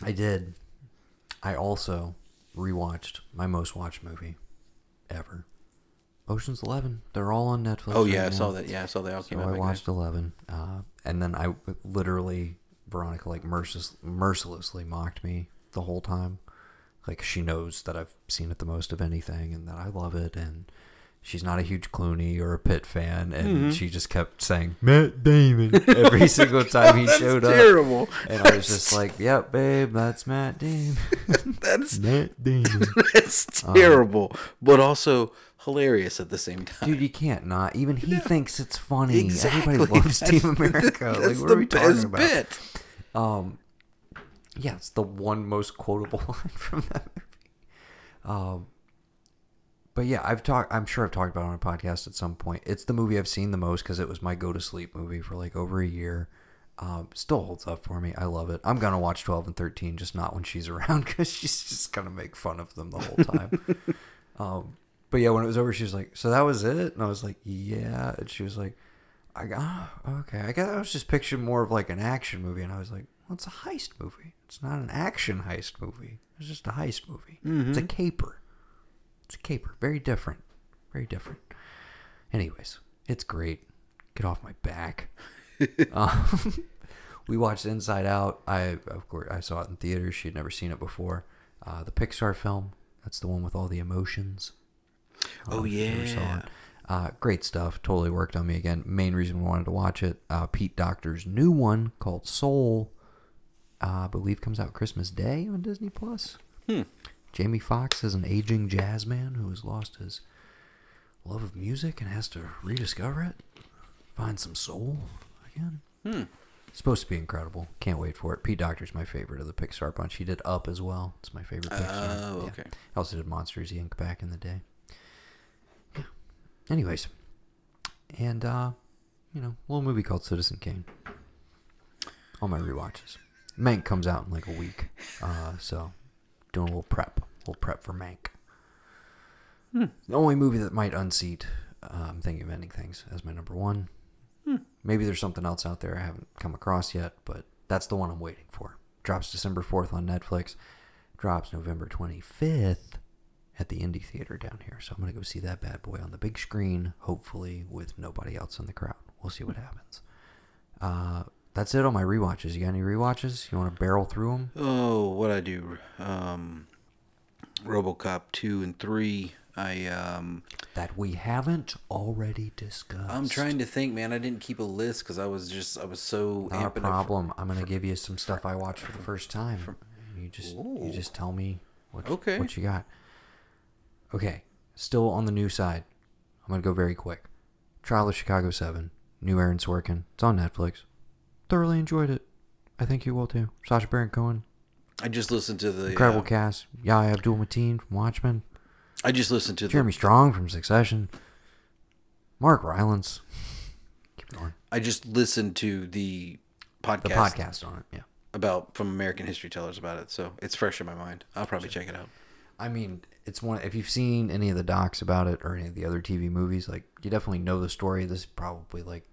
I did. I also rewatched my most watched movie ever, Ocean's Eleven. They're all on Netflix. Oh right yeah, I now. saw that. Yeah, I saw they all So came I out. back watched Eleven, uh, and then I literally Veronica like merciless, mercilessly mocked me the whole time. Like she knows that I've seen it the most of anything, and that I love it, and she's not a huge Clooney or a Pitt fan, and Mm-hmm. she just kept saying Matt Damon every single time he showed up. terrible. And I was just like, "Yep, babe, that's Matt Damon." That's Matt Damon. that's terrible, but also hilarious at the same time. Dude, you can't not. Even he thinks it's funny. Exactly. Everybody loves That's- Team America. Like, what the are we talking about? bit. Um, yeah, it's the one most quotable line from that movie. Um, but yeah, I've talked. I'm sure I've talked about it on a podcast at some point. It's the movie I've seen the most because it was my go to sleep movie for like over a year. Um, still holds up for me. I love it. I'm gonna watch 12 and 13, just not when she's around because she's just gonna make fun of them the whole time. um, but yeah, when it was over, she was like, "So that was it?" And I was like, "Yeah." And she was like, "I got okay." I guess I was just picturing more of like an action movie, and I was like, "Well, it's a heist movie. It's not an action heist movie. It's just a heist movie. It's a caper. It's a caper. Very different. Very different." Anyways, it's great. Get off my back. um, we watched Inside Out. I of course I saw it in theaters. She had never seen it before. Uh, the Pixar film. That's the one with all the emotions. Oh, know if you ever saw yeah. Uh, great stuff. Totally worked on me again. Main reason we wanted to watch it. Uh, Pete Docter's new one called Soul. Uh, I believe comes out Christmas Day on Disney Plus. Hmm. Jamie Foxx is an aging jazz man who has lost his love of music and has to rediscover it, find some soul again. Hmm. It's supposed to be incredible. Can't wait for it. Pete Docter's my favorite of the Pixar bunch. He did Up as well. It's my favorite Pixar. Oh, Yeah. okay. I also did Monsters Inc. back in the day. Yeah. Anyways, and uh, you know, a little movie called Citizen Kane. All my rewatches. Mank comes out in like a week, uh, so doing a little prep, a little prep for Mank. The only movie that might unseat, uh, I'm thinking of ending things as my number one. Maybe there's something else out there I haven't come across yet, but that's the one I'm waiting for. Drops December 4th on Netflix. Drops November 25th at the Indie Theater down here. So I'm going to go see that bad boy on the big screen, hopefully with nobody else in the crowd. We'll see what happens. Uh, that's it on my rewatches. You got any rewatches? You want to barrel through them? Oh, what I do? Um, RoboCop two and three. I um, That we haven't already discussed. I'm trying to think, man. I didn't keep a list because I was just I was so Not a problem. I'm gonna give you some stuff I watched for the first time. And you just you just tell me what Okay. what you got. Okay, still on the new side. I'm gonna go very quick. Trial of Chicago Seven. New Aaron Sorkin. It's on Netflix. Thoroughly enjoyed it. I think you will too. Sacha Baron Cohen. I just listened to the Incredible uh, cast. Yahya Abdul Mateen from Watchmen. I just listened to the Jeremy Strong from Succession. Mark Rylance. Keep going. I just listened to the podcast, The podcast on it. Yeah. about from American History Tellers about it, so it's fresh in my mind. I'll probably check it out. I mean, it's one. If you've seen any of the docs about it or any of the other TV movies, like you definitely know the story. This is probably like the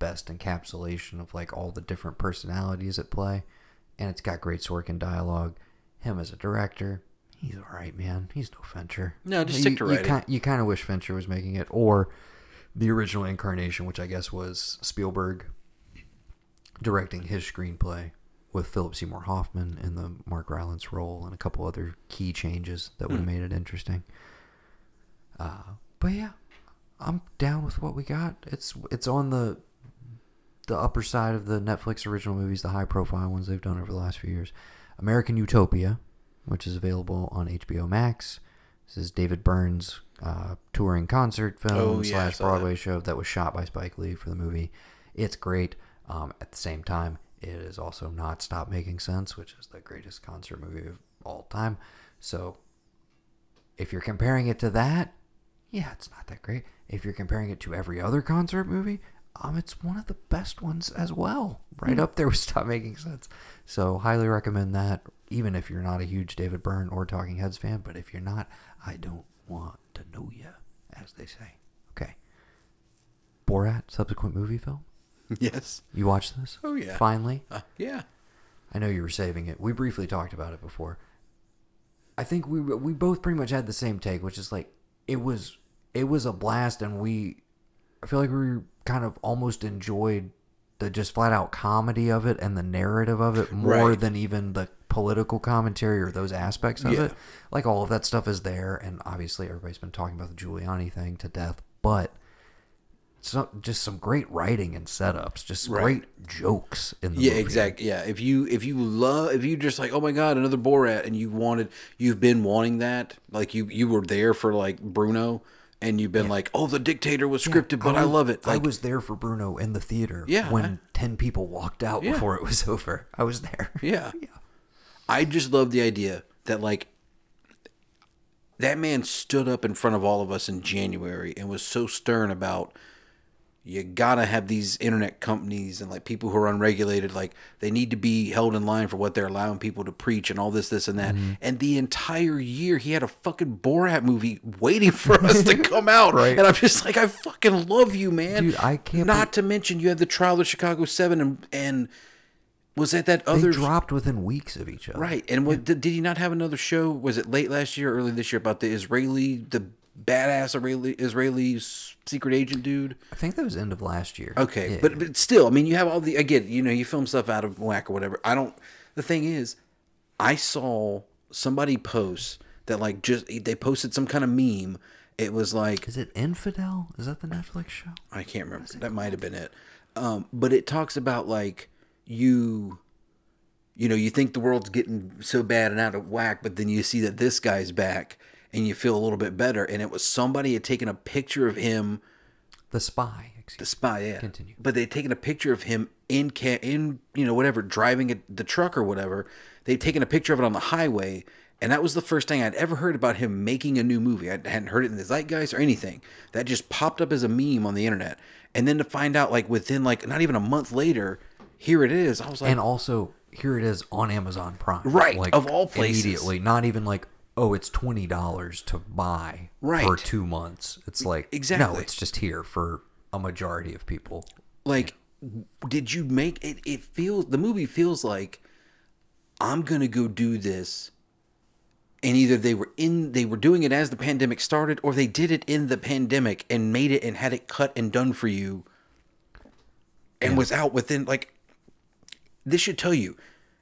best encapsulation of like all the different personalities at play, and it's got great Sorkin dialogue. Him as a director, he's all right, man. He's no Fincher. No, just you, stick to you writing. kind, you kind of wish Fincher was making it, or the original incarnation, which I guess was Spielberg directing his screenplay with Philip Seymour Hoffman in the Mark Rylance role and a couple other key changes that would have made it interesting. Uh, but yeah, I'm down with what we got. It's it's on the the upper side of the Netflix original movies, the high profile ones they've done over the last few years. American Utopia, which is available on HBO Max. This is David Byrne's uh, touring concert film Oh, yeah, slash saw that. Broadway show that was shot by Spike Lee for the movie. It's great. Um, at the same time, it is also not Stop Making Sense, which is the greatest concert movie of all time. So, if you're comparing it to that, yeah, it's not that great. If you're comparing it to every other concert movie, um, it's one of the best ones as well. Right up there with Stop Making Sense. So, highly recommend that, even if you're not a huge David Byrne or Talking Heads fan. But if you're not, I don't want to know you, as they say. Okay. Borat, subsequent movie film. yes. You watched this? Oh, yeah. Finally? Uh, yeah. I know you were saving it. We briefly talked about it before. I think we we both pretty much had the same take, which is like it was it was a blast, and we, I feel like we kind of almost enjoyed the just flat out comedy of it and the narrative of it more Right. than even the political commentary or those aspects of Yeah. it. Like all of that stuff is there, and obviously everybody's been talking about the Giuliani thing to death, but. Not just some great writing and setups, just Right. great jokes in the Yeah, movie. exactly. Yeah, if you if you love if you just like oh my god another Borat and you wanted you've been wanting that like you you were there for like Bruno and you've been like oh the dictator was scripted but I, was- love it I was there for Bruno in the theater. Yeah, when I- ten people walked out Yeah. before it was over, I was there. Yeah. yeah I just love the idea that like that man stood up in front of all of us in January and was so stern about you gotta have these internet companies and like people who are unregulated like they need to be held in line for what they're allowing people to preach and all this this and that Mm-hmm. and the entire year he had a fucking borat movie waiting for us to come out Right. and i'm just like i fucking love you man Dude, I can't not to mention you had the trial of chicago 7 and and was that that They other dropped within weeks of each other. Right. And what, did, did he not have another show? Was it late last year early this year about the Israeli, the badass Israeli, Israeli secret agent dude? I think that was end of last year. Okay. Yeah. But, but still, I mean, you have all the, again, you know, you film stuff out of whack or whatever. I don't, the thing is, I saw somebody post that like just, they posted some kind of meme. It was like, is it Infidel? Is that the Netflix show? I can't remember. That might have been it. Um, but it talks about like you, you know, you think the world's getting so bad and out of whack, but then you see that this guy's back and you feel a little bit better. And it was somebody had taken a picture of him, The Spy. the spy, yeah. Continue. But they'd taken a picture of him in in you know whatever driving a, the truck or whatever. They'd taken a picture of it on the highway. And that was the first thing I'd ever heard about him making a new movie. I hadn't heard it in the zeitgeist or anything. That just popped up as a meme on the internet. And then to find out, like within like not even a month later, here it is. I was like, And also, here it is on Amazon Prime. Right, Like, of all places. Immediately. Not even like, oh, it's twenty dollars to buy for two months. It's like exactly No, it's just here for a majority of people. like did you make it it feels the movie feels like i'm gonna go do this and either they were in they were doing it as the pandemic started or they did it in the pandemic and made it and had it cut and done for you and was out within like this should tell you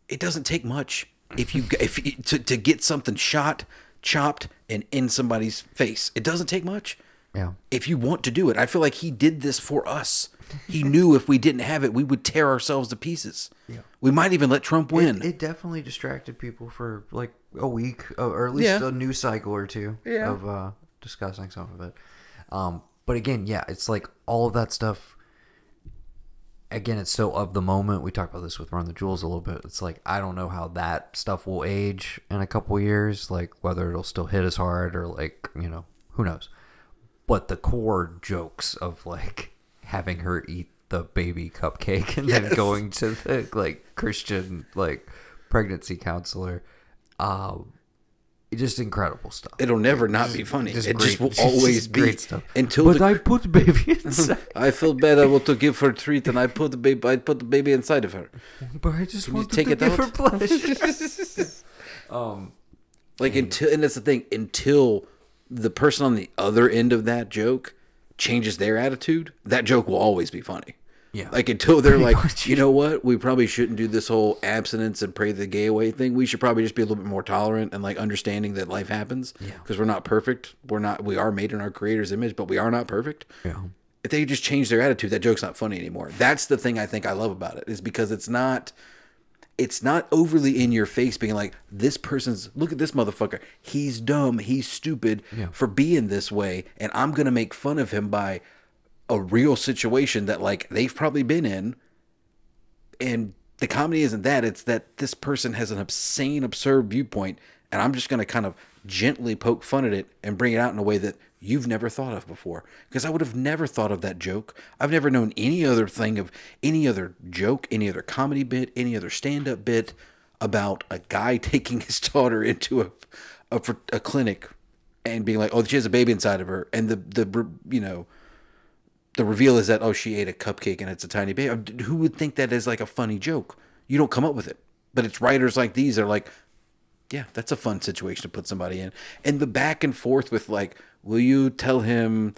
it doesn't take much if you if you, to, to get something shot chopped and in somebody's face it doesn't take much Yeah. if you want to do it. I feel like he did this for us. He knew if we didn't have it, we would tear ourselves to pieces. Yeah. We might even let Trump win. It, it definitely distracted people for like a week, uh, or at least Yeah. a news cycle or two Yeah. of uh, discussing some of it. Um, but again, yeah, it's like all of that stuff. Again, it's so of the moment. We talked about this with Run the Jewels a little bit. It's like I don't know how that stuff will age in a couple years, like whether it'll still hit as hard or like you know who knows. But the core jokes of like having her eat the baby cupcake and then going to the like Christian like pregnancy counselor, um, just incredible stuff. It'll never not be funny. Just it just will always just be great stuff. until but the, I put baby inside. I feel bad. I want to give her a treat, and I put the baby. I put the baby inside of her. but I just you want take to it give out? her pleasure. um, Like until, and that's the thing. Until the person on the other end of that joke changes their attitude, that joke will always be funny. Yeah. Like until they're like, much. you know what, we probably shouldn't do this whole abstinence and pray the gay away thing. We should probably just be a little bit more tolerant and like understanding that life happens. Yeah. Because we're not perfect. We're not. We are made in our Creator's image, but we are not perfect. yeah. If they just change their attitude, that joke's not funny anymore. That's the thing I think I love about it is because it's not. It's not overly in your face, being like, "This person's look at this motherfucker. He's dumb. He's stupid Yeah. for being this way, and I'm gonna make fun of him by a real situation that like they've probably been in. And the comedy isn't that it's that this person has an obscene absurd viewpoint and i'm just going to kind of gently poke fun at it and bring it out in a way that you've never thought of before. Because i would have never thought of that joke. I've never known any other thing of any other joke any other comedy bit any other stand-up bit about a guy taking his daughter into a a, a clinic and being like oh she has a baby inside of her. And the the you know the reveal is that oh she ate a cupcake and it's a tiny baby uh, who would think that is like a funny joke you don't come up with it but it's writers like these that are like yeah that's a fun situation to put somebody in and the back and forth with like Will you tell him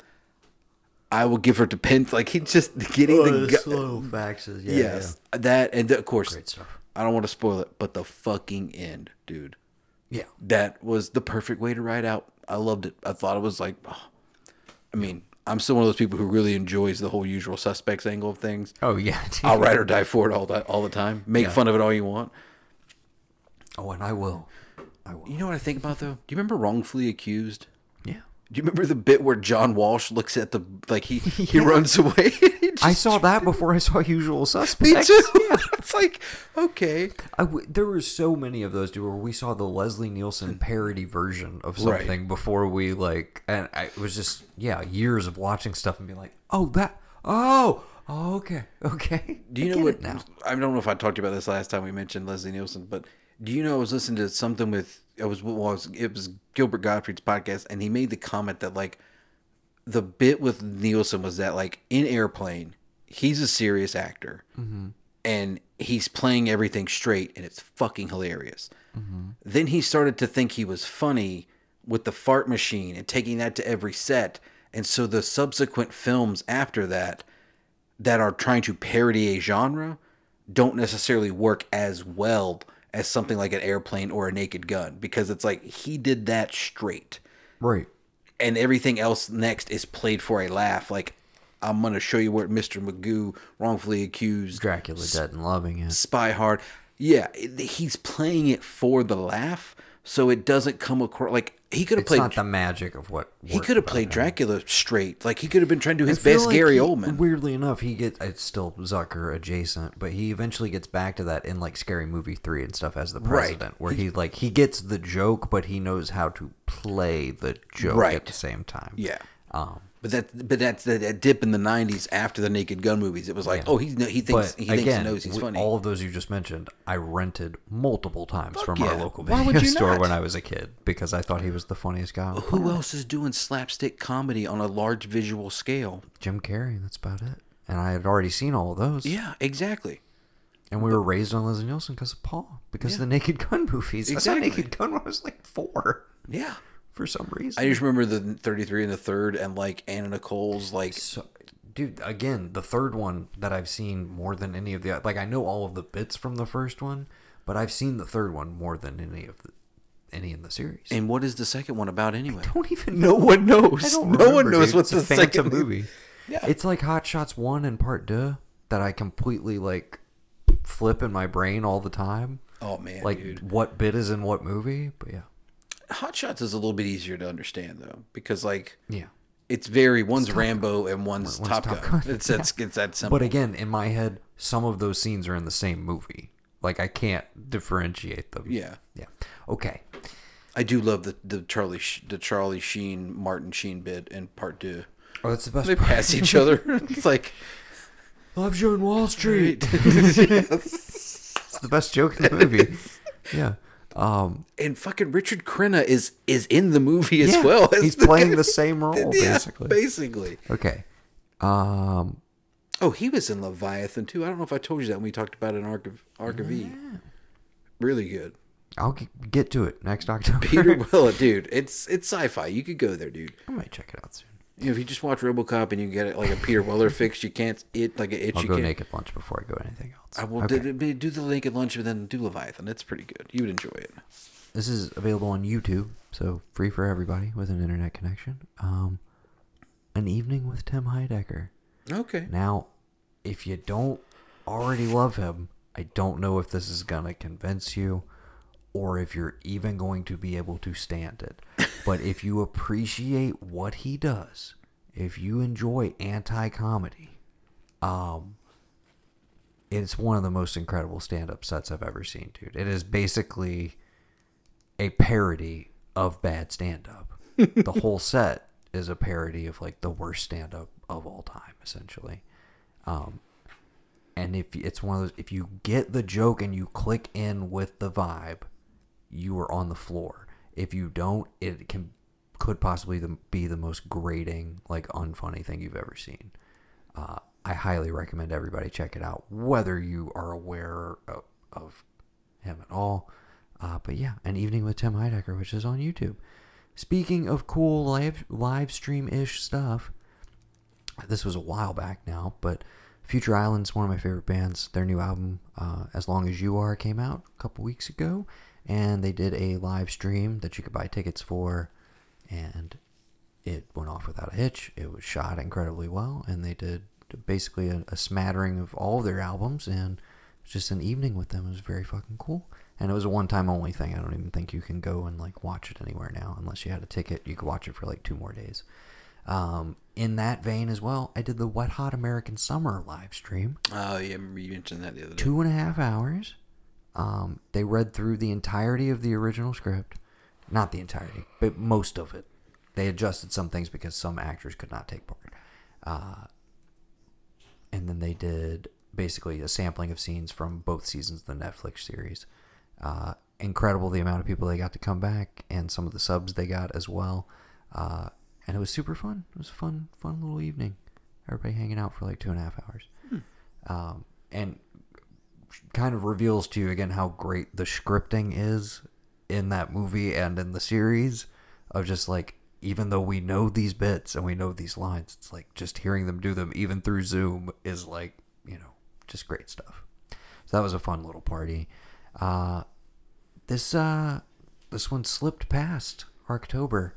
I will give her to Pence? Like he's just getting oh, the gu- slow faxes. Yeah, yes that and of course. I don't want to spoil it, but the fucking end, dude. Yeah. That was the perfect way to ride out. I loved it. I thought it was like, oh. I mean, I'm still one of those people who really enjoys the whole usual suspects angle of things. Oh yeah. I'll ride or die for it all the all the time. Make Yeah. fun of it all you want. Oh, and I will. I will. You know what I think about though? Do you remember wrongfully accused? Yeah. Do you remember the bit where John Walsh looks at the like he he runs away? I saw that before I saw Usual me Suspects. too. it's like okay, I w- there were so many of those, dude, where we saw the Leslie Nielsen parody version of Right. something before we like, and I, it was just yeah, years of watching stuff and being like, oh that, oh, okay, okay. Do you I know what? now? I don't know if I talked to you about this last time we mentioned Leslie Nielsen, but do you know I was listening to something with I was well, it was, it was Gilbert Gottfried's podcast, and he made the comment that like the bit with Nielsen was that like in Airplane, he's a serious actor, mm-hmm. and he's playing everything straight, and it's fucking hilarious. Then he started to think he was funny with the fart machine and taking that to every set, and so the subsequent films after that that are trying to parody a genre don't necessarily work as well as something like an airplane or a naked gun because it's like he did that straight Right. And everything else next is played for a laugh like i'm going to show you where mr magoo wrongfully accused Dracula Dead and Loving It. spy hard yeah he's playing it for the laugh so it doesn't come across like he could have It's played not the magic of what he could have played him. dracula straight like he could have been trying to do his best like gary he- oldman Weirdly enough, he gets it's still Zucker adjacent, but he eventually gets back to that in like Scary Movie three and stuff as the Right. president, where he like he gets the joke, but he knows how to play the joke Right. at the same time. yeah Um, But that, but that's that, that dip in the '90s after the Naked Gun movies. It was like, Yeah. oh, he's he thinks but he thinks again, he knows he's funny. all of those you just mentioned, I rented multiple times from yeah. our local video store not? when I was a kid because I thought he was the funniest guy. the Who planet. else is doing slapstick comedy on a large visual scale? Jim Carrey. That's about it. And I had already seen all of those. Yeah, exactly. And we were raised on Leslie Nielsen because of Paul, because of the Naked Gun movies. I Exactly. saw Naked Gun when I was like four Yeah. For some reason. I just remember the 33 and the third and like Anna Nicole's like so, dude, again, the third one that I've seen more than any of the like I know all of the bits from the first one, but I've seen the third one more than any of the any in the series. and what is the second one about anyway? don't even No one knows. I don't no one remember, knows dude. what's It's the a phantom second movie. Yeah. It's like Hot Shots one and Part Deux that I completely like flip in my brain all the time. Oh man, like dude. what bit is in what movie? But yeah, Hot Shots is a little bit easier to understand though because like yeah. it's very one's Rambo and one's, One's Top, Top Gun. Gun, It's that's it's that simple. But again, in my head, some of those scenes are in the same movie. Like I can't differentiate them. yeah. Yeah. Okay. I do love the the Charlie the Charlie Sheen Martin Sheen bit in part two. Oh, that's the best They part. pass each other. It's like Loves you in Wall Street. it's the best joke in the movie. yeah. Um, and fucking Richard Crenna is is in the movie as yeah, well. as He's the playing guy- the same role, Yeah, basically. basically. Okay. Um, Oh, he was in Leviathan too. I don't know if I told you that when we talked about an Ark of Ark of E. Really good. I'll get to it next October. Peter Weller, dude. It's it's sci-fi. You could go there, dude. I might check it out soon. You know, if you just watch RoboCop and you get it like a Peter Weller fix, you can't it like an itch. I'll you go can't. naked lunch before I go anything else. I will Okay. do, do the naked lunch, but then do Leviathan. It's pretty good. You would enjoy it. This is available on YouTube, so free for everybody with an internet connection. Um, an evening with Tim Heidecker. Okay. Now, if you don't already love him, I don't know if this is gonna convince you, or if you're even going to be able to stand it. but if you appreciate what he does, if you enjoy anti-comedy, um, it's one of the most incredible stand-up sets I've ever seen, dude. It is basically a parody of bad stand-up. the whole set is a parody of like the worst stand-up of all time, essentially. Um, and if it's one of those, if you get the joke and you click in with the vibe, you are on the floor. If you don't, it can could possibly the, be the most grating, like unfunny thing you've ever seen. Uh, I highly recommend everybody check it out, whether you are aware of, of him at all. Uh, but yeah, an evening with Tim Heidecker, which is on YouTube. speaking of cool live live stream ish stuff, this was a while back now, but Future Islands, one of my favorite bands, their new album, uh, As Long as You Are, came out a couple weeks ago, and they did a live stream that you could buy tickets for, and it went off without a hitch. It was shot incredibly well, and they did basically a, a smattering of all of their albums, and it was just an evening with them. It was very fucking cool. And it was a one time only thing. I don't even think you can go and like watch it anywhere now unless you had a ticket. You could watch it for like two more days. Um, in that vein as well, I did the Wet Hot American Summer live stream. Oh, yeah, I remember you mentioned that the other day. Two and a half hours. Um, they read through the entirety of the original script. Not the entirety, but most of it. They adjusted some things because some actors could not take part. Uh, and then they did basically a sampling of scenes from both seasons of the Netflix series. Uh, incredible the amount of people they got to come back and some of the subs they got as well. Uh, and it was super fun. It was a fun, fun little evening. Everybody hanging out for like two and a half hours. Um, and kind of reveals to you again how great the scripting is in that movie and in the series of just like even though we know these bits and we know these lines it's like just hearing them do them even through zoom is like you know just great stuff. So that was a fun little party. Uh this uh this one slipped past october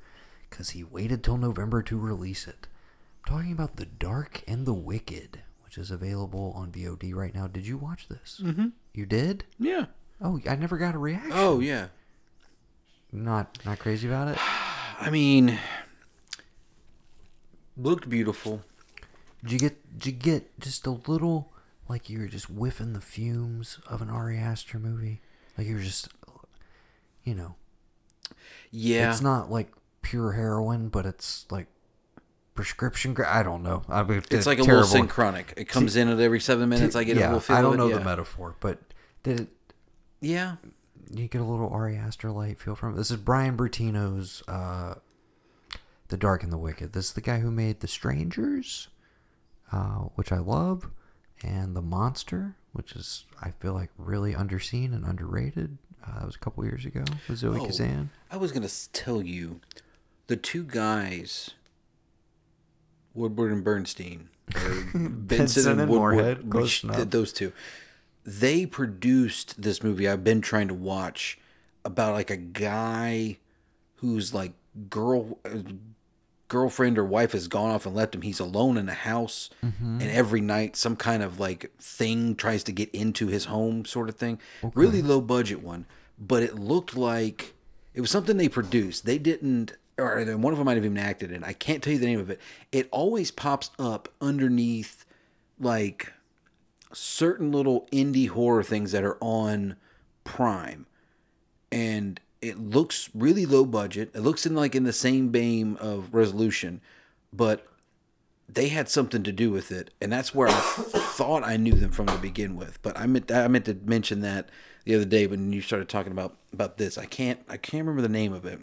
because he waited till november to release it. I'm talking about the dark and the wicked which is available on vod right now did you watch this mm-hmm. you did Yeah. oh i never got a reaction Oh, yeah. not not crazy about it I mean, looked beautiful. Did you get did you get just a little like you were just whiffing the fumes of an Ari Aster movie? Like you were just you know, Yeah. it's not like pure heroin, but it's like prescription. Gra- I don't know. I mean, It's like a terrible. little synchronic. It comes in at every seven minutes. I get yeah, a little feel I don't know yeah. the metaphor, but did it? Yeah. You get a little Ari Aster light feel from it. This is Brian Bertino's uh, "The Dark and the Wicked." This is the guy who made The Strangers, uh, which I love, and The Monster, which is I feel like really underseen and underrated. Uh, that was a couple years ago with Zoe Oh, Kazan. I was gonna tell you, the two guys, Woodward and Bernstein, or Benson, and Woodward, close which- enough. those two, they produced this movie. I've been trying to watch about like a guy whose like girl uh, girlfriend or wife has gone off and left him. He's alone in a house, Mm-hmm. and every night some kind of like thing tries to get into his home, sort of thing. Really low budget one, but it looked like it was something they produced. They didn't, or one of them might have even acted in. I can't tell you the name of it. It always pops up underneath like certain little indie horror things that are on Prime, and it looks really low budget. It looks in like in the same vein of Resolution, but they had something to do with it, and that's where I thought I knew them from to begin with. But I meant I meant to mention that the other day when you started talking about about this. I can't I can't remember the name of it,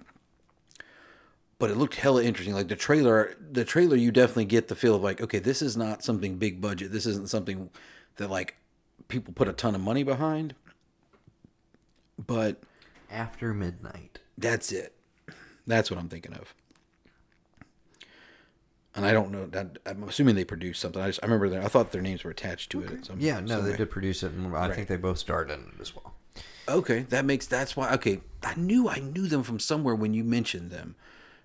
but it looked hella interesting. Like the trailer, the trailer, you definitely get the feel of like, okay, this is not something big budget. This isn't something that like people put a ton of money behind. But After midnight. that's it. That's what I'm thinking of. And I don't know. That, I'm assuming they produced something. I just I remember that I thought their names were attached to it. At some, Yeah, no, they did produce it, and I Right. think they both starred in it as well. Okay, that makes that's why. Okay, I knew I knew them from somewhere when you mentioned them,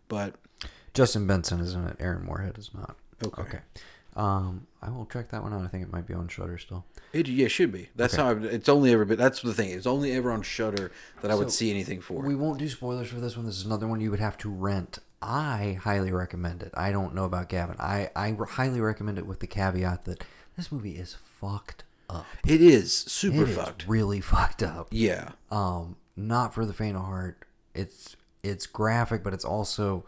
but Justin Benson is in it. Aaron Moorhead is not. Okay. Okay. Um, I will check that one out. I think it might be on Shudder still. it yeah should be. That's how I, it's only ever been. That's the thing. It's only ever on Shudder that I would So, see anything for. We won't do spoilers for this one. This is another one you would have to rent. I highly recommend it. I don't know about Gavin. I, I highly recommend it with the caveat that this movie is fucked up. it is super It is fucked. really fucked up. Yeah, Um, not for the faint of heart. It's it's graphic, but it's also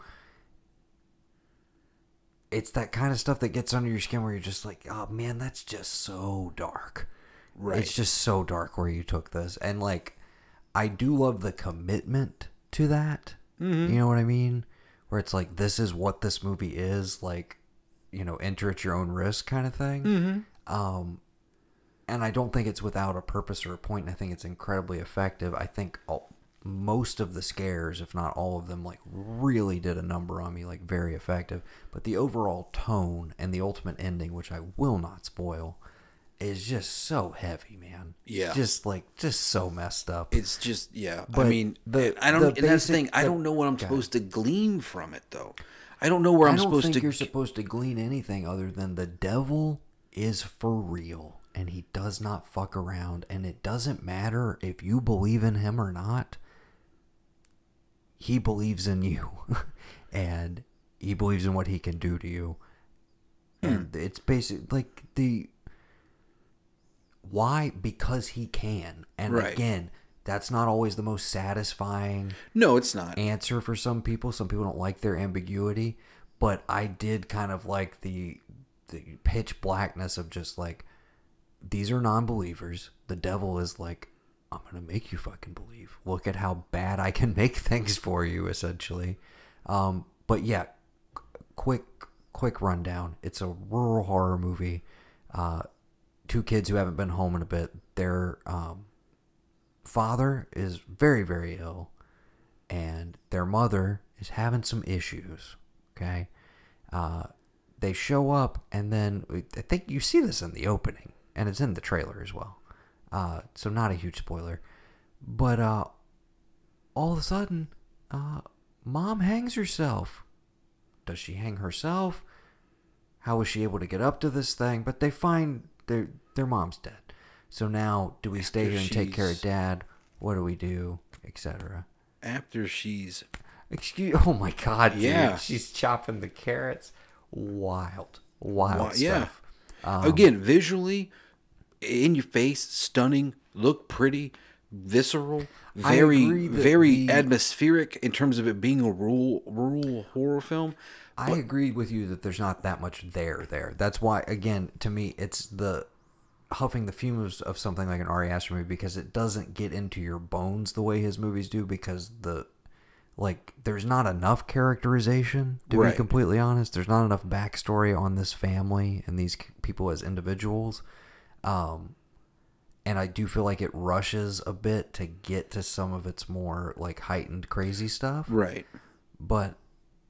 it's that kind of stuff that gets under your skin where you're just like, oh man, that's just so dark. Right. It's just so dark where you took this, and like, I do love the commitment to that. Mm-hmm. You know what I mean? Where it's like, this is what this movie is. Like, you know, enter at your own risk kind of thing. Mm-hmm. Um, and I don't think it's without a purpose or a point. And I think it's incredibly effective. I think most of the scares, if not all of them, like really did a number on me, like very effective. But the overall tone and the ultimate ending, which I will not spoil, is just so heavy, man. Yeah. just like just so messed up. It's just yeah. But I mean, the- I don't. the and that's the thing. I don't know what I'm supposed to glean from it, though. I don't know where I I'm don't supposed think to. you're supposed to glean anything other than the devil is for real and he does not fuck around and it doesn't matter if you believe in him or not. He believes in you and he believes in what he can do to you. And hmm. it's basic like the why because he can. And Right. again, that's not always the most satisfying no, it's not. answer for some people. Some people don't like their ambiguity, but I did kind of like the the pitch blackness of just like these are non-believers. The devil is like I'm going to make you fucking believe. Look at how bad I can make things for you essentially. Um but yeah, qu- quick quick rundown. It's a rural horror movie. Uh two kids who haven't been home in a bit. Their um father is very very ill and their mother is having some issues. Okay, uh, they show up, and then I think you see this in the opening, and it's in the trailer as well. Uh, so not a huge spoiler, but uh, all of a sudden, uh, mom hangs herself. Does she hang herself? How was she able to get up to this thing? But they find their their mom's dead. So now, do we stay After here and take care of dad? What do we do, etc. After she's Excuse. Oh my God, dude. Yeah. She's chopping the carrots. Wild, wild yeah. stuff. Um, again visually in your face, stunning, look pretty, visceral, very very the- atmospheric in terms of it being a rural rural horror film. I agree with you that there's not that much there. There. That's why, again, to me, it's the huffing the fumes of something like an Ari Aster movie because it doesn't get into your bones the way his movies do. Because the like, there's not enough characterization to Right. be completely honest. There's not enough backstory on this family and these people as individuals. Um, and I do feel like it rushes a bit to get to some of its more like heightened crazy stuff. Right. But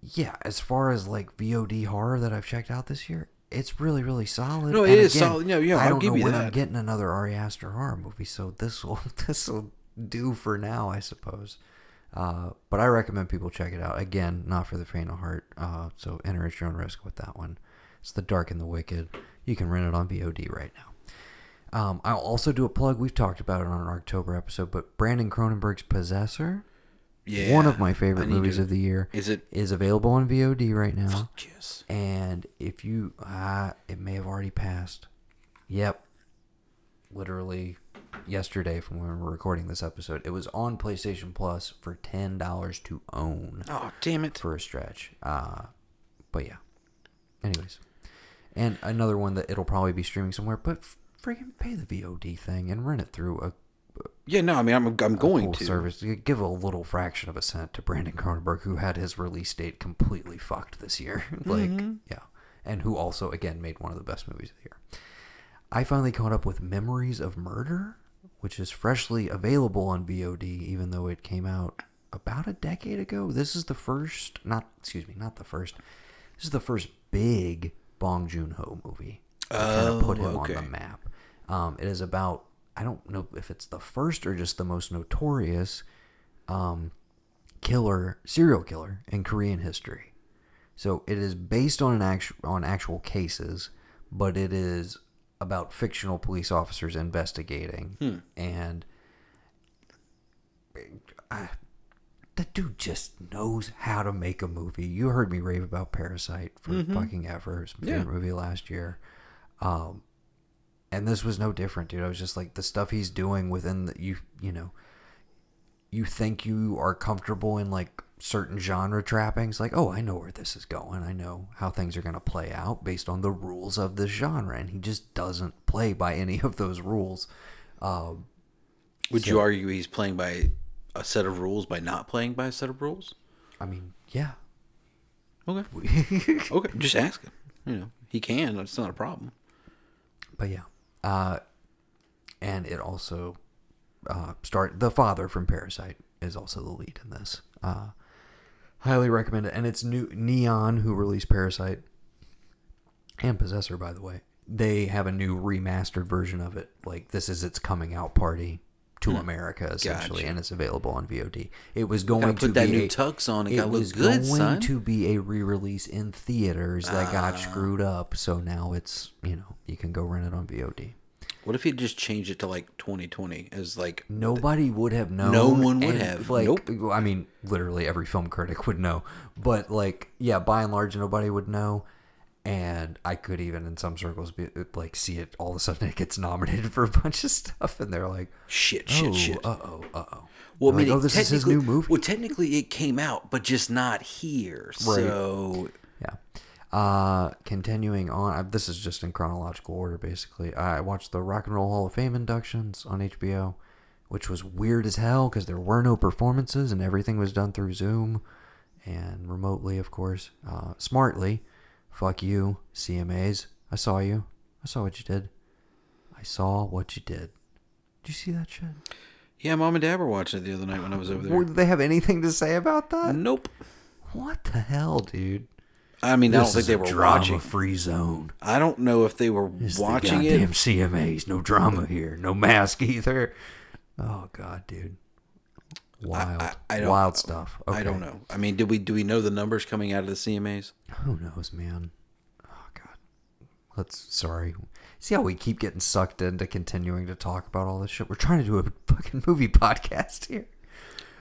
yeah, as far as like VOD horror that I've checked out this year, it's really really solid. No, it And is solid. No, yeah, I don't give know you when I'm getting another Ari Aster horror movie, so this will this will do for now, I suppose. Uh, but I recommend people check it out. Again, not for the faint of heart. Uh, so enter at your own risk with that one. It's The Dark and the Wicked. You can rent it on VOD right now. Um, I'll also do a plug. We've talked about it on an October episode, but Brandon Cronenberg's Possessor, Yeah. one of my favorite movies to- of the year, Is it? is available on VOD right now. Yes. And if you, uh, it may have already passed. Yep. Literally yesterday from when we were recording this episode. It was on PlayStation Plus for $10 to own Oh damn it! for a stretch. Uh, but yeah. Anyways. And another one that it'll probably be streaming somewhere, but f- freaking pay the VOD thing and rent it through a Yeah, no, I mean I'm I'm going to. service. Give a little fraction of a cent to Brandon Cronenberg, who had his release date completely fucked this year. like, Mm-hmm. yeah, and who also again made one of the best movies of the year. I finally caught up with Memories of Murder, which is freshly available on VOD, even though it came out about a decade ago. This is the first, not excuse me, not the first. This is the first big Bong Joon Ho movie. that kind of put Oh, him okay. on the map. Um, it is about I don't know if it's the first or just the most notorious um, killer, serial killer in Korean history. So it is based on an actual on actual cases, but it is about fictional police officers investigating, and I, the dude just knows how to make a movie. You heard me rave about Parasite for fucking ever. It's my Yeah. movie last year. Um, and this was no different, dude. I was just like the stuff he's doing within the you you know, you think you are comfortable in like certain genre trappings, like oh I know where this is going. I know how things are gonna play out based on the rules of this genre, and he just doesn't play by any of those rules. Um, Would you argue he's playing by a set of rules by not playing by a set of rules? I mean, yeah. Okay. okay. Just ask him. You know, he can. It's not a problem. But yeah, uh, and it also uh, start the father from Parasite is also the lead in this. Uh, highly recommend it, and it's new Neon who released Parasite and Possessor, by the way. They have a new remastered version of it. Like this is its coming out party to America essentially, Gotcha. and it's available on VOD. It was going Gotta put that be new a, tux on. It, it was good, going son. to be a re-release in theaters that Ah. got screwed up, so now it's you know you can go rent it on VOD. What if he just changed it to like 2020 as like Nobody would have known. No one would have. Like, Nope. I mean, literally every film critic would know, but like, yeah, by and large, nobody would know. And I could even, in some circles, be like, see it all of a sudden it gets nominated for a bunch of stuff, and they're like, shit, shit, "Oh, shit. uh oh, uh oh." well, I like, oh, this is his new movie. Well, technically, it came out, but just not here. So Yeah. Uh, continuing on, this is just in chronological order, basically. I watched the Rock and Roll Hall of Fame inductions on HBO, which was weird as hell because there were no performances and everything was done through Zoom and remotely, of course. Uh, smartly. Fuck you, CMAs. I saw you. I saw what you did. I saw what you did. Did you see that shit? yeah, mom and dad were watching it the other night when I was over there. Did they have anything to say about that? Nope. What the hell, dude? I mean, I don't think they were watching. drama-free zone. I don't know if they were the watching goddamn it. CMAs, no drama here, no mask either. Oh god, dude, wild, I- I don't- wild stuff. Okay. I don't know. I mean, did we do we know the numbers coming out of the CMAs? Who knows, man? Oh god, let's. Sorry. See how we keep getting sucked into continuing to talk about all this shit. We're trying to do a fucking movie podcast here.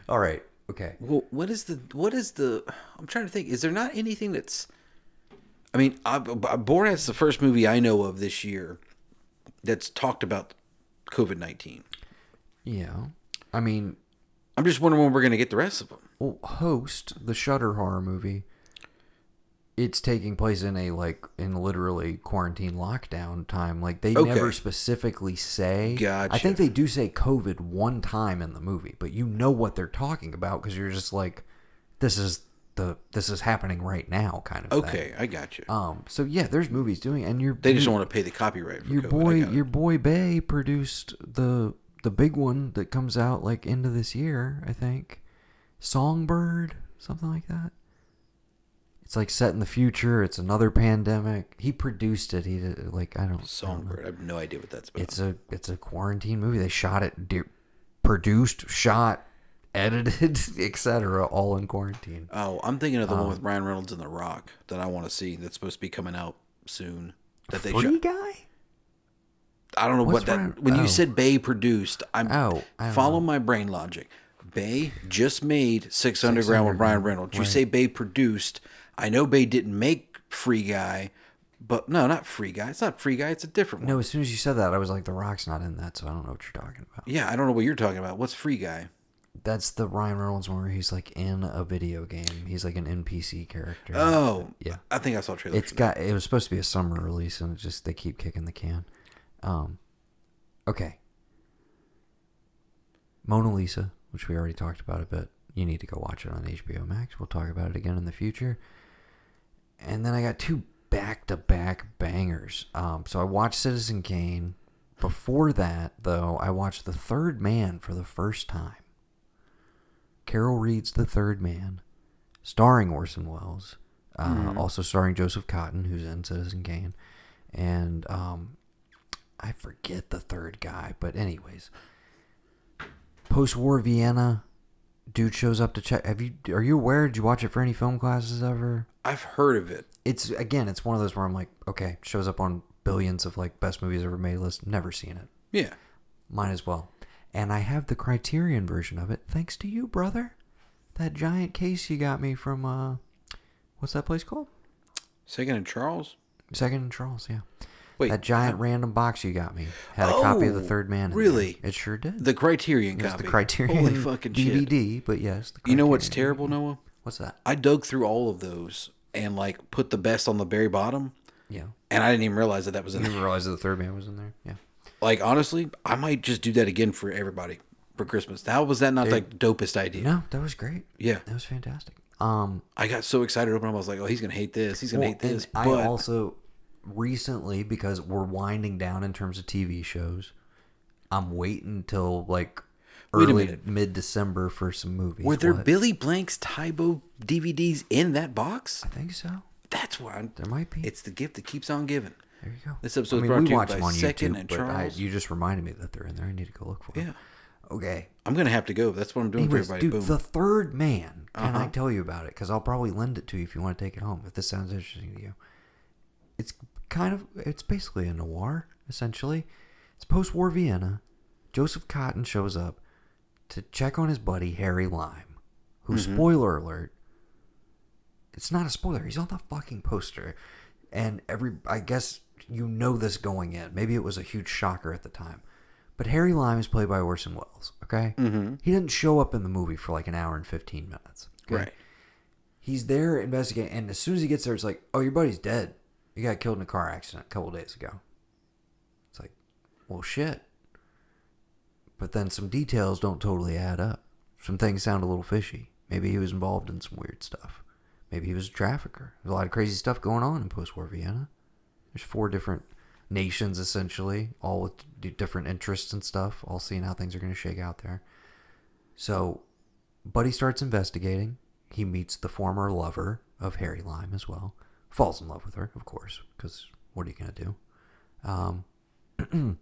All right. Okay. Well, what is the what is the? I'm trying to think. Is there not anything that's? I mean, I, I- Borat's the first movie I know of this year that's talked about COVID nineteen. Yeah. I mean, I'm just wondering when we're going to get the rest of them. Well, Host, the Shudder horror movie, it's taking place in a like in literally quarantine lockdown time. Like they Okay. never specifically say. I think they do say COVID one time in the movie, but you know what they're talking about because you're just like, this is the this is happening right now, kind of. thing. Okay, I got you. Um. So yeah, there's movies doing, and you're they just your, don't want to pay the copyright. For your COVID. Boy your boy Bay produced the the big one that comes out like end of this year, I think. Songbird, something like that. It's like set in the future. It's another pandemic. He produced it. He did, like I don't. I don't know. Songbird. I have no idea what that's about. It's a it's a quarantine movie. They shot it, di- produced, shot, edited, etc. All in quarantine. oh, I'm thinking of the Um, one with Ryan Reynolds and The Rock that I want to see. That's supposed to be coming out soon. That they Free shot. guy. I don't know What's what that. When oh. you said Bay produced, I'm Oh, I follow know. my brain logic. Bay just made Six Underground with Ryan Reynolds. You say Bay produced. I know Bay didn't make Free Guy, but no, not Free Guy. It's not Free Guy. It's a different one. No, as soon as you said that, I was like, The Rock's not in that, so I don't know what you're talking about. Yeah, I don't know what you're talking about. What's Free Guy? That's the Ryan Reynolds one where he's like in a video game. He's like an NPC character. Oh, yeah. I think I saw a trailer. It's got. It was supposed to be a summer release, and it just they keep kicking the can. Um, okay. Mona Lisa, which we already talked about a bit. You need to go watch it on HBO Max. We'll talk about it again in the future. And then I got two back-to-back bangers. Um, so I watched Citizen Kane. Before that, though, I watched The Third Man for the first time. Carol Reed's The Third Man, starring Orson Welles, uh, also starring Joseph Cotten, who's in Citizen Kane, and um, I forget the third guy, but anyways, post-war Vienna, dude shows up to check. Have you? Are you aware? Did you watch it for any film classes ever? I've heard of it. It's again, it's one of those where I'm like, okay, shows up on billions of like best movies ever made list. Never seen it. Yeah. Might as well. And I have the Criterion version of it, thanks to you, brother. That giant case you got me from uh, what's that place called? Second and Charles. Second and Charles, yeah. Wait, that giant random box you got me had a copy of the Oh, Third Man. there. really? It sure did. the Criterion copy. the Criterion Holy fucking shit. DVD, but yes. The You know what's terrible, Noah? What's that? I dug through all of those and like put the best on the very bottom, Yeah. and I didn't even realize that that was in I there. didn't realize that the Third Man was in there. Yeah. Like honestly, I might just do that again for everybody for Christmas. How was that not like dopest idea? No, that was great. Yeah, That was fantastic. Um, I got so excited to open. up. I was like, oh, he's gonna hate this. He's gonna Well, hate this. But I also recently because we're winding down in terms of TV shows. I'm waiting till like early mid December for some movies. Were there What? Billy Blanks' Tybo DVDs in that box? I think so. That's why I'm, There might be. it's the gift that keeps on giving. there you go. This episode I mean, brought we to you by them on Second YouTube, and but I, you just reminded me that they're in there. I need to go look for them. Yeah. Okay. I'm gonna have to go. That's what I'm doing Anyways, for everybody. dude, Boom. the third man. Can I Uh-huh. tell you about it? Because I'll probably lend it to you if you want to take it home. If this sounds interesting to you, it's kind of it's basically a noir essentially. It's post-war Vienna. Joseph Cotten shows up to check on his buddy Harry Lime, who Mm-hmm. spoiler alert. It's not a spoiler. He's on the fucking poster, and every I guess you know this going in. Maybe it was a huge shocker at the time. But Harry Lime is played by Orson Welles. Okay, mm-hmm. he doesn't show up in the movie for like an hour and fifteen minutes. okay? Right. He's there investigating, and as soon as he gets there, it's like, "Oh, your buddy's dead. He got killed in a car accident a couple days ago." It's like, well, shit. But then some details don't totally add up. Some things sound a little fishy. Maybe he was involved in some weird stuff. Maybe he was a trafficker. There's a lot of crazy stuff going on in post-war Vienna. There's four different nations essentially, all with different interests and stuff, all seeing how things are going to shake out there. So, Buddy starts investigating. He meets the former lover of Harry Lime as well. Falls in love with her, of course, because what are you going to do? Um,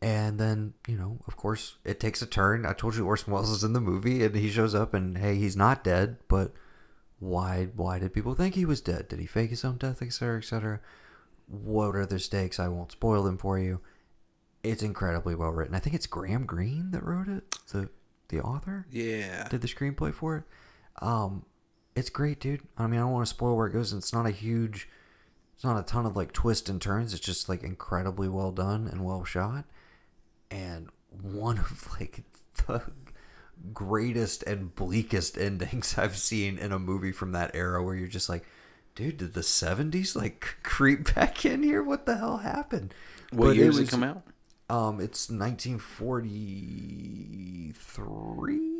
and then, you know, of course, it takes a turn. I told you Orson Welles is in the movie, and he shows up, and hey, he's not dead, but why? Why did people think he was dead? Did he fake his own death, etc., etc.? What are the stakes? I won't spoil them for you. It's incredibly well written. I think it's Graham Greene that wrote it, the the author yeah. did the screenplay for it. Um, it's great, dude. I mean, I don't want to spoil where it goes. It's not a huge, it's not a ton of like twists and turns. It's just like incredibly well done and well shot, and one of like the greatest and bleakest endings I've seen in a movie from that era, where you're just like, dude, did the '70s like creep back in here? What the hell happened? What But year does it was- come out? um, it's 1943.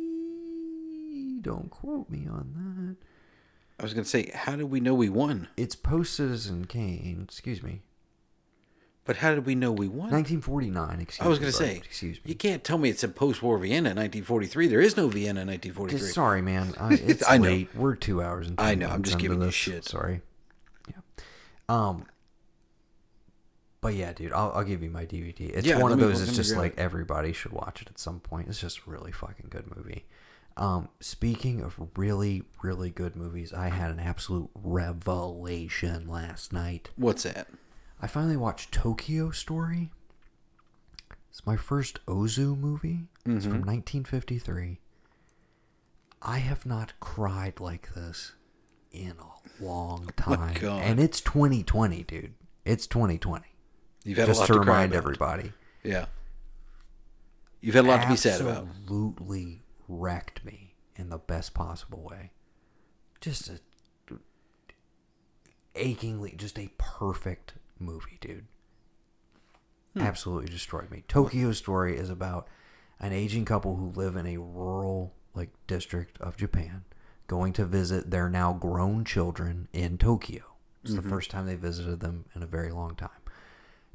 Don't quote me on that. I was gonna say, how did we know we won? It's post Citizen Kane. Excuse me. But how did we know we won? 1949. Excuse me. I was gonna bud. say, Excuse me. You can't tell me it's a post-war Vienna, 1943. There is no Vienna, in 1943. Just sorry, man. I, it's I know. We're two hours and. I know, I'm just giving you shit. Sorry. Yeah. Um. But yeah, dude, I'll, I'll give you my DVD. It's Yeah, one of those. It's just like it. everybody should watch it at some point. It's just a really fucking good movie. Um, speaking of really, really good movies, I had an absolute revelation last night. What's that? I finally watched Tokyo Story. It's my first Ozu movie. It's Mm-hmm. from 1953. I have not cried like this in a long time. Oh and it's 2020, dude. It's 2020. You've had Just a lot to to, remind about. everybody. Yeah. You've had a lot to be sad about. Absolutely wrecked me in the best possible way. Just a achingly, just a perfect movie, dude. Hmm. Absolutely destroyed me. Tokyo Story is about an aging couple who live in a rural like district of Japan, going to visit their now grown children in Tokyo. It's Mm-hmm. the first time they visited them in a very long time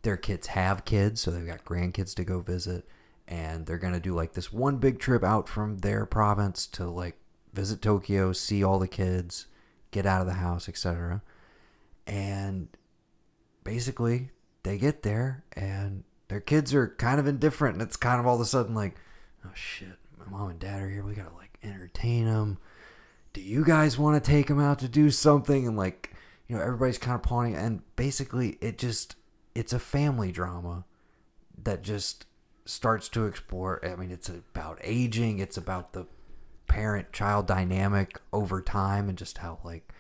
their kids have kids, so they've got grandkids to go visit, and they're gonna do like this one big trip out from their province to like visit Tokyo, see all the kids, get out of the house, etc. And basically, they get there, and their kids are kind of indifferent, and it's kind of all of a sudden like, oh shit, my mom and dad are here, we gotta like entertain them. Do you guys want to take them out to do something? And like, you know, everybody's kind of pawning, and basically, it just it's a family drama that just starts to explore i mean it's about aging it's about the parent child dynamic over time and just how like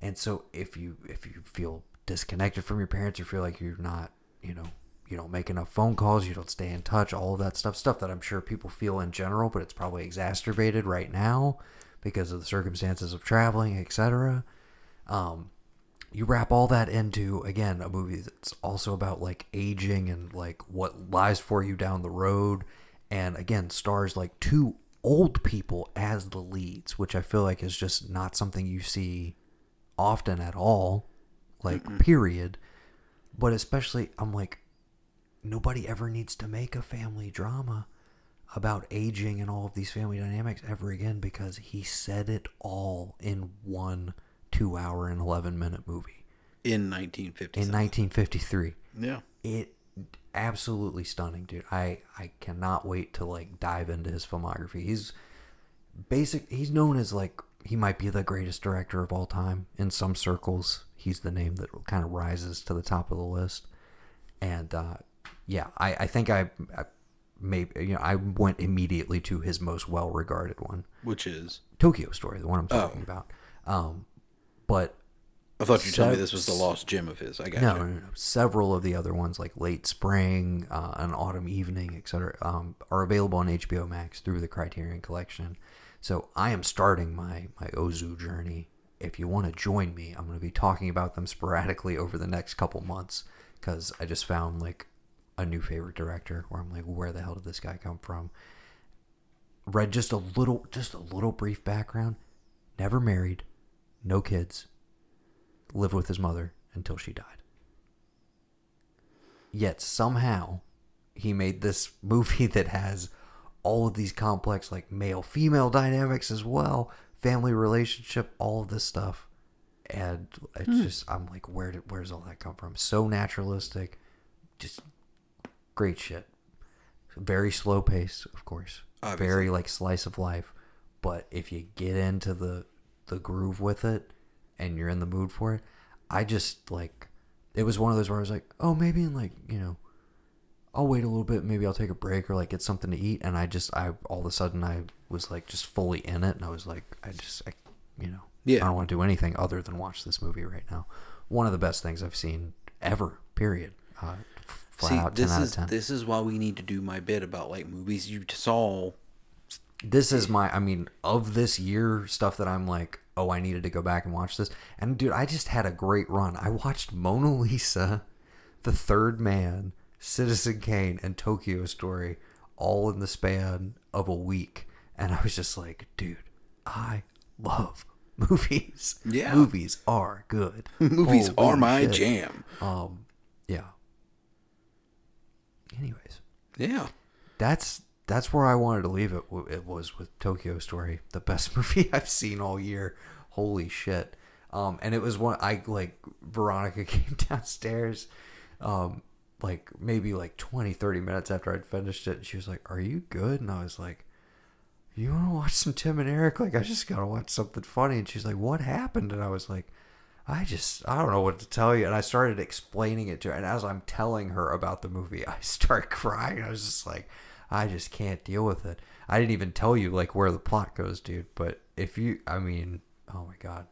and so if you if you feel disconnected from your parents or feel like you're not you know you don't make enough phone calls you don't stay in touch all of that stuff stuff that i'm sure people feel in general but it's probably exacerbated right now because of the circumstances of traveling etc um you wrap all that into again a movie that's also about like aging and like what lies for you down the road. And again stars like two old people as the leads which i feel like is just not something you see often at all like period. But especially i'm like nobody ever needs to make a family drama about aging and all of these family dynamics ever again because he said it all in one two hour and 11 minute movie In 1950. in 1953 yeah. it absolutely stunning dude i i cannot wait to like dive into his filmography he's basic he's known as like he might be the greatest director of all time in some circles he's the name that kind of rises to the top of the list and uh yeah i i think i, I maybe you know i went immediately to his most well regarded one Which is. tokyo story the one i'm talking Oh. about um but I thought you told me this was the lost gem of his. I got no, you. no, no, no. Several of the other ones, like Late Spring, uh, An Autumn Evening, etc., um, are available on HBO Max through the Criterion Collection. So I am starting my my Ozu journey. If you want to join me, I'm going to be talking about them sporadically over the next couple months because I just found like a new favorite director where I'm like, where the hell did this guy come from? Read just a little, just a little brief background. Never married, no kids, lived with his mother until she died. Yet somehow he made this movie that has all of these complex like male female dynamics as well, family relationship, all of this stuff. And it's hmm. just I'm like where did where's all that come from? So naturalistic. Just great shit. Very slow pace, of course. Obviously. Very like slice of life. But if you get into the the groove with it and you're in the mood for it, I just like it was one of those where I was like, oh, maybe in like you know, I'll wait a little bit, maybe I'll take a break or like get something to eat, and I just I all of a sudden I was like just fully in it, and I was like, I just I, you know, Yeah. I don't want to do anything other than watch this movie right now. One of the best things I've seen ever. Period. Uh, flat See, out this out is this is why we need to do my bit about like movies you saw. This is my i mean of this year stuff that i'm like oh i needed to go back and watch this and dude i just had a great run i watched mona lisa the third man citizen kane and tokyo story all in the span of a week and i was just like dude i love movies Yeah. movies are good Movies Holy are my shit. jam. um yeah anyways Yeah. that's that's where I wanted to leave it. It was with Tokyo Story, the best movie I've seen all year. Holy shit! Um, and it was one I like. Veronica came downstairs, um, like maybe like 20, 30 minutes after I'd finished it, and she was like, "Are you good?" And I was like, "You want to watch some Tim and Eric? Like, I just gotta watch something funny." And she's like, "What happened?" And I was like. I just I don't know what to tell you, and I started explaining it to her. And as I'm telling her about the movie, I start crying. I was just like, I just can't deal with it. I didn't even tell you like where the plot goes, dude. But if you, I mean, oh my god,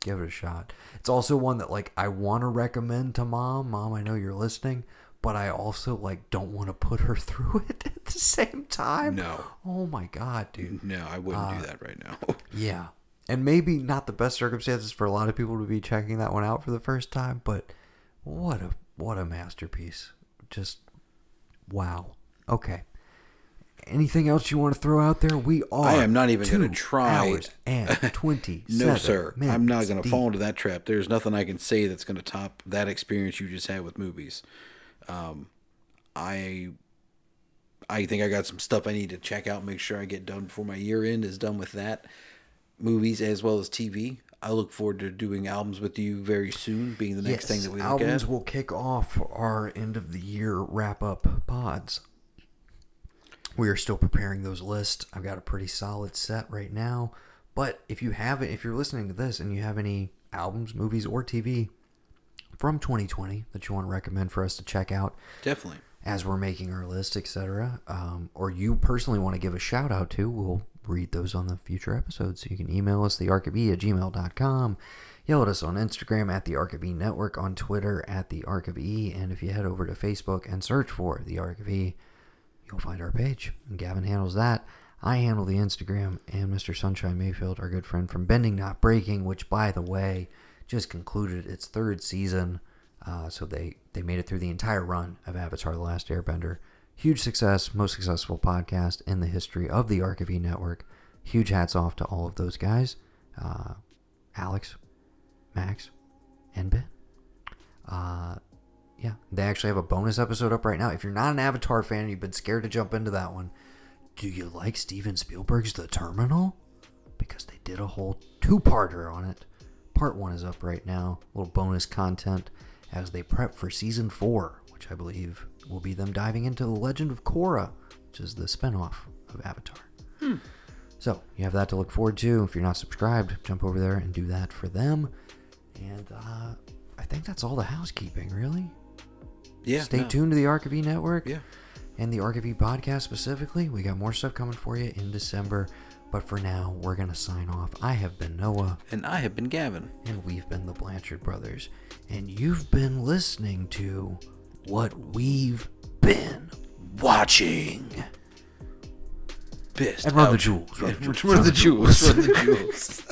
give it a shot. It's also one that like I want to recommend to mom. Mom, I know you're listening, but I also like don't want to put her through it at the same time. No. Oh my god, dude. No, I wouldn't Uh, do that right now. Yeah. And maybe not the best circumstances for a lot of people to be checking that one out for the first time, but what a what a masterpiece. Just wow. Okay. Anything else you want to throw out there? We are. I am not even gonna two try. Hours and twenty. no, sir. I'm not going to fall into that trap. There's nothing I can say that's going to top that experience you just had with movies. Um, I I think I got some stuff I need to check out, make sure I get done before my year end is done with that. Movies as well as TV. I look forward to doing albums with you very soon, being the next thing that we look albums at. will kick off our end of the year wrap up pods. We are still preparing those lists. I've got a pretty solid set right now. But if you haven't, if you're listening to this and you have any albums, movies, or TV from 2020 that you want to recommend for us to check out Definitely. as we're making our list, etc., um, or you personally want to give a shout out to, we'll read those on the future episodes. So you can email us, thearkofe at gmail.com, yell at us on Instagram at the Ark of E Network, on Twitter at the Ark of E, and if you head over to Facebook and search for the Ark of E, you'll find our page. And Gavin handles that. I handle the Instagram, and Mr. Sunshine Mayfield, our good friend from Bending Not Breaking, which, by the way, just concluded its third season. Uh, so they, they made it through the entire run of Avatar The Last Airbender. Huge success, most successful podcast in the history of the Ark of E Network. Huge hats off to all of those guys uh, Alex, Max, and Ben. Uh, yeah, they actually have a bonus episode up right now. If you're not an Avatar fan and you've been scared to jump into that one, do you like Steven Spielberg's The Terminal? Because they did a whole two-parter on it. Part one is up right now, a little bonus content as they prep for season four, which I believe will be them diving into the Legend of Korra, which is the spinoff of Avatar. So you have that to look forward to. If you're not subscribed, jump over there and do that for them. And uh, I think that's all the housekeeping, really. Yeah. Stay no. tuned to the Ark of E Network Yeah. and the Ark of E podcast specifically. We got more stuff coming for you in December. But for now, we're going to sign off. I have been Noah, And I have been Gavin. and we've been the Blanchard Brothers. And you've been listening to what we've been watching. Pissed. And run the Ouch. jewels. Run the Yeah, jewels. Run the jewels. Run the jewels.